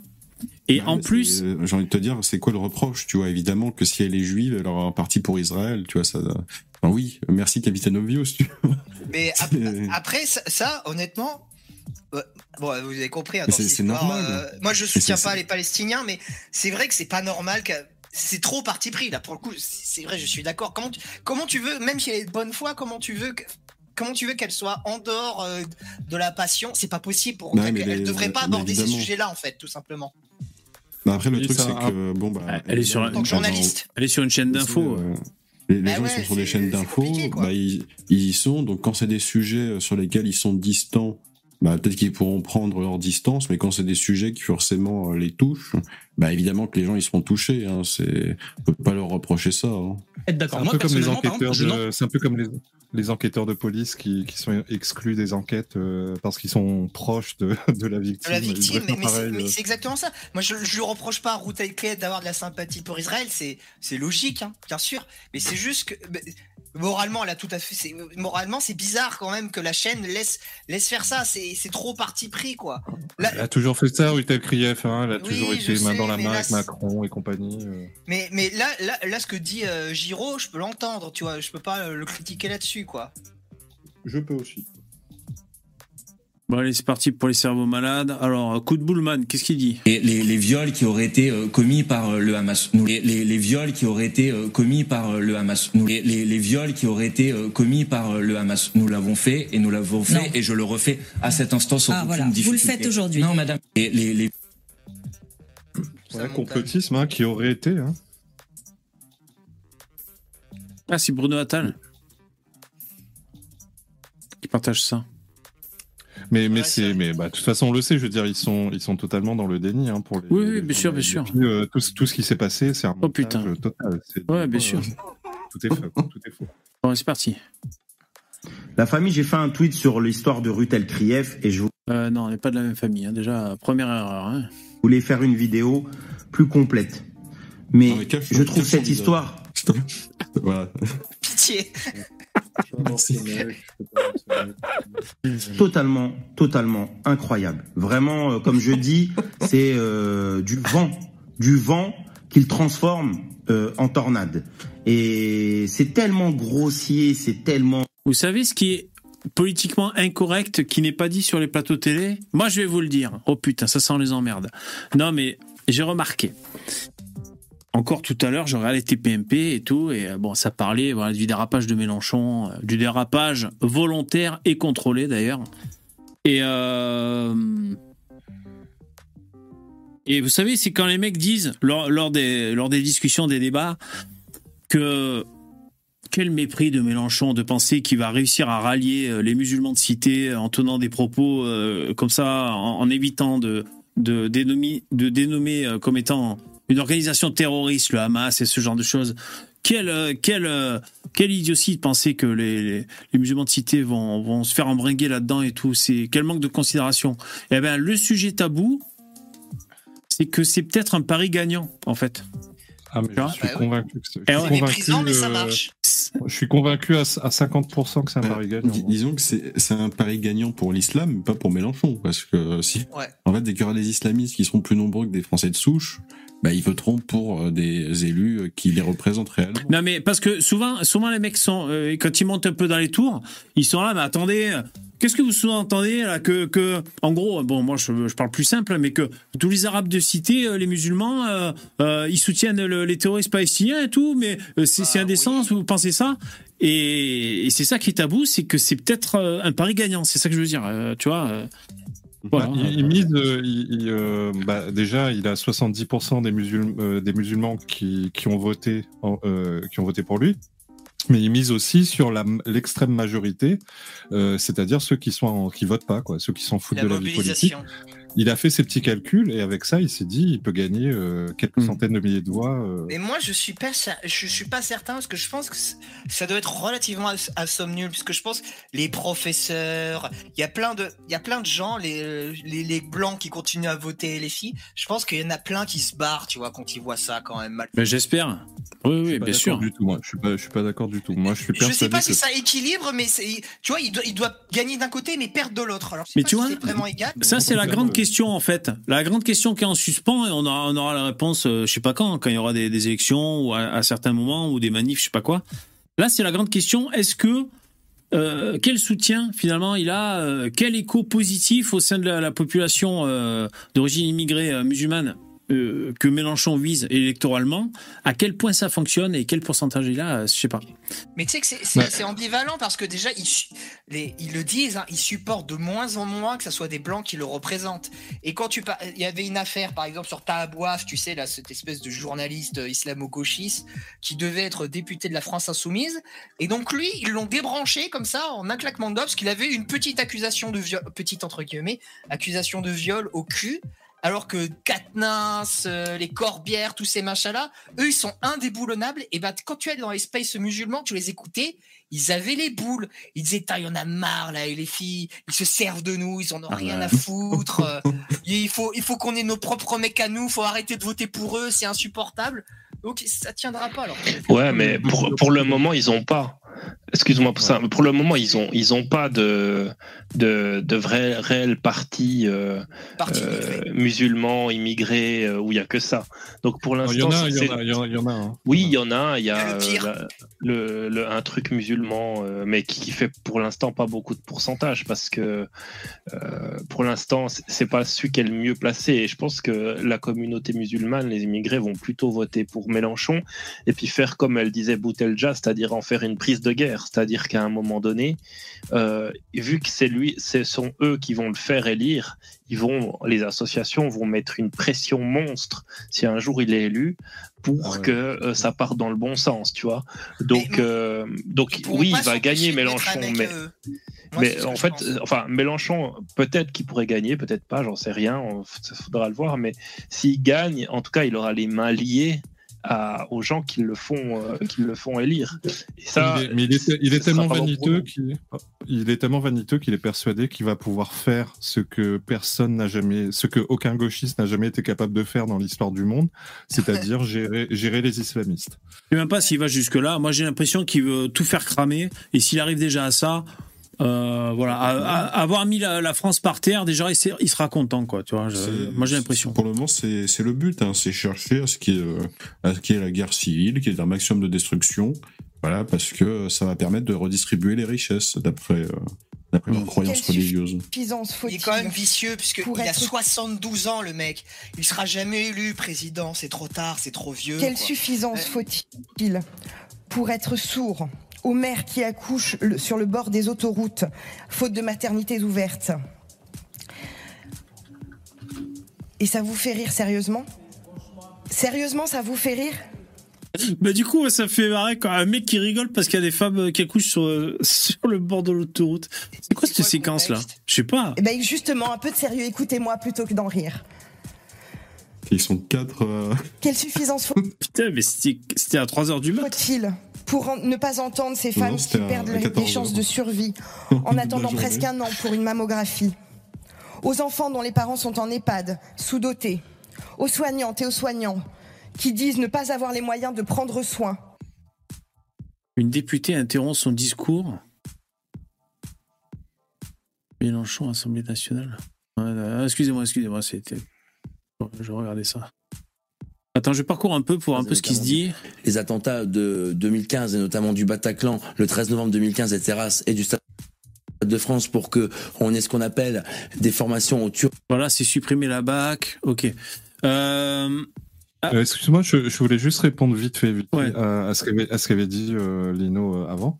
Et Ouais, en plus, euh, j'ai envie de te dire, c'est quoi le reproche Tu vois, évidemment que si elle est juive, elle aura un parti pour Israël. Tu vois, ça. Enfin, oui, merci Capitaine Obvious. Tu vois. Mais ap- après, ça, ça, honnêtement, euh, bon, vous avez compris. hein, c'est- normal. euh, moi, je soutiens pas les Palestiniens, mais c'est vrai que c'est pas normal. que C'est trop parti pris là. Pour le coup, c'est vrai, je suis d'accord. Comment, tu- comment tu veux, même si elle est de bonne foi, comment tu veux que Comment tu veux qu'elle soit en dehors euh, de la passion? C'est pas possible pour elle. mais Elle devrait pas aborder ces sujets-là, en fait, tout simplement. Bah, après, le truc, c'est que bon, bah, elle est sur que journaliste. elle est sur une chaîne d'infos. Euh, Les, les Bah gens ouais, sont sur des chaînes d'infos, bah, ils, ils y sont. Donc quand c'est des sujets euh, sur lesquels ils sont distants, bah, peut-être qu'ils pourront prendre leur distance. Mais quand c'est des sujets qui forcément euh, les touchent, bah, évidemment que les gens ils seront touchés. Hein. C'est, on peut pas leur reprocher ça. Hein. C'est d'accord. un Moi, peu comme les personnellement, par enquêteurs exemple, de, c'est un peu comme les, les enquêteurs de police qui, qui sont exclus des enquêtes euh, parce qu'ils sont proches de, de la de victime. la mais, mais c'est- euh. c'est exactement ça. Moi, je, je lui reproche pas à Ruth Elklet d'avoir de la sympathie pour Israël, c'est c'est logique, hein, bien sûr. Mais c'est juste que mais, moralement, a tout à fait. c'est- Moralement, c'est bizarre quand même que la chaîne laisse laisse faire ça. C'est c'est trop parti pris, quoi. Là- Elle a toujours fait ça, Rutel Krief. Hein, elle a Oui, toujours été main sais, dans la main là, avec Macron et compagnie. euh. mais mais là, là, là, ce que dit euh, Giraud, je peux l'entendre, tu vois. Je peux pas le critiquer là-dessus, quoi. Je peux aussi. Bon, allez, c'est parti pour les cerveaux malades. Alors, coup de boulman, qu'est-ce qu'il dit? Et les, les viols qui auraient été euh, commis par euh, le Hamas. Nous, les, les, les viols qui auraient été euh, commis par euh, le Hamas. Nous, les, les, les viols qui auraient été euh, commis par euh, le Hamas. Nous l'avons fait et nous l'avons fait Non. et je le refais à cet instant sans Ah, aucune voilà. Vous le faites aujourd'hui. Non, madame. Et les. Ouais, complotisme hein, qui aurait été. Hein. Ah, c'est Bruno Attal. partagent ça. Mais, mais c'est, mais bah, de toute façon, on le sait. Je veux dire, ils sont, ils sont totalement dans le déni hein, pour les. Oui, oui, bien sûr, bien sûr. Euh, tout, ce- tout ce qui s'est passé, c'est un Oh putain. total. Ouais, bien euh, sûr. Tout est faux. Tout est faux. Bon, c'est parti. La famille, j'ai fait un tweet sur l'histoire de Ruth El Krief et je Euh, non, on n'est pas de la même famille. hein. Déjà, première erreur. hein. voulais faire une vidéo plus complète. Mais, Non, mais quel- je trouve cette histoire Voilà. Pitié. Totalement, totalement incroyable. Vraiment, euh, comme je dis, c'est euh, du vent, du vent qu'il transforme euh, en tornade. Et c'est tellement grossier, c'est tellement Vous savez ce qui est politiquement incorrect, qui n'est pas dit sur les plateaux télé? Moi, je vais vous le dire. Oh putain, ça sent les emmerdes. Non, mais j'ai remarqué. Encore tout à l'heure, je regardais TPMP et tout, et euh, bon, ça parlait du dérapage de Mélenchon, euh, du dérapage volontaire et contrôlé d'ailleurs. Et euh, et vous savez, c'est quand les mecs disent lors, des lors des discussions, des débats, que quel mépris de Mélenchon de penser qu'il va réussir à rallier les musulmans de cité en tenant des propos comme ça, en, évitant de, de, dénommer, de dénommer comme étant une organisation terroriste, le Hamas et ce genre de choses. Quelle, euh, quelle, euh, quelle idiotie de penser que les, les, les musulmans de cité vont, vont se faire embringuer là-dedans et tout. C'est quel manque de considération. Eh ben, le sujet tabou, c'est que c'est peut-être un pari gagnant, en fait. Ah, mais je suis Bah oui. convaincu que c'est. Eh je ouais. suis méprisant, mais ça euh, marche. Je suis convaincu à, à 50% que c'est un Bah, pari gagnant. dis- disons que c'est c'est un pari gagnant pour l'islam, mais pas pour Mélenchon, parce que si, Ouais. en fait, dès qu'il y aura des islamistes qui seront plus nombreux que des Français de souche, bah, ils voteront pour euh, des élus euh, qui les représentent réellement. Non mais parce que souvent, souvent les mecs sont euh, quand ils montent un peu dans les tours, ils sont là. Mais attendez, qu'est-ce que vous sous-entendez là que que en gros, bon moi je, je parle plus simple, mais que tous les Arabes de cité, les musulmans, euh, euh, ils soutiennent le- les terroristes palestiniens et tout, mais c'est c'est Ah, indécent. Vous pensez ça? Et, et c'est ça qui est tabou, c'est que c'est peut-être un pari gagnant. C'est ça que je veux dire. euh, tu vois. Voilà. Bah, il, il mise, euh, il- il, euh, bah, déjà, il a 70% des, musulmans euh, des musulmans qui, qui ont voté, en- euh, qui ont voté pour lui. Mais il mise aussi sur l'extrême majorité, euh, c'est-à-dire ceux qui sont en- qui votent pas, quoi, ceux qui s'en foutent La de la vie politique. Il a fait ses petits calculs et avec ça, il s'est dit, il peut gagner euh, quelques Mm. centaines de milliers de voix. euh. Mais moi, je suis pas, cer- je suis pas certain parce que je pense que c- ça doit être relativement à, à somme nulle, puisque je pense les professeurs, il y a plein de, il y a plein de gens, les, les, les blancs qui continuent à voter les filles. Je pense qu'il y en a plein qui se barrent, tu vois, quand ils voient ça quand même mal. Ben, j'espère. Oui, Je oui, suis pas bien sûr. Du tout, moi. Je suis pas, je suis pas d'accord du tout. Moi, je suis Je sais pas que si ça équilibre, mais c'est- tu vois, il doit, il doit gagner d'un côté mais perdre de l'autre. Alors, Mais pas tu si vois, c'est vraiment égal. Ça, c'est la Donc, grande euh, question, en fait. La grande question qui est en suspens, et on aura, la réponse, euh, je sais pas quand, quand il y aura des, élections, ou à, certains moments, ou des manifs, je sais pas quoi. Là, c'est la grande question. Est-ce que, euh, quel soutien, finalement, il a, euh, quel écho positif au sein de la, la population euh, d'origine immigrée musulmane? Euh, que Mélenchon vise électoralement À quel point ça fonctionne et quel pourcentage il a euh, Je sais pas. Mais tu sais que c'est- Ouais. ambivalent parce que déjà, ils, les, ils le disent, hein, ils supportent de moins en moins que ce soit des blancs qui le représentent. Et quand tu par- il y avait une affaire, par exemple, sur Tahabouaf, tu sais, là, cette espèce de journaliste euh, islamo-gauchiste qui devait être député de la France Insoumise. Et donc, lui, ils l'ont débranché comme ça, en un claquement de doigts, parce qu'il avait une petite accusation de viol, petite entre guillemets, accusation de viol au cul. Alors que Katniss, euh, les Corbières, tous ces machins-là, eux, ils sont indéboulonnables. Et bah, quand tu es dans les spaces musulmans, tu les écoutais, ils avaient les boules. Ils disaient, il y en a marre, là, et les filles, ils se servent de nous, ils en ont Ah rien ouais. à foutre. Euh, il faut, il faut qu'on ait nos propres mecs à nous, faut arrêter de voter pour eux, c'est insupportable. Donc, ça tiendra pas, alors. Ouais, mais pour, pour le moment, ils ont pas. Excuse-moi pour ça, mais pour le moment, ils ont, ils ont pas de, de, de vrai, réel parti euh, Parti euh, musulman, immigré, euh, où il y a que ça. Donc pour Il y l'instant, en a, il y en a, il y en a, il y en a. hein. oui, il y en a un. Il y a Le pire. la- le, le- un truc musulman, euh, mais qui, qui fait pour l'instant pas beaucoup de pourcentage parce que euh, pour l'instant, c'est- c'est pas celui qui est le mieux placé. Et je pense que la communauté musulmane, les immigrés, vont plutôt voter pour Mélenchon et puis faire comme elle disait Boutelja, c'est-à-dire en faire une prise de de guerre. C'est-à-dire qu'à un moment donné, euh, vu que c'est lui, ce sont eux qui vont le faire élire, ils vont, les associations vont mettre une pression monstre si un jour il est élu pour que euh, ça parte dans le bon sens, tu vois. Donc, euh, donc oui, il va gagner Mélenchon, mais, mais en fait, enfin, Mélenchon, peut-être qu'il pourrait gagner, peut-être pas, j'en sais rien, il faudra le voir, mais s'il gagne, en tout cas, il aura les mains liées à, aux gens qui le font, euh, qui le font élire. Et ça, il est, mais il est, il est ce tellement vaniteux qu'il il est tellement vaniteux qu'il est persuadé qu'il va pouvoir faire ce que personne n'a jamais, ce que aucun gauchiste n'a jamais été capable de faire dans l'histoire du monde, c'est-à-dire gérer, gérer les islamistes. Je sais même pas s'il va jusque-là. Moi, j'ai l'impression qu'il veut tout faire cramer. Et s'il arrive déjà à ça, euh, voilà, à- à- avoir mis la, la France par terre, déjà, il, sera content, quoi. Tu vois, je- moi, j'ai l'impression. Pour le moment, c'est c'est le but, hein, c'est chercher à ce qu'il y, ait, euh, la guerre civile, qu'il y ait un maximum de destruction, voilà, parce que ça va permettre de redistribuer les richesses, d'après euh, d'après leurs croyances Quelle religieuses. suffisance Il faut-il est quand même vicieux puisque pour il a être- 72 ans le mec. Il sera jamais élu président. C'est trop tard, c'est trop vieux. Quelle quoi. suffisance faut-il pour être sourd? Aux mères qui accouchent sur le bord des autoroutes, faute de maternités ouvertes Et ça vous fait rire sérieusement? Sérieusement, ça vous fait rire? Bah, du coup, ça fait marrer quand un mec qui rigole parce qu'il y a des femmes euh, qui accouchent sur, euh, sur le bord de l'autoroute. C'est quoi cette séquence-là? Je sais pas. Eh ben justement, un peu de sérieux, écoutez-moi plutôt que d'en rire. Ils sont quatre. euh, Quelle suffisance Putain, mais c'était à 3h du mat. faut-il pour en- ne pas entendre ces Non, femmes qui à- perdent à les- les 14 chances de survie en attendant presque un an pour une mammographie Aux enfants dont les parents sont en EHPAD, sous-dotés Aux soignantes et aux soignants qui disent ne pas avoir les moyens de prendre soin Une députée interrompt son discours. Mélenchon, Assemblée nationale. Ouais, euh, excusez-moi, excusez-moi, c'était. Je regardais ça. Attends, je parcours un peu pour voir un peu ce qui se dit. Les attentats de 2015 et notamment du Bataclan le 13 novembre 2015 et Terrasse et du Stade de France pour que on ait ce qu'on appelle des formations au Turc. Voilà, c'est supprimer la BAC. Ok. Euh, Euh, Excuse-moi, je, je voulais juste répondre vite fait, vite à, à ce qu'avait dit euh, Lino euh, avant.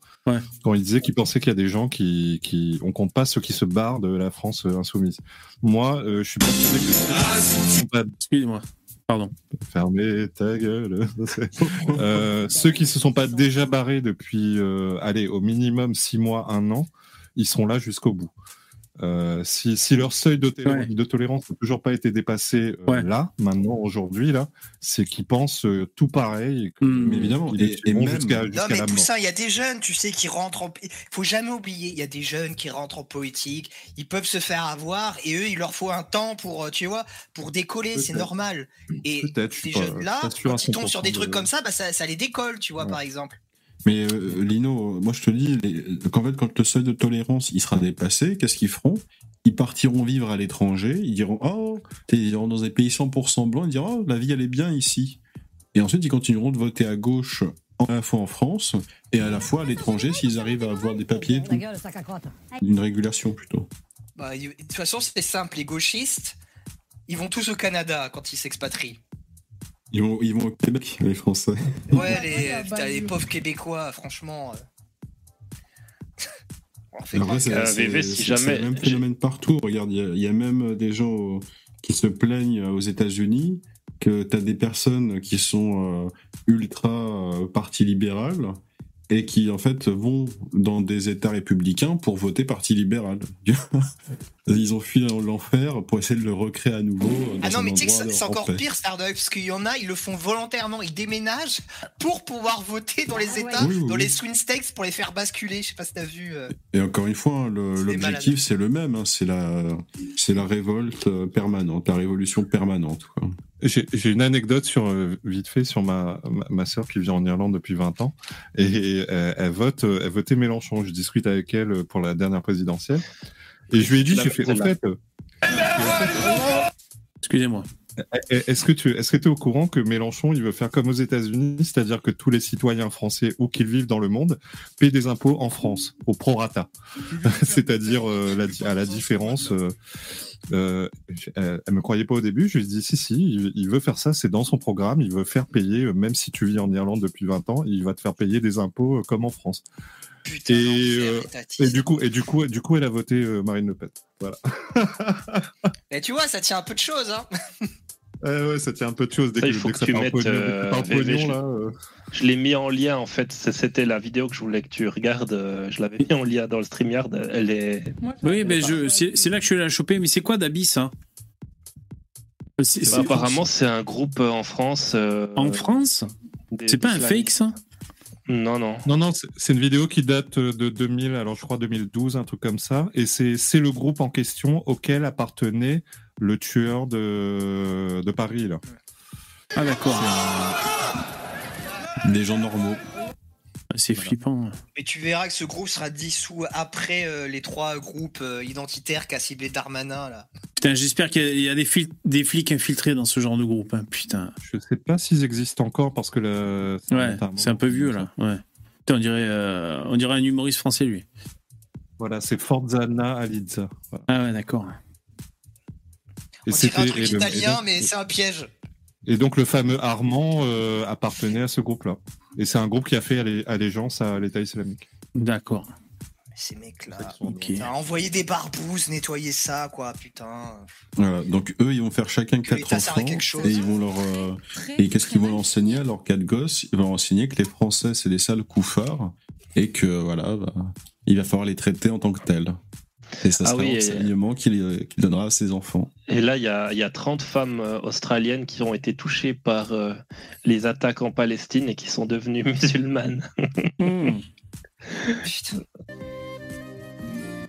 Quand il disait qu'il pensait qu'il y a des gens qui, qui on compte pas ceux qui se barrent de la France euh, insoumise. Moi, euh, je suis persuadé que Excusez-moi. Pardon. Fermez ta gueule. Euh, ceux qui se sont pas déjà barrés depuis, euh, allez, au minimum six mois, un an, ils seront là jusqu'au bout. Euh, si, si leur seuil de, tolé- de tolérance n'a toujours pas été dépassé euh, là, maintenant, aujourd'hui, là, c'est qu'ils pensent euh, tout pareil. Et que, Hmm. évidemment. ils Et- et même- jusqu'à la mort. Poussin, il y a des jeunes, tu sais, qui rentrent en... faut jamais oublier, il y a des jeunes qui rentrent en politique, ils peuvent se faire avoir et eux, il leur faut un temps pour, tu vois, pour décoller, c'est normal. Et ces jeunes-là, quand ils tombent 100% sur des trucs de- comme ça, bah, ça, ça les décolle, tu vois, par exemple. Mais euh, Lino, moi je te dis, qu'en fait, quand le seuil de tolérance il sera dépassé, qu'est-ce qu'ils feront? Ils partiront vivre à l'étranger, ils diront Oh, ils iront dans des pays 100% blancs, ils diront Oh, la vie elle est bien ici. Et ensuite, ils continueront de voter à gauche à la fois en France et à la fois à l'étranger s'ils arrivent à avoir des papiers. Une régulation plutôt. Bah, de toute façon, c'est simple, les gauchistes, ils vont tous au Canada quand ils s'expatrient. Ils vont, ils vont au Québec, les Français. Ouais, les, putain, les pauvres Québécois, franchement. euh. On fait Après, c'est Euh, c'est- c'est le même phénomène partout. Regarde, il y a- il y, a même des gens euh, qui se plaignent aux États-Unis que tu as des personnes qui sont euh, ultra euh, parti libéral et qui en fait vont dans des États républicains pour voter parti libéral. Ils ont fui dans l'enfer pour essayer de le recréer à nouveau. Dans Ah non, mais tu sais que c'est c'est en encore pire, Starduck, parce qu'il y en a, ils le font volontairement, ils déménagent pour pouvoir voter dans Ah les États, Oui, oui, dans oui. les swing states pour les faire basculer. Je sais pas si t'as vu. euh. Et encore une fois, hein, l'objectif c'est le même, hein, c'est la, la révolte euh, permanente, la révolution permanente. Quoi. J'ai j'ai une anecdote sur euh, vite fait sur ma ma, ma sœur qui vit en Irlande depuis 20 ans et euh, elle vote euh, elle votait Mélenchon. Je discute avec elle euh, pour la dernière présidentielle et je lui ai dit j'ai fait au celle-là. fait euh, Excusez-moi. Est-ce que tu est-ce que es au courant que Mélenchon il veut faire comme aux États-Unis, c'est-à-dire que tous les citoyens français où qu'ils vivent dans le monde paient des impôts en France au prorata, c'est-à-dire euh, la- à la différence. Euh, euh, elle, elle me croyait pas au début, je lui ai dit si si, il, il veut faire ça, c'est dans son programme, il veut faire payer, même si tu vis en Irlande depuis 20 ans, il va te faire payer des impôts comme en France. et, euh, et du coup, et du coup, du coup, elle a voté Marine Le Pen. Voilà. Mais tu vois, ça tient un peu de choses. Hein. Ouais, ouais, ça tient un peu de choses dès Ça, que, il faut dès que ça tu mettes. pognon, que euh, ça part VV, pognon, je- là. euh. Je l'ai mis en lien en fait. C'était la vidéo que je voulais que tu regardes. euh, Je l'avais mis en lien dans le StreamYard. Elle est. Oui, mais je, c'est là que je suis allé la choper. Mais c'est quoi d'Abyss hein? C'est- Apparemment, c'est un groupe en France. euh, En France? C'est pas un fake ça? Non, non. Non, non, c'est une vidéo qui date de 2000, alors je crois 2012, un truc comme ça. Et c'est c'est le groupe en question auquel appartenait le tueur de, de Paris, là. Ah, d'accord. Des gens normaux. C'est flippant. Mais tu verras que ce groupe sera dissous après euh, les trois groupes euh, identitaires qu'a ciblé Darmanin là. Putain, j'espère qu'il y a- il y a des, fil- des flics infiltrés dans ce genre de groupe. hein, Putain. Je sais pas s'ils existent encore parce que le. Ouais, c'est un peu vieux là. Ouais. Putain, on dirait, euh, on dirait un humoriste français lui. Voilà, c'est Forzana Alizza. Voilà. Ah ouais, d'accord. Et On dirait un truc et le- et italien, donc- mais c'est un piège. Et donc le fameux Armand euh, appartenait à ce groupe-là. Et c'est un groupe qui a fait allé- allégeance à l'État islamique. D'accord. Ces mecs-là. Putain, Envoyer des barbouzes, nettoyer ça, quoi, putain. Voilà, donc eux, ils vont faire chacun sert à enfants quelque chose. et ils vont leur euh, et qu'est-ce qu'ils vont leur enseigner à leurs quatre gosses? Ils vont leur enseigner que les Français c'est des sales coufards et que voilà, bah, il va falloir les traiter en tant que tels. Et ça Ah sera et- qu'il euh, qu'il donnera à ses enfants. Et là, il y a, y a 30 femmes euh, australiennes qui ont été touchées par euh, les attaques en Palestine et qui sont devenues musulmanes.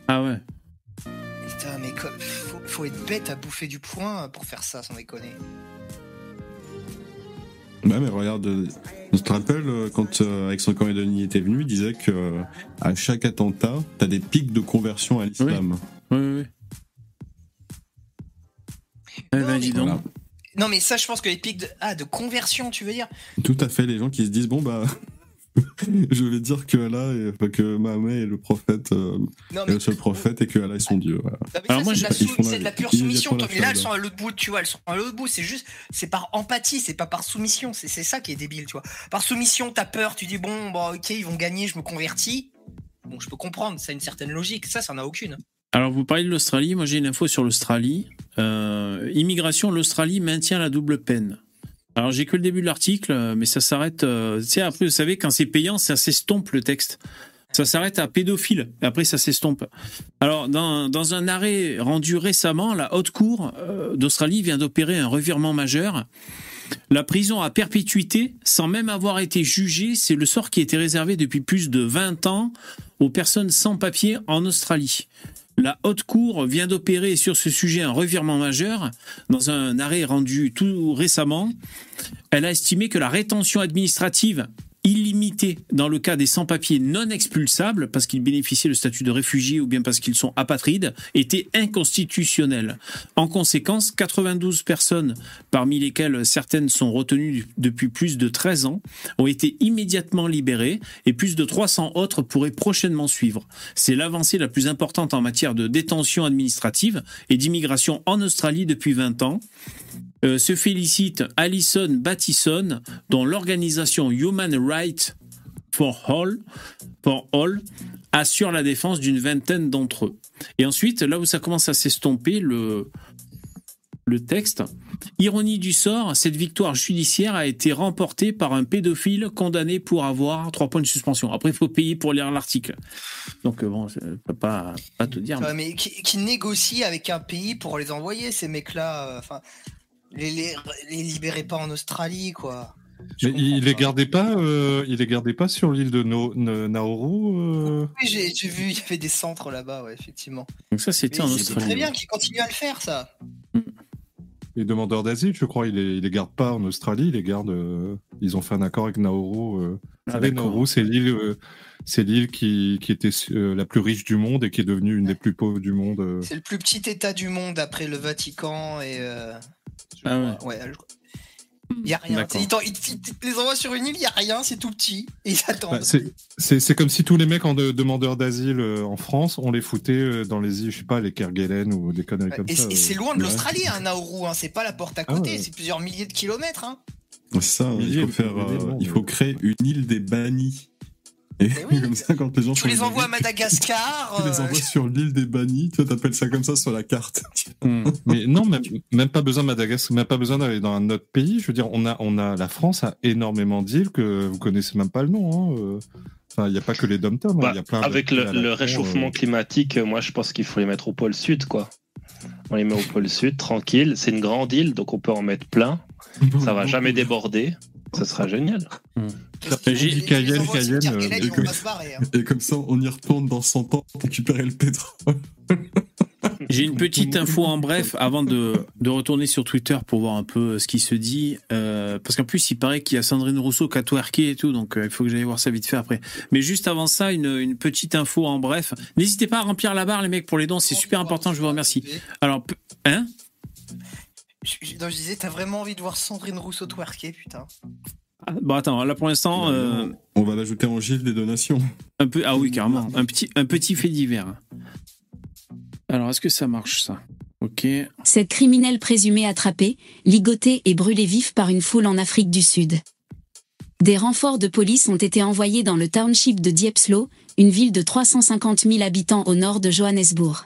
Ah ouais. Putain, mais faut être bête à bouffer du poing pour faire ça, sans déconner. Ouais, mais regarde, euh, tu te rappelles euh, quand euh, Alexandre Corridoni était venu, il disait que euh, à chaque attentat, t'as des pics de conversion à l'islam. Oui, oui, oui. Eh ben, dis donc. Voilà. Non, mais ça, je pense que les pics de, ah, de conversion, tu veux dire? Tout à fait, les gens qui se disent bon bah, je vais dire que Allah, est, que Mahomet est le prophète, euh, Non, est mais- le seul prophète et que Allah est son Dieu. Voilà. Non, mais ça, c'est de, la c'est de pure soumission, la Tom. Mais là, elles sont à l'autre bout, tu vois, elles sont à l'autre bout. C'est juste, c'est par empathie, c'est pas par soumission. C'est c'est ça qui est débile, tu vois. Par soumission, t'as peur, tu dis, bon, bon, ok, ils vont gagner, je me convertis. Bon, je peux comprendre, ça a une certaine logique. Ça, ça en a aucune. Alors, vous parlez de l'Australie. Moi, j'ai une info sur l'Australie. Euh, immigration, l'Australie maintient la double peine. Alors, j'ai que le début de l'article, euh, mais ça s'arrête. euh, tu sais, après, vous savez, quand c'est payant, ça s'estompe le texte. Ça s'arrête à pédophile. Et après, ça s'estompe. Alors, dans, dans un arrêt rendu récemment, la Haute Cour euh, d'Australie vient d'opérer un revirement majeur. La prison à perpétuité, sans même avoir été jugée, c'est le sort qui était réservé depuis plus de 20 ans aux personnes sans papier en Australie. La Haute Cour vient d'opérer sur ce sujet un revirement majeur dans un arrêt rendu tout récemment. Elle a estimé que la rétention administrative illimitée dans le cas des sans-papiers non expulsables, parce qu'ils bénéficient le statut de réfugiés ou bien parce qu'ils sont apatrides, était inconstitutionnelle. En conséquence, 92 personnes, parmi lesquelles certaines sont retenues depuis plus de 13 ans, ont été immédiatement libérées et plus de 300 autres pourraient prochainement suivre. C'est l'avancée la plus importante en matière de détention administrative et d'immigration en Australie depuis 20 ans. Euh, se félicite Alison Battison, dont l'organisation Human Rights for All, for All assure la défense d'une vingtaine d'entre eux. Et ensuite, là où ça commence à s'estomper, le, le texte. Ironie du sort, cette victoire judiciaire a été remportée par un pédophile condamné pour avoir trois points de suspension. Après, il faut payer pour lire l'article. Donc, euh, bon, je peux pas, pas te dire. Ouais, mais qui, qui négocie avec un pays pour les envoyer, ces mecs-là euh, les, les, les libérer pas en Australie, quoi. Mais il les gardait pas, euh, il les gardait pas sur l'île de no Na- Nauru. euh Oui, j'ai vu, il y avait des centres là-bas, ouais, effectivement. Donc ça, c'était en c'est Australie. très bien qu'ils continuent à le faire, ça. Les demandeurs d'asile, je crois, ils les, ils les gardent pas en Australie, ils les gardent. euh, ils ont fait un accord avec Nauru. euh. Vous Ah, savez, d'accord. Nauru, c'est l'île, euh, c'est l'île qui, qui était euh, la plus riche du monde et qui est devenue une des plus pauvres du monde. euh. C'est le plus petit État du monde après le Vatican et. Ah ouais. Ouais, je- Il y a rien. Ils, les envoient sur une île, il y a rien, c'est tout petit. Et ils attendent. Bah, c'est- comme si tous les mecs en de- demandeurs d'asile euh, en France, on les foutait euh, dans les îles, je sais pas, les Kerguelen ou des conneries comme et ça. et c'est euh. loin de Ouais. l'Australie, hein, Nauru. Hein, c'est pas la porte à côté, Ah ouais. c'est plusieurs milliers de kilomètres. Hein. C'est ça, il faut, faire, euh, il faut créer une île des bannis. Et comme ça, quand les gens Tu les envoies à Madagascar. tu les euh, envoies sur l'île des bannis, tu t'appelles ça comme ça sur la carte. Hmm. Mais non, même, même pas besoin de Madagascar, même pas besoin d'aller dans un autre pays. Je veux dire, on a, on a, la France a énormément d'îles que vous connaissez même pas le nom. hein, euh. Enfin, il n'y a pas que les dom tom Bah, il y a plein avec de- le, réchauffement euh. climatique, euh, moi je pense qu'il faut les mettre au pôle sud, quoi. On les met au pôle sud, tranquille. C'est une grande île, donc on peut en mettre plein. Ça va jamais déborder. Ça sera génial. J'ai Cayenne, Cayenne. euh, et, comme, et comme ça, on y retourne dans 100 ans pour récupérer le pétrole. J'ai une petite info en bref avant de, de retourner sur Twitter pour voir un peu ce qui se dit. Euh, parce qu'en plus, il paraît qu'il y a Sandrine Rousseau qui a twerké et tout, donc euh, il faut que j'aille voir ça vite fait après. Mais juste avant ça, une, une petite info en bref. N'hésitez pas à remplir la barre, les mecs, pour les dons, c'est super important, je vous remercie. Alors, hein? Je, je- non, je disais, t'as vraiment envie de voir Sandrine Rousseau twerker, putain. Ah, Bon, attends, là pour l'instant, euh, On va l'ajouter en gif des donations. un peu, ah oui, carrément, un petit, un petit fait divers. Alors, est-ce que ça marche ça? Ok. Cette criminelle présumée attrapée, ligotée et brûlée vif par une foule en Afrique du Sud. Des renforts de police ont été envoyés dans le township de Diepslow, une ville de 350 000 habitants au nord de Johannesburg.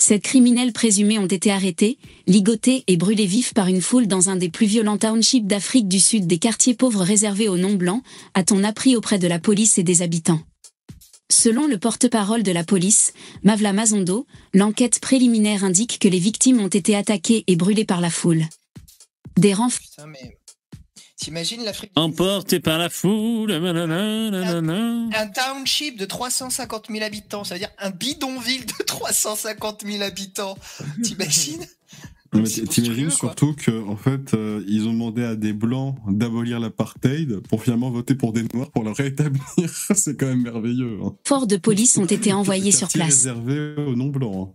Cette criminelle présumée ont été arrêtés, ligotés et brûlés vifs par une foule dans un des plus violents townships d'Afrique du Sud des quartiers pauvres réservés aux non-blancs, a-t-on appris auprès de la police et des habitants. Selon le porte-parole de la police, Mavla Mazondo, l'enquête préliminaire indique que les victimes ont été attaquées et brûlées par la foule. Des renforts. T'imagines l'Afrique Emporté par la foule. Un township de 350 000 habitants, ça veut dire un bidonville de 350 000 habitants. T'imagines T'imagines surtout que en fait, euh, ils ont demandé à des blancs d'abolir l'apartheid pour finalement voter pour des noirs pour le rétablir. C'est quand même merveilleux. Hein. de police ont été envoyés sur place. réservé aux non blancs.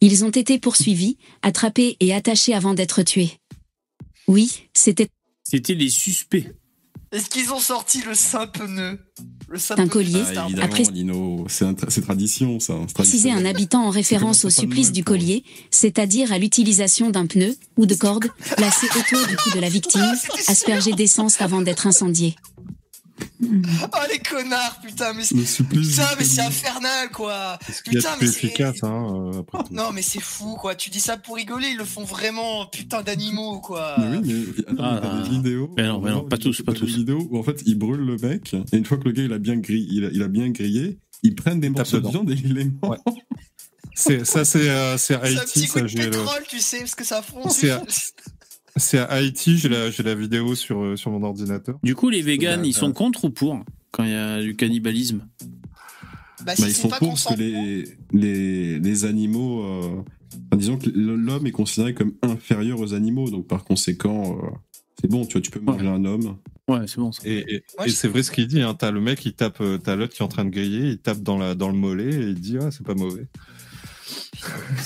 Ils ont été poursuivis, attrapés et attachés avant d'être tués. Oui, c'était C'était les suspects. Est-ce qu'ils ont sorti le saint pneu Le saint Un collier, Ah, Après- Lino, c'est un tra- c'est tradition, ça. c'est précisé tradition. un habitant en référence au supplice du collier, c'est-à-dire à l'utilisation d'un pneu ou de corde placé autour du cou de la victime, aspergé d'essence avant d'être incendié. Oh les connards, putain, mais c'est putain, mais c'est infernal quoi. Putain, mais c'est efficace, hein, euh, après tout. non, mais c'est fou quoi. Tu dis ça pour rigoler, ils le font vraiment, putain d'animaux quoi. Mais oui, mais ah t'as des vidéos. Mais non, mais non, pas tous, pas tous. Des vidéos où en fait ils brûlent le mec et une fois que le gars il a bien grillé, il a, il a bien grillé, ils prennent des morceaux de viande et ils les mangent. C'est, ça, c'est, euh, c'est C'est un petit Haïti, coup ça, de j'ai le- pétrole, tu sais, parce que ça fond. C'est à- Haïti, j'ai la, j'ai la vidéo sur, euh, sur mon ordinateur. Du coup, les véganes, ils sont contre ou pour quand il y a du cannibalisme? Bah, si Bah, ils sont pas pour parce que les, les, les animaux. euh, enfin, disons que l'homme est considéré comme inférieur aux animaux, donc par conséquent, euh, c'est bon, tu vois, tu peux manger un homme. Ouais, c'est bon. ça. Et, et, c'est vrai ce qu'il dit, hein. T'as le mec, il tape, euh, t'as l'autre qui est en train de griller, il tape dans la, dans le mollet et il dit, ah, c'est pas mauvais.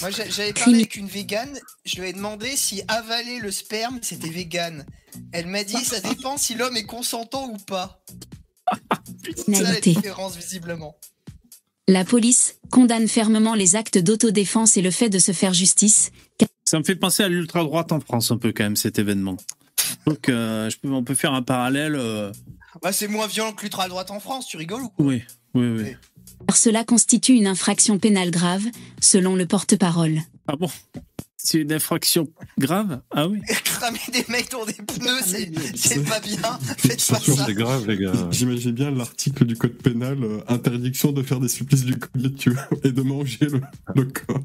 Moi, j'a- j'avais parlé avec une végane, je lui ai demandé si avaler le sperme c'était vegan. Elle m'a dit ça dépend si l'homme est consentant ou pas. C'est ça la différence visiblement. La police condamne fermement les actes d'autodéfense et le fait de se faire justice, Ça me fait penser à l'ultra-droite en France un peu quand même cet événement. Donc, euh, je peux, on peut faire un parallèle. euh, Bah, c'est moins violent que l'ultra droite en France, tu rigoles ou quoi? Oui, oui, oui. Car cela constitue une infraction pénale grave, selon le porte-parole. Ah bon? C'est une infraction grave? Ah oui Cramer des mecs dans des pneus, c'est c'est pas bien. Faites pas ça. C'est grave, les gars. J'imagine bien l'article du code pénal, euh, interdiction de faire des supplices du collier, tu vois, et de manger le, le corps.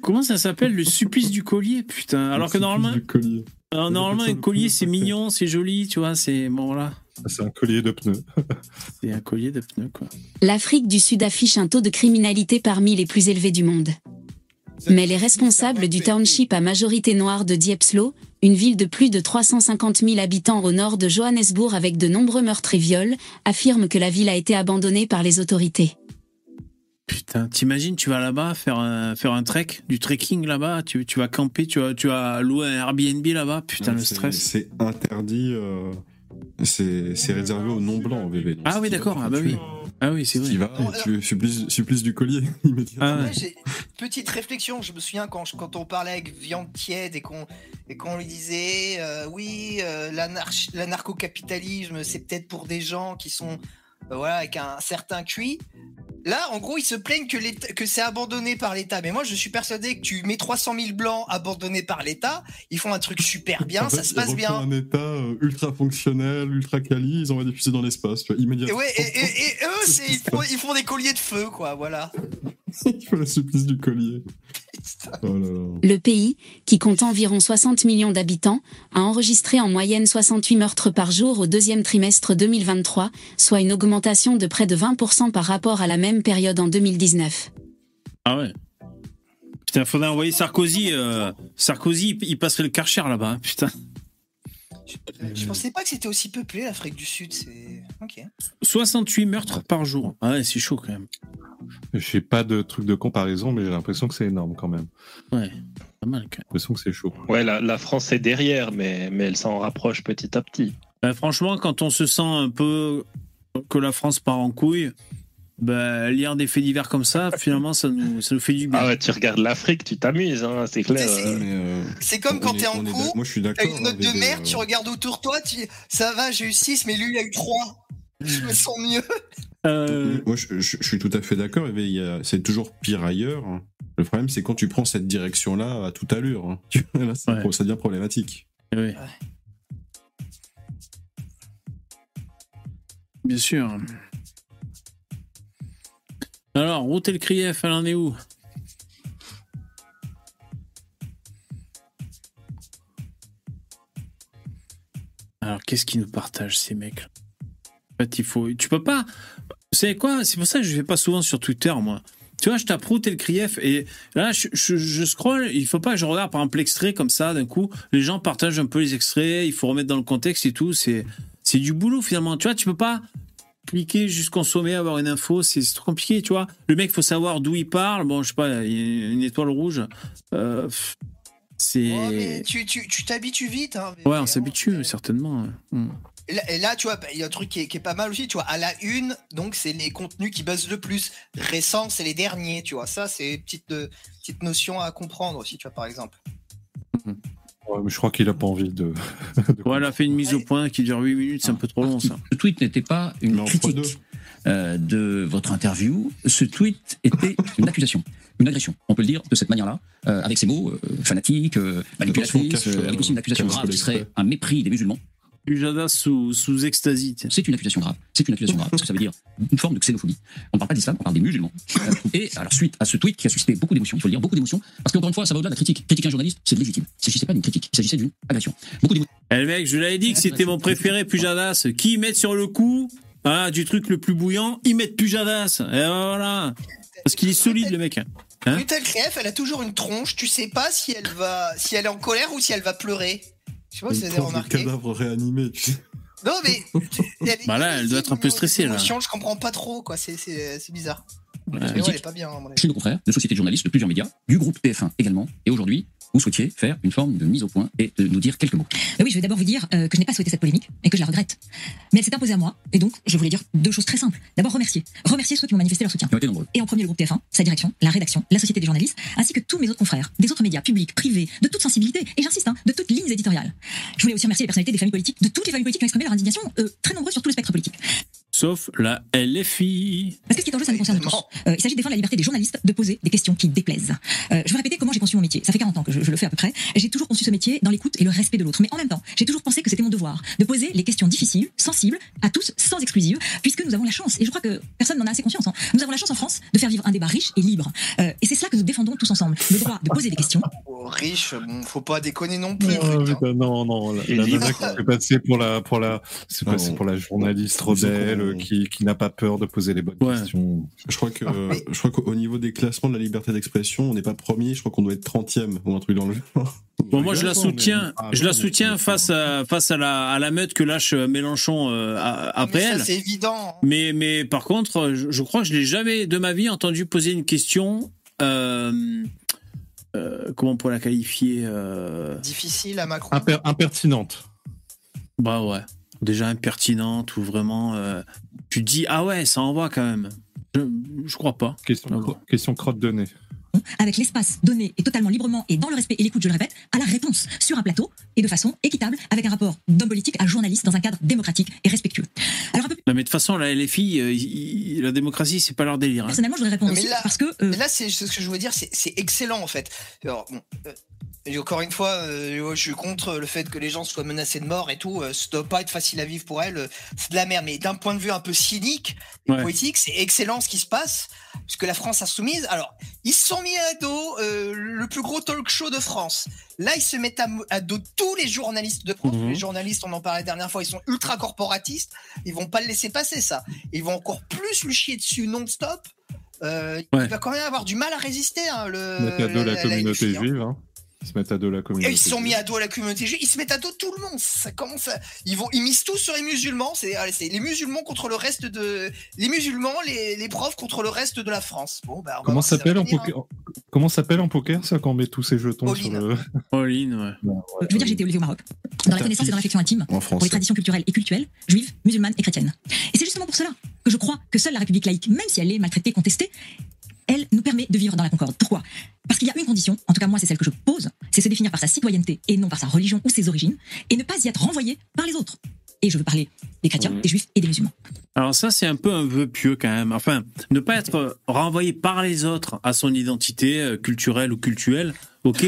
Comment ça s'appelle le supplice du collier? Putain, alors que Le supplice normalement, du collier. Alors, appelle normalement un collier c'est mignon, c'est joli, tu vois, c'est bon voilà, C'est un collier de pneus. c'est un collier de pneus quoi. L'Afrique du Sud affiche un taux de criminalité parmi les plus élevés du monde. Mais les responsables du township à majorité noire de Diepslow, une ville de plus de 350 000 habitants au nord de Johannesburg avec de nombreux meurtres et viols, affirment que la ville a été abandonnée par les autorités. Putain, t'imagines, tu vas là-bas faire un, faire un trek, du trekking là-bas, tu, tu vas camper, tu vas, tu vas louer un Airbnb là-bas, putain, Ouais, le stress. C'est interdit. euh, c'est c'est réservé aux non blancs, bébé. Donc, Ah oui, d'accord, ah bah oui. Ah oui, c'est vrai. Tu y vas, tu supplices, supplices du collier immédiatement. Ah Ouais, Petite réflexion, je me souviens quand, je- quand on parlait avec Viande Tiède et qu'on et qu'on lui disait euh, oui, euh, l'anarch- l'anarcho-capitalisme, c'est peut-être pour des gens qui sont euh, voilà, avec un certain QI. Là, en gros, ils se plaignent que, c'est abandonné par l'État. Mais moi, je suis persuadé que tu mets 300 000 blancs abandonnés par l'État, ils font un truc super bien, En fait, ça se passe bien. un état euh, ultra fonctionnel, ultra quali, ils envoient des fusées dans l'espace, tu vois, Et, immédiatement. ouais, et, et- et eux, c'est- ils, font, ils font des colliers de feu, quoi, voilà. Il faut la supplice du collier. Oh là là. Le pays, qui compte environ 60 millions d'habitants, a enregistré en moyenne 68 meurtres par jour au deuxième trimestre 2023, soit une augmentation de près de 20% par rapport à la même période en 2019. Ah ouais. Putain, faudrait envoyer Sarkozy. euh, Sarkozy, il passerait le Karcher là-bas, hein, putain. Je pensais pas que c'était aussi peuplé, l'Afrique du Sud, c'est... Ok. 68 meurtres par jour. Ah ouais, c'est chaud quand même. Je pas de truc de comparaison, mais j'ai l'impression que c'est énorme quand même. Ouais, pas mal quand J'ai l'impression que c'est chaud. Ouais, la, la France est derrière, mais, mais elle s'en rapproche petit à petit. Bah, franchement, quand on se sent un peu que la France part en couille, bah, lire des faits divers comme ça, finalement, ça nous, ça nous fait du bien. Ah ouais, tu regardes l'Afrique, tu t'amuses, hein, c'est clair. C'est- euh. Mais, euh, C'est comme quand est- t'es en cours, Moi, je suis t'as d'accord. une note hein, de merde, euh, tu regardes autour de toi, tu ça va, j'ai eu 6, mais lui, il a eu 3. Je me sens mieux. Euh, Moi, je, je- je suis tout à fait d'accord. mais il y a- C'est toujours pire ailleurs. hein. Le problème, c'est quand tu prends cette direction-là à toute allure. hein. Là, ça, ça devient problématique. Oui. Bien sûr. Alors, route et le Krief, elle en est où? Alors, qu'est-ce qu'ils nous partagent, ces mecs En fait, il faut. Tu peux pas. Vous savez quoi? C'est pour ça que je ne vais pas souvent sur Twitter, moi. Tu vois, je tape route et le Krief et là, je, je, je scroll. Il faut pas que je regarde par exemple l'extrait comme ça d'un coup. Les gens partagent un peu les extraits. Il faut remettre dans le contexte et tout. C'est c'est du boulot finalement. Tu vois, tu peux pas cliquer juste consommer, avoir une info. C'est trop compliqué, tu vois. Le mec, faut savoir d'où il parle. Bon, je sais pas, il y a une étoile rouge. Euh, c'est Mais tu tu- tu t'habitues vite. Hein, ouais, on s'habitue certainement. Hmm. Et là, et là, tu vois, bah, il y a un truc qui est, qui est pas mal aussi, tu vois. À la une, donc, c'est les contenus qui buzzent le plus. Récents, c'est les derniers, tu vois. Ça, c'est une petite, euh, petite notion à comprendre aussi, tu vois, par exemple. Ouais, mais je crois qu'il a pas envie de. Ouais, elle a fait une mise au point qui dure 8 minutes. C'est un peu trop long, ça. Ce tweet n'était pas une critique euh, de votre interview. Ce tweet était une accusation, une agression. On peut le dire de cette manière-là, euh, avec ces mots euh, fanatiques, euh, euh, avec aussi une accusation grave qui serait un mépris des musulmans. Ujada sous, sous extasie. C'est une accusation grave. C'est une accusation grave parce que ça veut dire une forme de xénophobie. On ne parle pas d'islam, on parle des musulmans. Et alors suite à ce tweet qui a suscité beaucoup d'émotions, il faut le dire, beaucoup d'émotions, parce qu'encore une fois, ça va au-delà de la critique. Critiquer un journaliste, c'est légitime. Il ne s'agissait pas d'une critique, il s'agissait d'une agression. Beaucoup d'émotions. Eh le mec, je l'avais dit que c'était mon préféré, Pujadas. Qui mettent sur le coup hein, du truc le plus bouillant, ils mettent Pujadas. Et voilà. Parce qu'il est solide, le mec. Hein Brutal Krief, elle a toujours une tronche. Tu sais pas si elle va, si elle est en colère ou si elle va pleurer. Je sais pas si vous avez remarqué. cadavre réanimé, tu sais. Non, mais. elle- Bah là, elle doit être un peu stressée, là. je comprends pas trop, quoi. C'est, c'est, c'est bizarre. Ouais. Mais ouais, elle est pas bien, à mon avis. Chez nos confrères, de sociétés de journalistes, de plusieurs médias, du groupe TF1 également. Et aujourd'hui, vous souhaitiez faire une forme de mise au point et de nous dire quelques mots. Oui, je vais d'abord vous dire euh, que je n'ai pas souhaité cette polémique et que je la regrette. Mais elle s'est imposée à moi, et donc je voulais dire deux choses très simples. D'abord, remercier. Remercier ceux qui ont manifesté leur soutien. Qui ont été nombreux. Et en premier, le groupe TF1, sa direction, la rédaction, la société des journalistes, ainsi que tous mes autres confrères, des autres médias publics, privés, de toute sensibilité, et j'insiste, hein, de toutes lignes éditoriales. Je voulais aussi remercier les personnalités des familles politiques, de toutes les familles politiques qui ont exprimé leur indignation, euh, très nombreuses sur tout le spectre politique. Sauf la LFI. Parce que ce qui est en jeu, ça nous concerne tous. Euh, il s'agit de défendre la liberté des journalistes de poser des questions qui déplaisent. Euh, je veux répéter comment j'ai conçu mon métier. Ça fait 40 ans que je, je le fais à peu près. J'ai toujours conçu ce métier dans l'écoute et le respect de l'autre. Mais en même temps, j'ai toujours pensé que c'était mon devoir de poser les questions difficiles, sensibles, à tous, sans exclusive, puisque nous avons la chance, et je crois que personne n'en a assez conscience, hein, nous avons la chance en France de faire vivre un débat riche et libre. Euh, et c'est cela que nous défendons tous ensemble. Le droit de poser des questions. Oh, riche, bon, faut pas déconner non plus. Oh, putain, non, non, la, la nana qui s'est passée pour la, pour la, c'est on- pour la journaliste rebelle euh, qui, qui n'a pas peur de poser les bonnes questions. Je crois que, euh, je crois qu'au niveau des classements de la liberté d'expression, on n'est pas premier. Je crois qu'on doit être 30e ou un truc dans le genre. Bon, moi, je la soutiens, Ah, je la soutiens face à, face à la, à la meute que lâche euh, Mélenchon euh, après Mais ça, elle. c'est évident. Mais, mais par contre, je, je crois que je l'ai jamais de ma vie entendu poser une question. euh, euh, comment on pourrait la qualifier euh, Difficile à Macron. Imper- impertinente. Bah ouais. Déjà impertinente ou vraiment. Euh, tu te dis, ah ouais, ça envoie quand même. Je, je crois pas. Question, cro- question crotte de nez. avec l'espace donné et totalement librement et dans le respect et l'écoute, je le répète, à la réponse sur un plateau et de façon équitable avec un rapport d'homme politique à journaliste dans un cadre démocratique et respectueux. Alors un peu plus Non, mais de toute façon, la LFI, euh, la démocratie, c'est pas leur délire. hein. personnellement, je voudrais répondre Mais aussi là, parce que mais là, c'est ce que je veux dire, c'est c'est excellent en fait. Alors, bon, euh, et encore une fois, euh, je suis contre le fait que les gens soient menacés de mort et tout. euh, ça doit pas être facile à vivre pour elles. euh, C'est de la merde. Mais d'un point de vue un peu cynique et Ouais. poétique, c'est excellent ce qui se passe. Puisque la France insoumise, alors, ils se sont mis à dos euh, le plus gros talk show de France. Là, ils se mettent à, à dos tous les journalistes de France. Mhm. Les journalistes, on en parlait la dernière fois, ils sont ultra corporatistes. Ils vont pas le laisser passer, ça. Ils vont encore plus lui chier dessus non-stop. Euh, Ouais. Il va quand même avoir du mal à résister. Hein, le, mettent à dos la, la- communauté LFI, hein. juive. Hein. Ils se mettent à dos la Et communauté ils se sont mis à dos la communauté juive, ils se mettent à dos tout le monde. Ça commence à... ils vont, ils misent tout sur les musulmans. C'est, les musulmans contre le reste de, les musulmans, les, les profs contre le reste de la France. Bon, bah, on va Comment s'appelle en poker Comment s'appelle en poker ça quand on met tous ces jetons sur le All-in, ouais. Je veux dire, j'ai été élevé au Maroc, dans la connaissance et dans l'affection intime, En pour les traditions culturelles et cultuelles, juives, musulmanes et chrétiennes. Et c'est justement pour cela que je crois que seule la République laïque, même si elle est maltraitée, contestée, elle nous permet de vivre dans la concorde. Pourquoi? Parce qu'il y a une condition, en tout cas moi c'est celle que je pose, c'est se définir par sa citoyenneté et non par sa religion ou ses origines, et ne pas y être renvoyé par les autres. Et je veux parler des chrétiens, des juifs et des musulmans. Alors ça, c'est un peu un vœu pieux quand même. Enfin, ne pas être renvoyé par les autres à son identité euh, culturelle ou cultuelle, ok?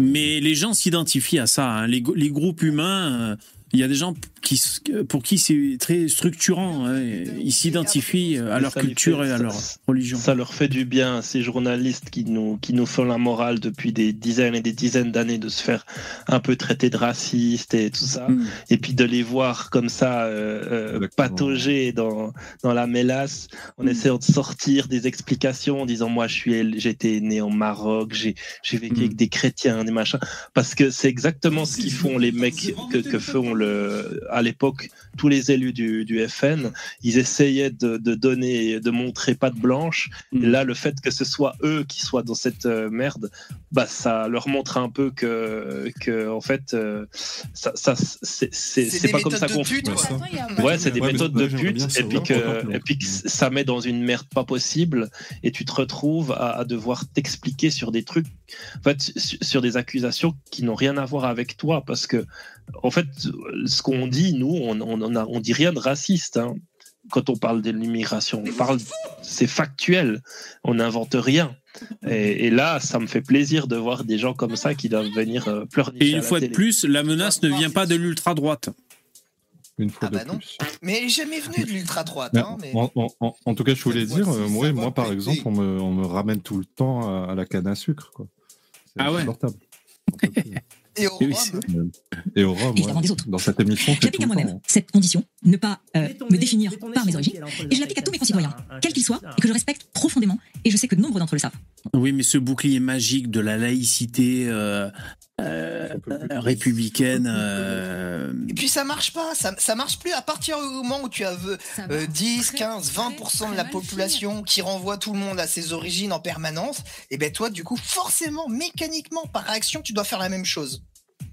Mais les gens s'identifient à ça. hein. Les groupes humains, euh, il y a des gens qui, pour qui c'est très structurant. hein. Ils s'identifient euh, à leur culture fait- et à ça- leur religion. Ça leur fait du bien, ces journalistes qui nous, qui nous font la morale depuis des dizaines et des dizaines d'années de se faire un peu traiter de racistes et tout ça. Mm. Et puis de les voir comme ça euh, euh, patauger dans, dans la mélasse en Mm. essayant de sortir des explications en disant moi je suis j'étais né au Maroc, j'ai j'ai vécu avec des chrétiens, des machins. Parce que c'est exactement ce qu'ils font les mecs que, que font le, à l'époque tous les élus du, du FN. Ils essayaient de, de donner, de montrer patte blanche. Mm. Et là, le fait que ce soit eux qui soient dans cette euh, merde, bah ça leur montre un peu que, que en fait, euh, ça, ça c'est pas comme ça qu'on fait. Ouais, c'est des Ouais, méthodes de pute, et puis, que, et puis que ça met dans une merde pas possible, et tu te retrouves à, à devoir t'expliquer sur des trucs, en fait, sur, des accusations qui n'ont rien à voir avec toi, parce que, en fait, ce qu'on dit, nous, on, on, on, a- on dit rien de raciste. hein. Quand on parle de l'immigration, on parle, c'est factuel, on n'invente rien. Et, et là, ça me fait plaisir de voir des gens comme ça qui doivent venir euh, pleurnicher Et à une la fois de plus, la menace ne vient pas de l'ultra droite. Une fois Ah bah de non. plus. Mais elle est jamais venue de l'ultra droite. Mais Hein, mais... en, en- en- en tout cas, je voulais dire, euh, moi, moi, par exemple, on me, on me ramène tout le temps à, à la canne à sucre. Quoi. Ah ouais. insupportable. Et au Rhum, Et au Rhum, ouais. des autres. dans cette émission, J'applique à moi-même cette condition, ne pas euh, me définir par mes origines, et je l'applique à tous mes concitoyens, quels qu'ils soient, et que je respecte profondément, et je sais que nombre d'entre eux le savent. Oui, mais ce bouclier magique de la laïcité euh, euh, euh, républicaine. euh, Et puis ça marche pas, ça, ça marche plus à partir du moment où tu as euh, euh, 10, 15, 20% de la population qui renvoie tout le monde à ses origines en permanence, et ben toi du coup forcément, mécaniquement, par réaction, tu dois faire la même chose.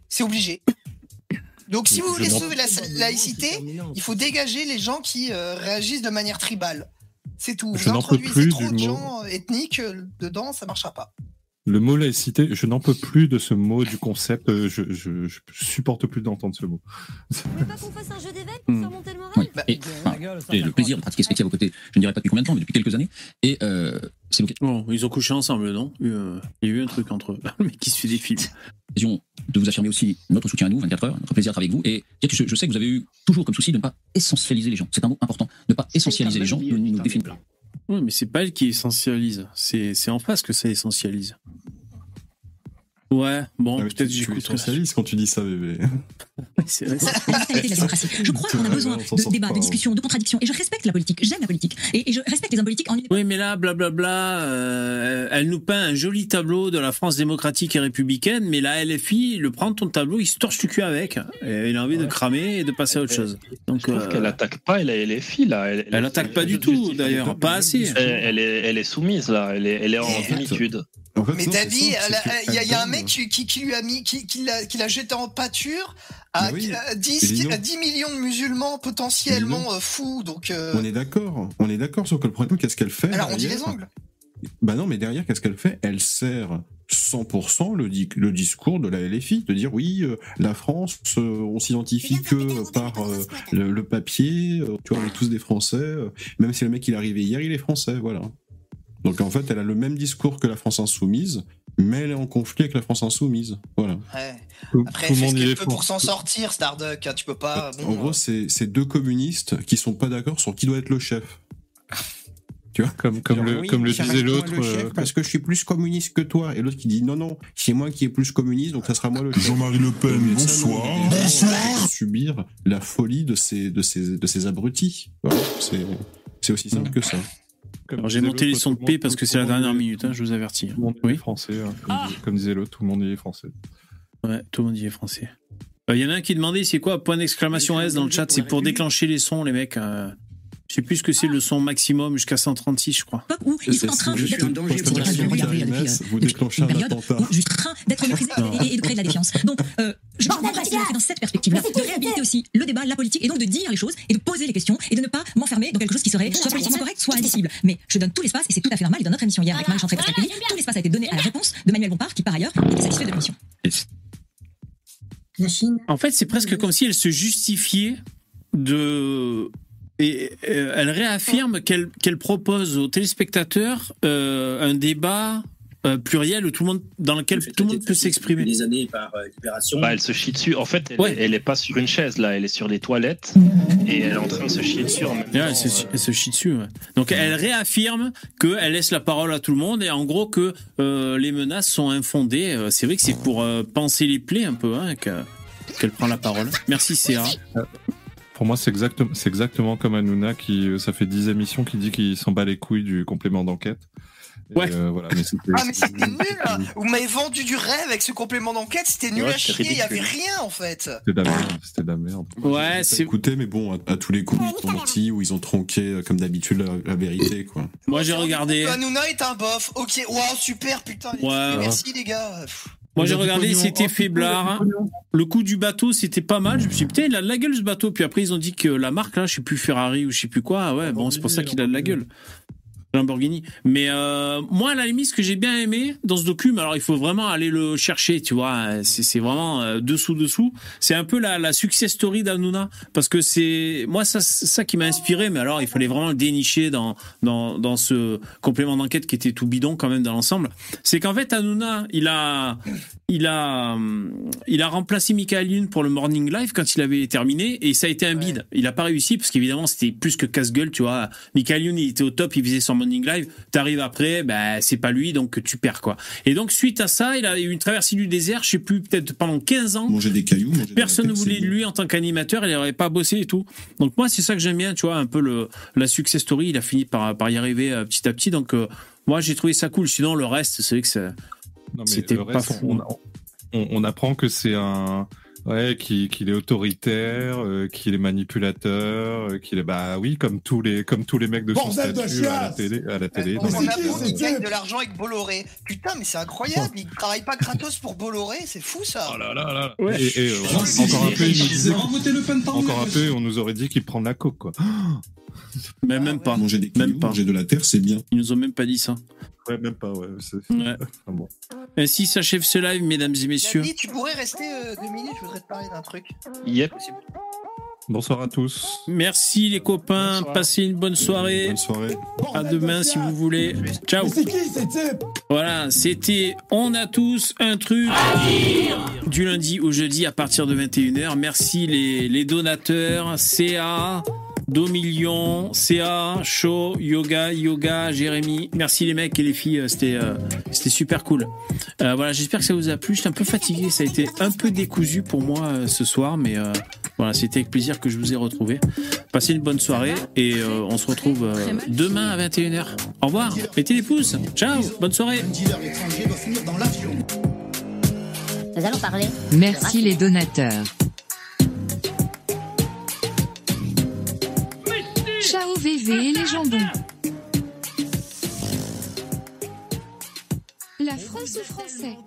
C'est obligé. Donc si vous voulez sauver la laïcité, il faut dégager les gens qui euh, réagissent de manière tribale. C'est tout. Je Vous introduisez plus trop de gens ethniques dedans, ça marchera pas. Le mot laïcité, je n'en peux plus de ce mot, du concept. euh, Je, je, je supporte plus d'entendre ce mot. Hmm. Oui. Et, enfin, j'ai le plaisir de pratiquer ce métier à vos côtés, je ne dirais pas depuis combien de temps, mais depuis quelques années. Et euh, c'est Bon, ils ont couché ensemble, non? Euh, Il y a eu un truc entre eux. Le mec qui se fait des films. de vous affirmer aussi notre soutien à nous, 24 heures, notre plaisir travailler avec vous. Et je, je sais que vous avez eu toujours comme souci de ne pas essentialiser les gens. C'est un mot important. Ne pas essentialiser les gens. Nous nous définissons. Oui, mais c'est pas elle qui essentialise. C'est c'est en face que ça essentialise. Ouais, bon, Ah, peut-être es j'écouterai. spécialiste quand tu dis ça, bébé. C'est vrai. la vitalité de la démocratie. Je crois qu'on a besoin de débats, de discussions, de contradictions. Et je respecte la politique. J'aime la politique. Et, et je respecte les hommes politiques en Oui, mais là, blablabla, euh, elle nous peint un joli tableau de la France démocratique et républicaine, mais la LFI, le prend ton tableau, il se torche le cul avec. Et il a envie de cramer et de passer à autre chose. Donc, Je trouve euh, qu'elle attaque pas la LFI là. Elle, Elle attaque pas du tout, d'ailleurs, pas assez. Elle, elle est, elle est soumise là. Elle est, elle est en demi-tude. Mais David, il y, a- il y a un mec qui, qui- qui lui a mis, qui l'a jeté en pâture à, oui, à et 10, dis donc. à 10 millions de musulmans potentiellement euh, fous. Donc, euh, On est d'accord, on est d'accord sur que le problème, qu'est-ce qu'elle fait elle arrondit les derrière angles. Bah non, mais derrière, qu'est-ce qu'elle fait? Elle sert 100% le, di- le discours de la LFI, de dire oui, euh, la France, euh, on s'identifie que par euh, le, le papier, euh, tu vois, on est tous des Français, euh, même si le mec il est arrivé hier, il est français, voilà. Donc en fait, elle a le même discours que la France insoumise, mais elle est en conflit avec la France insoumise, voilà. Ouais. Après, ce qu'elle peut pour. s'en sortir, Starduck. hein, tu peux pas. En gros, c'est c'est deux communistes qui sont pas d'accord sur qui doit être le chef. Tu vois Comme, comme le, Oui, comme le disait l'autre. le chef euh, parce que je suis plus communiste que toi. Et l'autre qui dit non, non, c'est moi qui est plus communiste, donc ça sera moi le chef. Jean-Marie Le Pen, bonsoir. mais- Bonsoir. Subir la folie de ces, de ces, de ces abrutis. Voilà, c'est, c'est aussi simple que ça. j'ai monté les sons de paix parce que c'est la dernière minute, hein, je vous avertis. Tout le monde est français, hein, comme, disait, comme disait l'autre, tout le monde est français. Ouais, tout le monde y est français. Il y en a un qui demandait c'est quoi point d'exclamation S dans le chat, c'est pour déclencher les sons, les mecs. euh, je sais plus ce que c'est le son maximum jusqu'à 136, je crois. où ils sont en train d'être pour la euh, Vous déclenchez un attentat. en train d'être méprisé et, de créer de la défiance. Donc, euh, je fait dans cette perspective-là, de réhabiliter aussi le débat, la politique, et donc de dire les choses et de poser les questions et de ne pas m'enfermer dans quelque chose qui serait soit politiquement correct, soit indicible. Mais je donne tout l'espace et c'est tout à fait normal. Et dans notre émission hier avec Marie Chantré Pascal Pelli, tout l'espace a été donné à la réponse de Manuel Bompard, qui par ailleurs était satisfait de En fait, c'est presque comme si elle se justifiait de. Et euh, elle réaffirme qu'elle qu'elle propose aux téléspectateurs euh, un débat euh, pluriel où tout le monde, dans lequel tout le monde peut s'exprimer. Des années par euh, Libération. Bah, elle se chie dessus. En fait, elle, Ouais. elle est pas sur une chaise là, elle est sur les toilettes et elle est en train de se chier dessus. En même Ouais, temps. elle, se, elle se chie dessus. ouais. Donc elle réaffirme qu'elle laisse la parole à tout le monde et en gros que euh, les menaces sont infondées. Euh, C'est vrai que c'est pour euh, penser les plaies un peu hein, que- qu'elle prend la parole. Merci Céa. Pour moi, c'est exactement, c'est exactement comme Hanouna qui, euh, ça fait 10 émissions, qui dit qu'il s'en bat les couilles du complément d'enquête. Ouais. euh, voilà, mais c'était- Ah, mais c'était nul là. Vous m'avez vendu du rêve avec ce complément d'enquête, c'était nul Ouais, à chier, il y avait rien en fait. C'était de la merde. C'était de la merde. Ouais, c'est. Écoutez, mais bon, à, à tous les coups, ils sont menti ou ils ont tronqué, euh, comme d'habitude, la, la vérité, quoi. Moi j'ai regardé. Hanouna est un bof, ok, waouh, super, putain, Ouais. merci les gars. Pff. Moi j'ai regardé, c'était Oh, faiblard. Le coup du bateau, c'était pas mal. Je me suis dit, putain, il a de la gueule ce bateau. Puis après, ils ont dit que la marque, là, je sais plus Ferrari ou je sais plus quoi. Ouais, bon, c'est pour ça qu'il a de la gueule. Lamborghini. Mais euh, moi, à la limite, ce que j'ai bien aimé dans ce docu, mais alors il faut vraiment aller le chercher, tu vois. C'est vraiment euh, dessous dessous. C'est un peu la, la success story d'Anouna parce que c'est moi ça ça qui m'a inspiré. Mais alors il fallait vraiment le dénicher dans dans dans ce complément d'enquête qui était tout bidon quand même dans l'ensemble. C'est qu'en fait Hanouna, il a il a hum, il a remplacé Michael Youn pour le Morning Live quand il avait terminé et ça a été un bide. Il a pas réussi parce qu'évidemment c'était plus que casse-gueule, tu vois. Michael Youn il était au top, il faisait son Morning Live. T'arrives après, bah c'est pas lui donc tu perds quoi. Et donc suite à ça, il a eu une traversée du désert, je sais plus peut-être pendant 15 ans. Manger des cailloux, manger Personne ne voulait de lui en tant qu'animateur, il n'aurait pas bossé et tout. Donc moi, c'est ça que j'aime bien, tu vois, un peu le, la success story, il a fini par, par y arriver euh, petit à petit. Donc euh, moi, j'ai trouvé ça cool. Sinon, le reste, c'est vrai que c'était pas reste, fou. On, on- on apprend que c'est un. Ouais, qu'il est autoritaire, euh, qu'il est manipulateur, euh, qu'il est bah oui comme tous les comme tous les mecs de son Bordel de statut à la télé à la télé. On apprend euh, qu'il gagne de l'argent avec Bolloré. Putain, mais c'est incroyable, il travaille pas gratos pour Bolloré, c'est fou ça. Oh là là là. Ouais. Et, et, euh, encore un peu, il nous encore un peu, on nous aurait dit qu'il prend de la coke quoi. Mais même pas. Manger des cailloux, manger de la terre, c'est bien. Ils nous ont même pas dit ça. Ouais, même pas, ouais. c'est- Ouais. Enfin, bon. Ainsi s'achève ce live, mesdames et messieurs. David, tu pourrais rester euh, deux minutes, je voudrais te parler d'un truc. Yep. Bonsoir à tous. Merci les copains, passez une bonne soirée. Bonne soirée. À demain si vous voulez. Ciao. C'est qui Voilà, c'était On a tous un truc du lundi au jeudi à partir de 21h. Merci les, les donateurs, CA, Do million, CA, Show, Yoga, Yoga, Jérémy. Merci les mecs et les filles, euh, c'était euh, c'était super cool. Euh, voilà, j'espère que ça vous a plu. J'étais un peu fatigué, ça a été un peu décousu pour moi euh, ce soir, mais euh, voilà, c'était avec plaisir que je vous ai retrouvé. Passez une bonne soirée et euh, on se retrouve euh, demain à 21h. Au revoir, mettez les pouces. Ciao, bonne soirée. Nous allons parler. Merci les donateurs. VV et les jambons. La France aux Français?